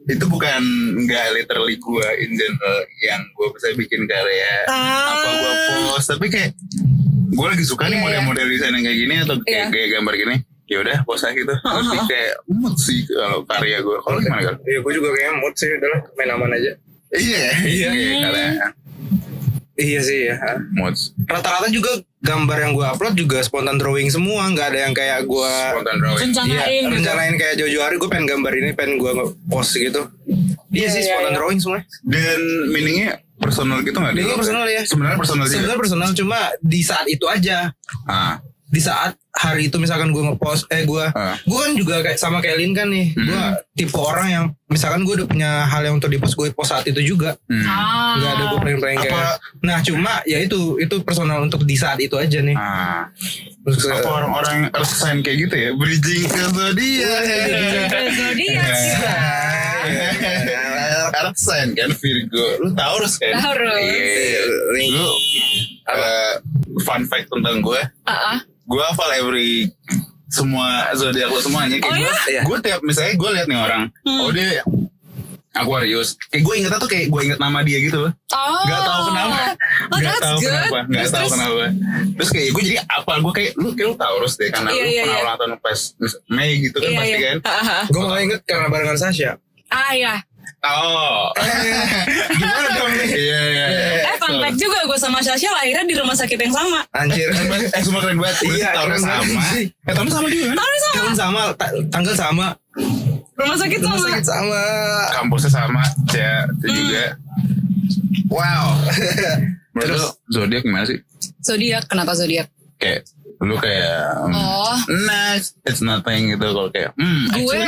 itu bukan nggak literally gue in general yang gue bisa bikin karya apa gue post tapi kayak gue lagi suka nih Ah. Iya, iya. model-model desain yang kayak gini atau kayak Iya. kayak gambar gini ya udah post aja gitu tapi kayak mood sih kalau karya gue kalau gimana kan Iya, gue juga kayak mood sih udahlah main aman aja. iya iya karya Iya sih ya. mood Rata-rata juga gambar yang gue upload juga spontan drawing semua, nggak ada yang kayak gue spontan drawing Rencanain Iya, gitu. rencanain kayak jauh-jauh hari gue pengen gambar ini, pengen gue post gitu. Iya sih, iya, spontan iya. drawing semua. dan meaningnya personal gitu nggak Di- personal ya. sebenarnya personal sih Sebenarnya personal cuma di saat itu aja. ah Di saat hari itu misalkan gue ngepost, eh gue, Ah. gue kan juga kayak sama kayak Lin kan nih. Gue tipe orang yang misalkan gue udah punya hal yang untuk di post, gue post saat itu juga. hmm. Ah. Gak ada gue pengen-pengen kayak. Nah cuma ya itu itu personal untuk di saat itu aja nih. ah Terus, apa orang-orang earth sign kayak gitu ya bridging ke zodiak Ke zodiak kita. Earth sign kan Virgo Lu Taurus kan Taurus. Iya. Lu uh, Fun fact tentang gue Ah, ah. Gue hafal every Semua zodiak lo semuanya Kayak Oh, gue iya? Gue tiap Misalnya gue liat nih orang Oh dia Aquarius Kayak gue inget tuh kayak gue inget nama dia gitu loh Oh. Gak tau kenapa Oh, Gak that's tau good. kenapa Gak tau kenapa Terus kayak gue jadi apa Gue kayak Lu kayak lu Taurus deh Karena Iya, lu iya, pernah iya. ulang tahun pas Mei gitu kan Iya, pasti iya. kan Ah, ah. gue malah inget karena barengan Sasha. Ah ya. Oh Gimana dong nih? Iya iya iya Eh fun fact juga gue sama Sasha lahirnya di rumah sakit yang sama. Anjir. Eh semua keren banget Iya, keren banget sama. Eh tahun sama juga kan Tahun sama. Tahun sama, ta- tanggal sama, Rumah sakit rumah sama. sakit sama. Kampusnya sama Ya itu Hmm. juga Wow Menurut lu zodiak gimana sih? Zodiak, kenapa zodiak? Kayak Lu kayak Oh, Nice It's nothing gitu Kalau kayak Hmm gue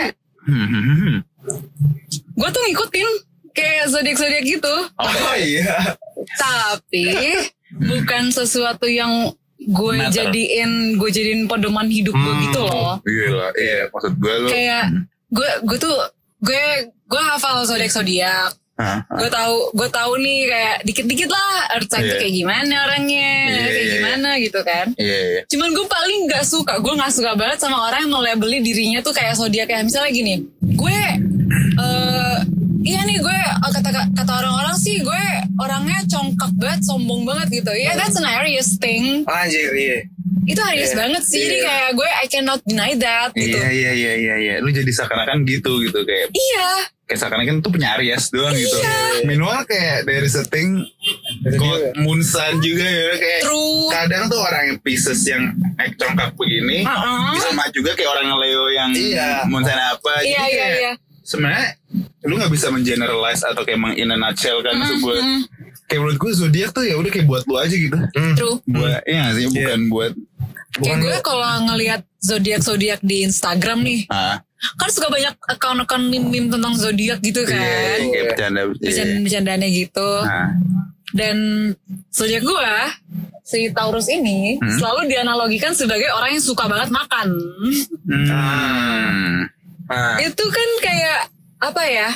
hmm, hmm, hmm, hmm. gue tuh ngikutin kayak zodiak zodiak gitu. Oh iya. Tapi bukan sesuatu yang gue Matter. jadiin gue jadiin pedoman hidup gue gitu loh. Iya lah Iya maksud gue lu Kayak gue gue tuh gue gue hafal zodiak zodiak. Gue tahu gue tahu nih kayak dikit-dikit lah earth sign tuh Iya. kayak gimana orangnya, Iya, kayak iya. gimana gitu kan. Iya iya Cuman gue paling gak suka, gue gak suka banget sama orang yang melabeli dirinya tuh kayak zodiak kayak misalnya gini, gue, eh iya nih gue kata kata orang-orang sih gue orangnya congkak banget, sombong banget gitu. Ya that's an Aries thing, Anjir iya. itu Aries Iya, banget sih. Jadi iya. kayak gue I cannot deny that gitu. Iya iya iya iya iya. Lu jadi seakan-akan gitu gitu kayak Iya, kayak seakan-akan tuh punya Aries doang gitu. Meanwhile kayak dari setting God Moon Sun juga ya kayak True. kadang tuh orang yang Pisces yang ek congkak begini Uh-uh. bisa sama juga kayak orang yang Leo yang Iya. Moon Sun apa. Iya iya kayak iya. Sebenarnya lu nggak bisa mengeneralize atau kayak meng in a nutshell kan Mm, sebuah mm. kayak menurut gue zodiak tuh ya udah kayak buat lu aja gitu. True. Buat iya nggak sih bukan buat Kayak gue kalau ngelihat zodiak zodiak di Instagram nih, ah kan suka banyak account-account meme-meme tentang zodiak gitu kan. iya, kayak bercanda Bercanda-bercandanya gitu. Nah, Dan zodiak gue si Taurus ini Hmm? selalu dianalogikan sebagai orang yang suka banget makan. hmm. Nah, Itu kan kayak apa ya?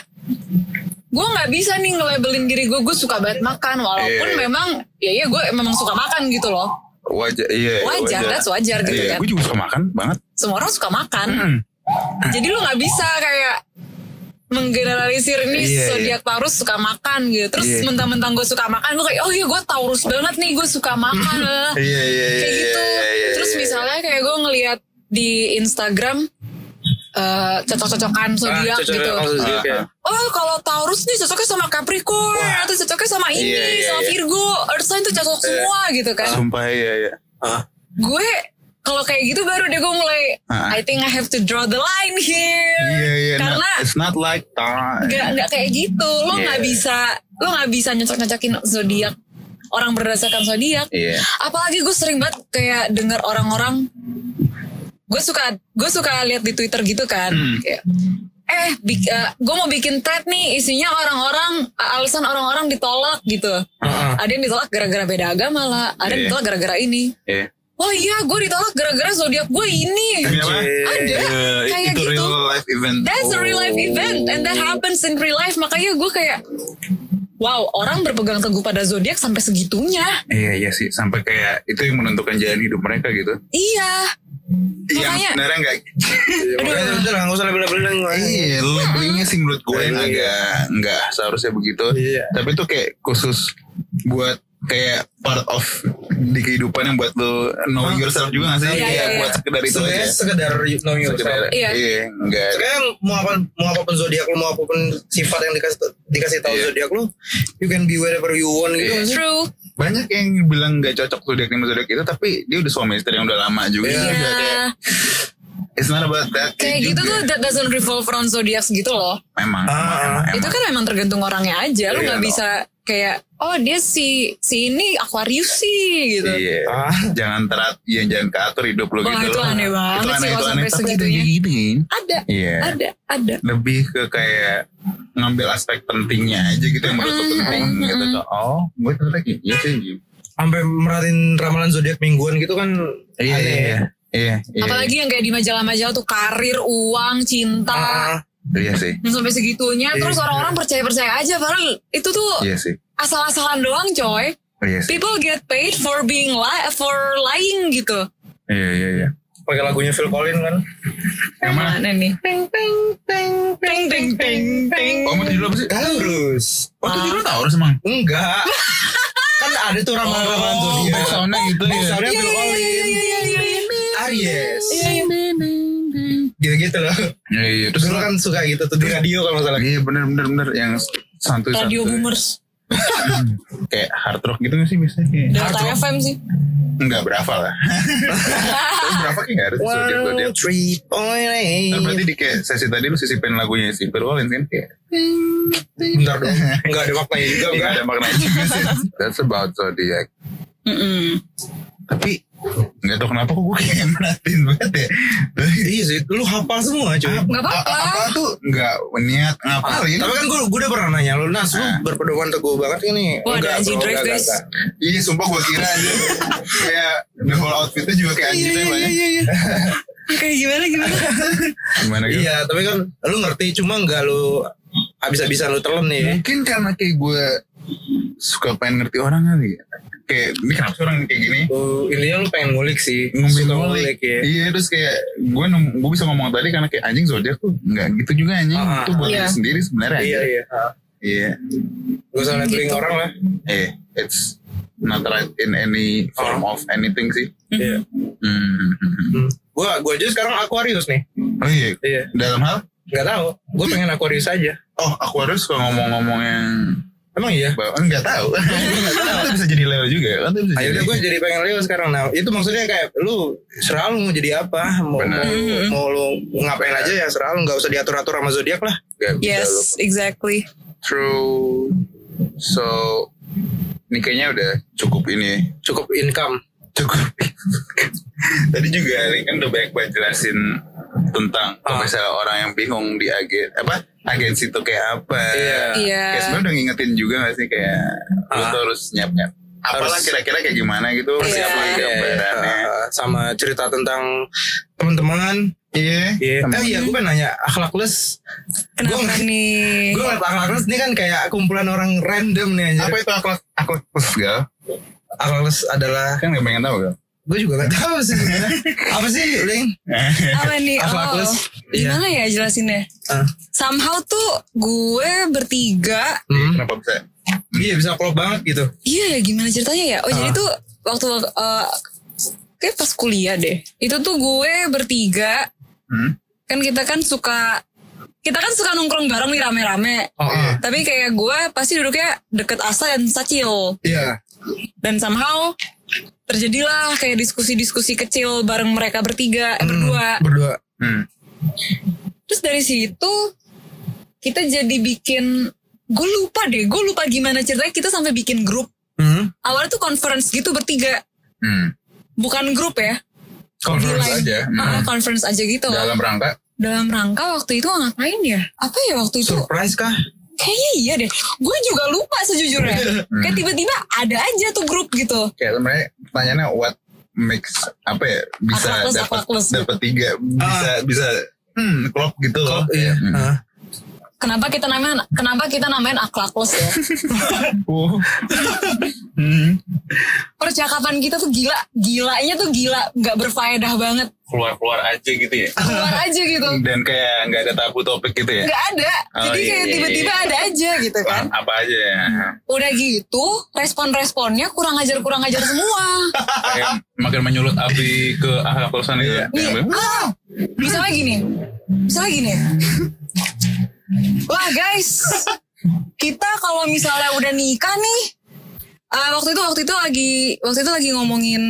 Gue nggak bisa nih nge-labelin diri gue gue suka banget makan walaupun Iya. memang ya ya gue memang suka makan gitu loh. wajar iya Wajar, that's wajar gitu iya, kan. gue juga suka makan banget Semua orang suka makan. Hmm. Jadi lu nggak bisa kayak menggeneralisir ini Iya, zodiak Taurus suka makan gitu. Terus Iya. mentang-mentang gue suka makan, gue kayak oh iya gue Taurus banget nih gue suka makan. iya iya kayak iya, gitu. iya, iya, Terus iya. misalnya kayak gue ngelihat di Instagram eh, cocok-cocokan zodiak cocok gitu. ya. Oh kalau Taurus nih cocoknya sama Capricorn atau cocoknya sama ini Iya, iya, sama iya. Virgo, Earth sign tuh cocok semua gitu kan. sumpah iya iya Gue kalau kayak gitu baru deh gue mulai Ah. I think I have to draw the line here. iya iya Karena not, it's not like that nggak nggak kayak gitu lo Iya. nggak bisa lo nggak bisa nyocok nyocokin zodiak orang berdasarkan zodiak iya apalagi gue sering banget kayak dengar orang-orang gue suka gue suka lihat di twitter gitu kan Hmm. kayak eh gue mau bikin thread nih isinya orang-orang alasan orang-orang ditolak gitu Heeh. ada yang ditolak gara-gara beda agama lah ada yang Iya. ditolak gara-gara ini iya oh iya gue ditolak gara-gara zodiak gue ini Demi apa? ada Eh, kayak itu gitu real life event That's a real life Oh. event and that happens in real life. Makanya gue kayak wow orang berpegang teguh pada zodiak sampai segitunya. Iya iya sih sampai kayak itu yang menentukan jalan hidup mereka gitu. Iya. Iya Makanya- sebenarnya enggak. Udah, udah lah, nggak usah label-labelin. Iya, labelingnya sih menurut gue Iya. agak enggak seharusnya begitu. Iya. Tapi itu kayak khusus buat kayak part of di kehidupan yang buat lo know yourself juga gak sih? Iya, Kayak iya, iya. buat sekedar itu Sebenarnya aja. sekedar know yourself. Sekedar, Iya. iya, enggak. Sekarang mau apa mau apa pun zodiak lu mau apa pun sifat yang dikasih dikasih tahu Iya. zodiak lu, you can be whatever you want gitu. Iya. True. Banyak yang bilang gak cocok zodiak ini zodiak itu tapi dia udah suami istri yang udah lama juga. Iya. Juga kayak, Iya. it's not about that Kayak gitu juga. tuh that doesn't revolve around zodiac gitu loh. Memang, Ah, emang, emang, Itu emang. kan memang tergantung orangnya aja. Lu Iya, nggak no. bisa kayak oh dia si si ini Aquarius sih gitu. Iya. Ah. Jangan terat, ya jangan keatur hidup lo Wah, gitu. itu aneh banget Itu sih aneh, kalau itu sampai aneh. Tapi ada segitunya. gini. Ada, Iya. ada, ada. lebih ke kayak ngambil aspek pentingnya aja gitu yang menurut lo penting gitu Kayak, oh gue ternyata kayak iya sih gitu. Sampai merhatiin ramalan zodiak mingguan gitu kan iya aneh. iya iya iya Apalagi yang kayak di majalah-majalah tuh karir, uang, cinta. Ah, iya sih Dan sampai segitunya Iya. terus orang-orang percaya-percaya aja padahal itu tuh iya sih asal-asalan doang coy. iya sih People get paid for being li for lying gitu. iya iya iya pakai lagunya Phil Collins kan. yang mana nih? Teng teng teng teng teng teng teng. oh mau lo apa sih Harus. oh lo tau harus emang Enggak. kan ada tuh ramalan-ramalan oh zodiak. backsoundnya gitu ya Backsoundnya Iya Phil iya iya iya Collins. iya iya iya. Aries. Iya, iya. Gitu-gitu loh. iya iya terus Dulu kan suka gitu tuh di radio kalau nggak salah. iya bener bener bener yang santuy Radio santuy. boomers. kayak hard rock gitu gak sih biasanya kayak Delta FM sih. enggak berapa lah berapa kayak harus zodiak zodiak three point Kan berarti di kayak sesi tadi lu sisipin lagunya si Phil Collins kan kayak Bentar dong. Enggak ada maknanya juga Gak enggak. ada maknanya juga sih That's about zodiac Mm-mm. Tapi Gak tau kenapa kok gue kayak merhatiin banget ya Iya sih, lu hafal semua cuy. Nggak apa-apa. Apa tuh Gak niat ngapalin Tapi kan gue gue udah pernah nanya lu Nas lu Ah. berpedoman teguh banget ini. Wah, ada anjing drive, guys. Iya sumpah gue kira aja Kayak The whole outfitnya juga kayak anjing Iya banyak iya iya. Kayak gimana gimana? Gimana gitu Iya, tapi kan lu ngerti cuma enggak lu habis-habisan lu telan nih. Mungkin karena kayak gue Suka pengen ngerti orang kali ya Kayak Ini kenapa sih orang kayak gini Lu intinya lu pengen ngulik sih. ngomongin Suka ngulik ya. Iya terus kayak gue gue bisa ngomong tadi karena kayak anjing zodiak tuh nggak gitu juga anjing Ah, itu buat iya. diri sendiri sebenarnya Iya, iya. Iya usah labeling Gitu. orang lah. eh it's not right in any form of anything sih Iya. hmm. Hmm. Gua gua aja sekarang Aquarius nih. oh iya Iya. dalam hal Gak tahu. Gue pengen Aquarius aja. oh harus suka ngomong-ngomong yang Emang iya? bahwa enggak tahu kan itu bisa jadi Leo juga kan bisa Ayo jadi udah gue jadi pengen Leo sekarang. Nah itu maksudnya kayak lu serah lu mau jadi apa, mau Benar. mau, mau lu ngapain aja ya serah lu nggak usah diatur atur sama zodiak lah. Bisa lu. Yes, exactly. true so ini kayaknya udah cukup ini Cukup income. cukup tadi juga ini kan udah banyak banget jelasin tentang kalau Ah. misalnya orang yang bingung di agen apa agensi itu kayak apa Iya. Iya. kayak sebenarnya udah ngingetin juga gak sih kayak lu Ah. tuh harus nyiap nyiap apalah kira-kira kayak gimana gitu Iya. persiapan Iya, gambarannya Uh, sama cerita tentang teman-teman. iya Iya. Temen. Eh iya gue pengen nanya akhlakless. Kenapa Gua- nih? Gue ngeliat akhlakless ini kan kayak kumpulan orang random nih anjir. apa itu akhlak akhlak plus gal Akhlakless adalah kan gak pengen tahu gal gue juga gak tahu sih apa sih Ling? Apa nih? Akhlakless. Oh, gimana ya jelasinnya? Ah. Somehow tuh gue bertiga Hmm. kenapa bisa Iya bisa klop banget gitu. Iya ya gimana ceritanya ya? Oh jadi Ah. tuh waktu uh, kayak pas kuliah deh. Itu tuh gue bertiga hmm? kan kita kan suka kita kan suka nongkrong bareng nih rame-rame. Oh, oh. Tapi kayak gue pasti duduknya deket Asa dan Sacil. Iya. Dan somehow terjadilah kayak diskusi-diskusi kecil bareng mereka bertiga, eh, Hmm, berdua. Berdua. Hmm. Terus dari situ kita jadi bikin gue lupa deh, gue lupa gimana ceritanya kita sampai bikin grup. Hmm. Awalnya tuh conference gitu bertiga, Hmm. bukan grup ya. conference aja hmm. Ah, conference aja gitu. dalam rangka Dalam rangka waktu itu ngapain ya? Apa ya waktu itu? Surprise kah? Kayaknya iya deh. Gue juga lupa sejujurnya. Hmm. Kayak tiba-tiba ada aja tuh grup gitu. kayak sebenarnya pertanyaannya what makes apa ya bisa dapat dapat tiga bisa bisa hmm klop gitu loh Iya. Hmm. Ah. Kenapa kita namain kenapa kita namain akhlakless ya? Oh. Hmm. Percakapan kita tuh gila, gilanya tuh gila, nggak berfaedah banget. Keluar-keluar aja gitu ya. Keluar aja gitu. Dan kayak nggak ada tabu topik gitu ya. Nggak ada. Oh, Jadi iya, kayak iya, tiba-tiba iya. ada aja gitu kan. Apa aja ya. Udah gitu, respon-responnya kurang ajar kurang ajar semua. Kayak makin menyulut api ke akhlak perusahaan itu ya. Nih, ah, misalnya gini, misalnya gini. Wah guys, kita kalau misalnya udah nikah nih, eh, waktu itu waktu itu lagi waktu itu lagi ngomongin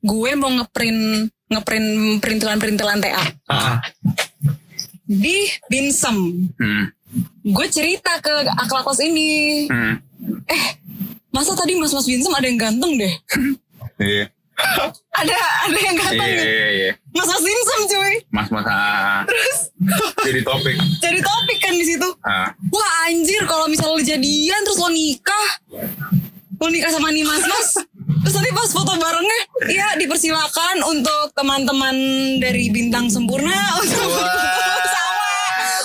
gue mau ngeprint ngeprint perintilan-perintilan TA Ah, di Binsem. Hmm. Gue cerita ke akhlak kelas ini, Hmm. masa tadi mas-mas Binsem ada yang ganteng deh. Iya. Ada ada yang Iya, ganteng deh. iya, iya. Mas-mas Binsem cuy. Mas mas ah. Jadi topik. Jadi topik kan di situ. Ah. Wah anjir kalau misalnya lo jadian terus lo nikah Lo nikah sama nih mas mas Terus nanti pas foto barengnya Iya dipersilakan untuk teman-teman dari Bintang Sempurna Untuk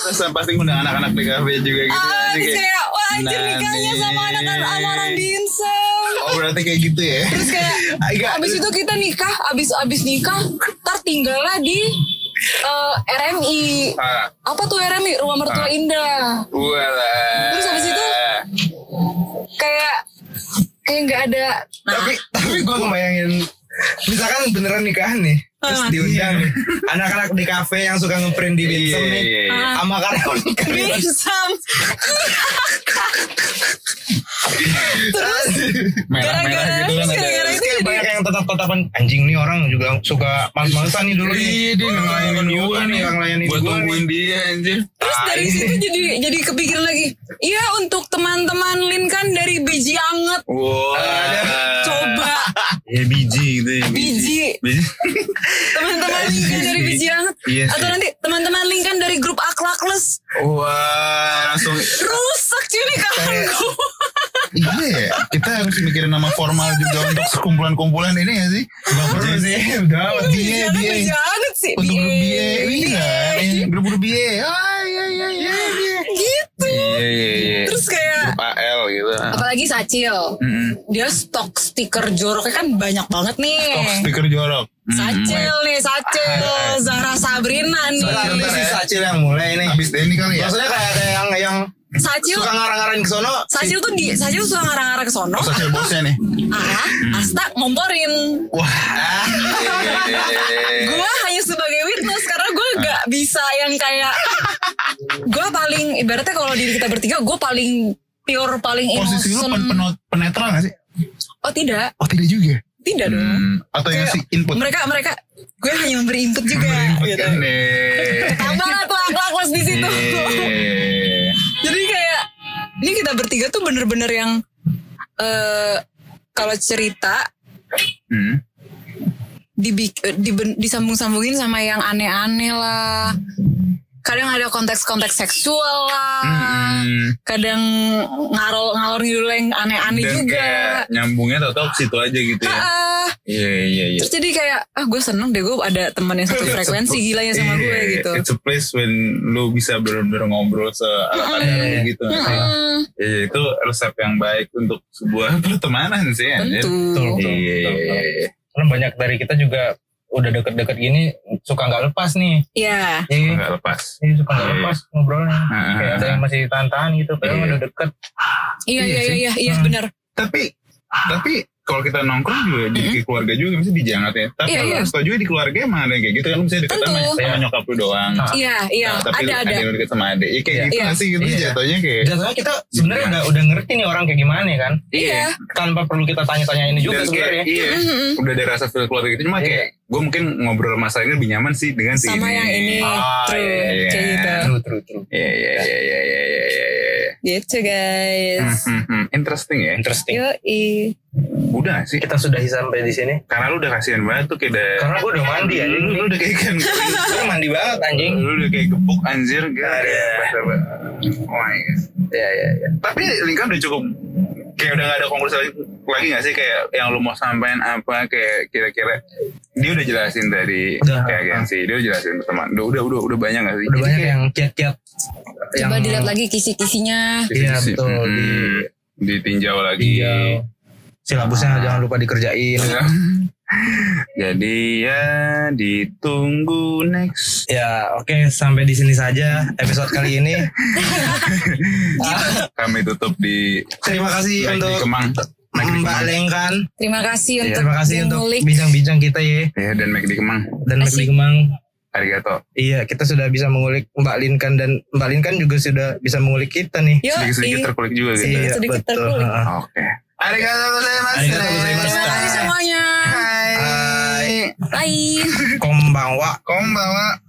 Terus pasti ngundang anak-anak di kafe juga gitu. Ah, terus kayak Wah anjir Nani. nikahnya sama anak sama orang Oh berarti kayak gitu ya? Terus kayak Agak- Abis itu kita nikah Abis abis nikah Ntar tinggalnya di eh, RMI Ah. Apa tuh RMI? Rumah Mertua Indah Walah. Terus habis itu? Kayak Kayak nggak ada tapi tapi gue ngebayangin misalkan beneran nikahan nih terus Ah. diundang anak-anak di kafe yang suka ngeprint di Iya, nih iya, iya. Sama karyawan ikan Binsem Merah-merah Gara-gara gitu kan ada. gara-gara Terus itu banyak yang tetap-tetapan anjing nih orang juga suka males-malesan nih dulu nih. Iya dia ngelayanin Iya, gue nih nggak ngelayanin Buat gua tungguin dia anjir Terus dari situ jadi jadi kepikiran lagi. Iya untuk teman-teman Lin kan dari biji anget. Wah Coba Ya biji gitu ya biji. Biji Teman-teman Lin kan dari biji anget. Iya. Atau nanti teman-teman Lin kan dari grup akhlakless. Wah langsung Rusak gue. Iya ya Kita harus mikirin nama formal juga Untuk sekumpulan-kumpulan ini ya sih Gak perlu sih, udah Dia dia biji anget sih. Untuk grup. BA Iya Grup-grup BA Ah apalagi Sacil. Mm-mm. Dia stok stiker joroknya kan banyak banget nih. Stok stiker jorok Mm. Sacil nih, Sacil, Zara Sabrina nih. Ini Bentar si ya. Sacil yang mulai nih. Abis Denny kali ya Maksudnya kayak kayak yang yang Sacil, suka ngarang-ngarang ke sono. Sacil tuh di, Sacil suka ngarang-ngarang ke sono. Oh Sacil bosnya nih Ah, Asta ngomporin. Wah Gue hanya sebagai witness karena gue gak bisa yang kayak gue paling ibaratnya kalau diri kita bertiga gue paling pure paling Posisi lu innocent. pen penot penetra gak sih? Oh tidak, Oh tidak juga tidak dong. Hmm, Atau yang si input Mereka mereka gue hanya memberi input juga. Input gitu. kan nih Tambah lah tuh akhlak di situ. Jadi kayak ini kita bertiga tuh bener-bener yang eh kalau cerita Hmm. dibik, diben- disambung-sambungin sama yang aneh-aneh lah. Kadang ada konteks-konteks seksual lah. Hmm. Kadang ngarol ngalor ngidul yang aneh-aneh Dan juga. kayak nyambungnya tau-tau ke situ aja gitu ya Iya iya iya terus jadi kayak ah gue seneng deh gue ada teman yang satu frekuensi gilanya sama gue Iya, gitu. It's a place when lu bisa bener-bener ngobrol sealat gitu Hmm, Iya itu resep yang baik untuk sebuah pertemanan sih tentu. Iya iya iya, iya. Karena banyak dari kita juga udah deket-deket gini suka nggak lepas nih. Ya, Iya. Nggak lepas Iya suka nggak Iya. lepas ngobrolnya. Kayak ada yang masih tahan-tahan gitu. Padahal Iya. udah deket. iya Iya iya iya iya Hmm. benar. Tapi Tapi kalau kita nongkrong juga di kayak keluarga juga misalnya di jangat ya. Tapi Iya, kalau iya. setelah juga di keluarga emang ada yang kayak gitu kan misalnya deket sama, Tentu. sama nyokap lu doang. Ah. Iya iya Nah, tapi ada ada. yang deket sama adik. Ya kayak Iya. gitu Iya. nggak sih gitu Iya. jatuhnya kayak. Jatuhnya kita sebenarnya udah udah ngerti nih orang kayak gimana ya kan. Iya. Tanpa perlu kita tanya-tanya ini juga sebenarnya. iya, Mhm. udah ada rasa feel keluarga gitu. Cuma Iya. kayak gue mungkin ngobrol masalah ini lebih nyaman sih dengan si Sama ini. yang ini. Ah, True. iya, iya. Kayak gitu. True, true, true. Iya iya iya iya iya iya iya. iya. Gitu guys. Hmm, hmm, hmm. Interesting ya. Interesting. Yoi. Udah sih. Kita sudahi sampai di sini. Karena lu udah kasihan banget tuh kayak udah. Karena gue udah mandi ya. Lu, lu, lu udah kayak kan. Gue mandi banget anjing. lu udah kayak gebuk anjir. Gak ada. Oh my god. Ya, ya, ya. Tapi Lincoln udah cukup kayak udah gak ada konklusi lagi, lagi gak sih kayak yang lu mau sampaikan apa kayak kira-kira dia udah jelasin dari Udah. kayak agensi dia udah jelasin teman udah udah udah udah banyak gak sih Udah Jadi banyak kayak- yang kiat-kiat Coba dilihat lagi kisi-kisinya. Iya, si- betul. mm, Di- ditinjau lagi Iya. Silabusnya jangan lupa dikerjain. Iya. Jadi ya ditunggu next. Ya, oke sampai di sini saja episode kali ini. Kami tutup di Terima kasih untuk Kemang. Mbak. Lengkan. Terima kasih untuk Terima kasih untuk bincang-bincang kita ya Ya dan Mac di Kemang. dan Mac di. Kemang. Arigato. Iya, kita sudah bisa mengulik Mbak Linkan dan Mbak Linkan juga sudah bisa mengulik kita nih. Sedikit-sedikit terkulik juga gitu. Iya, sedikit betul. terkulik. Oke. Arigato gozaimasu. Arigato gozaimasu. Terima kasih semuanya. Hai. Hai. Bye. Konbanwa. Konbanwa.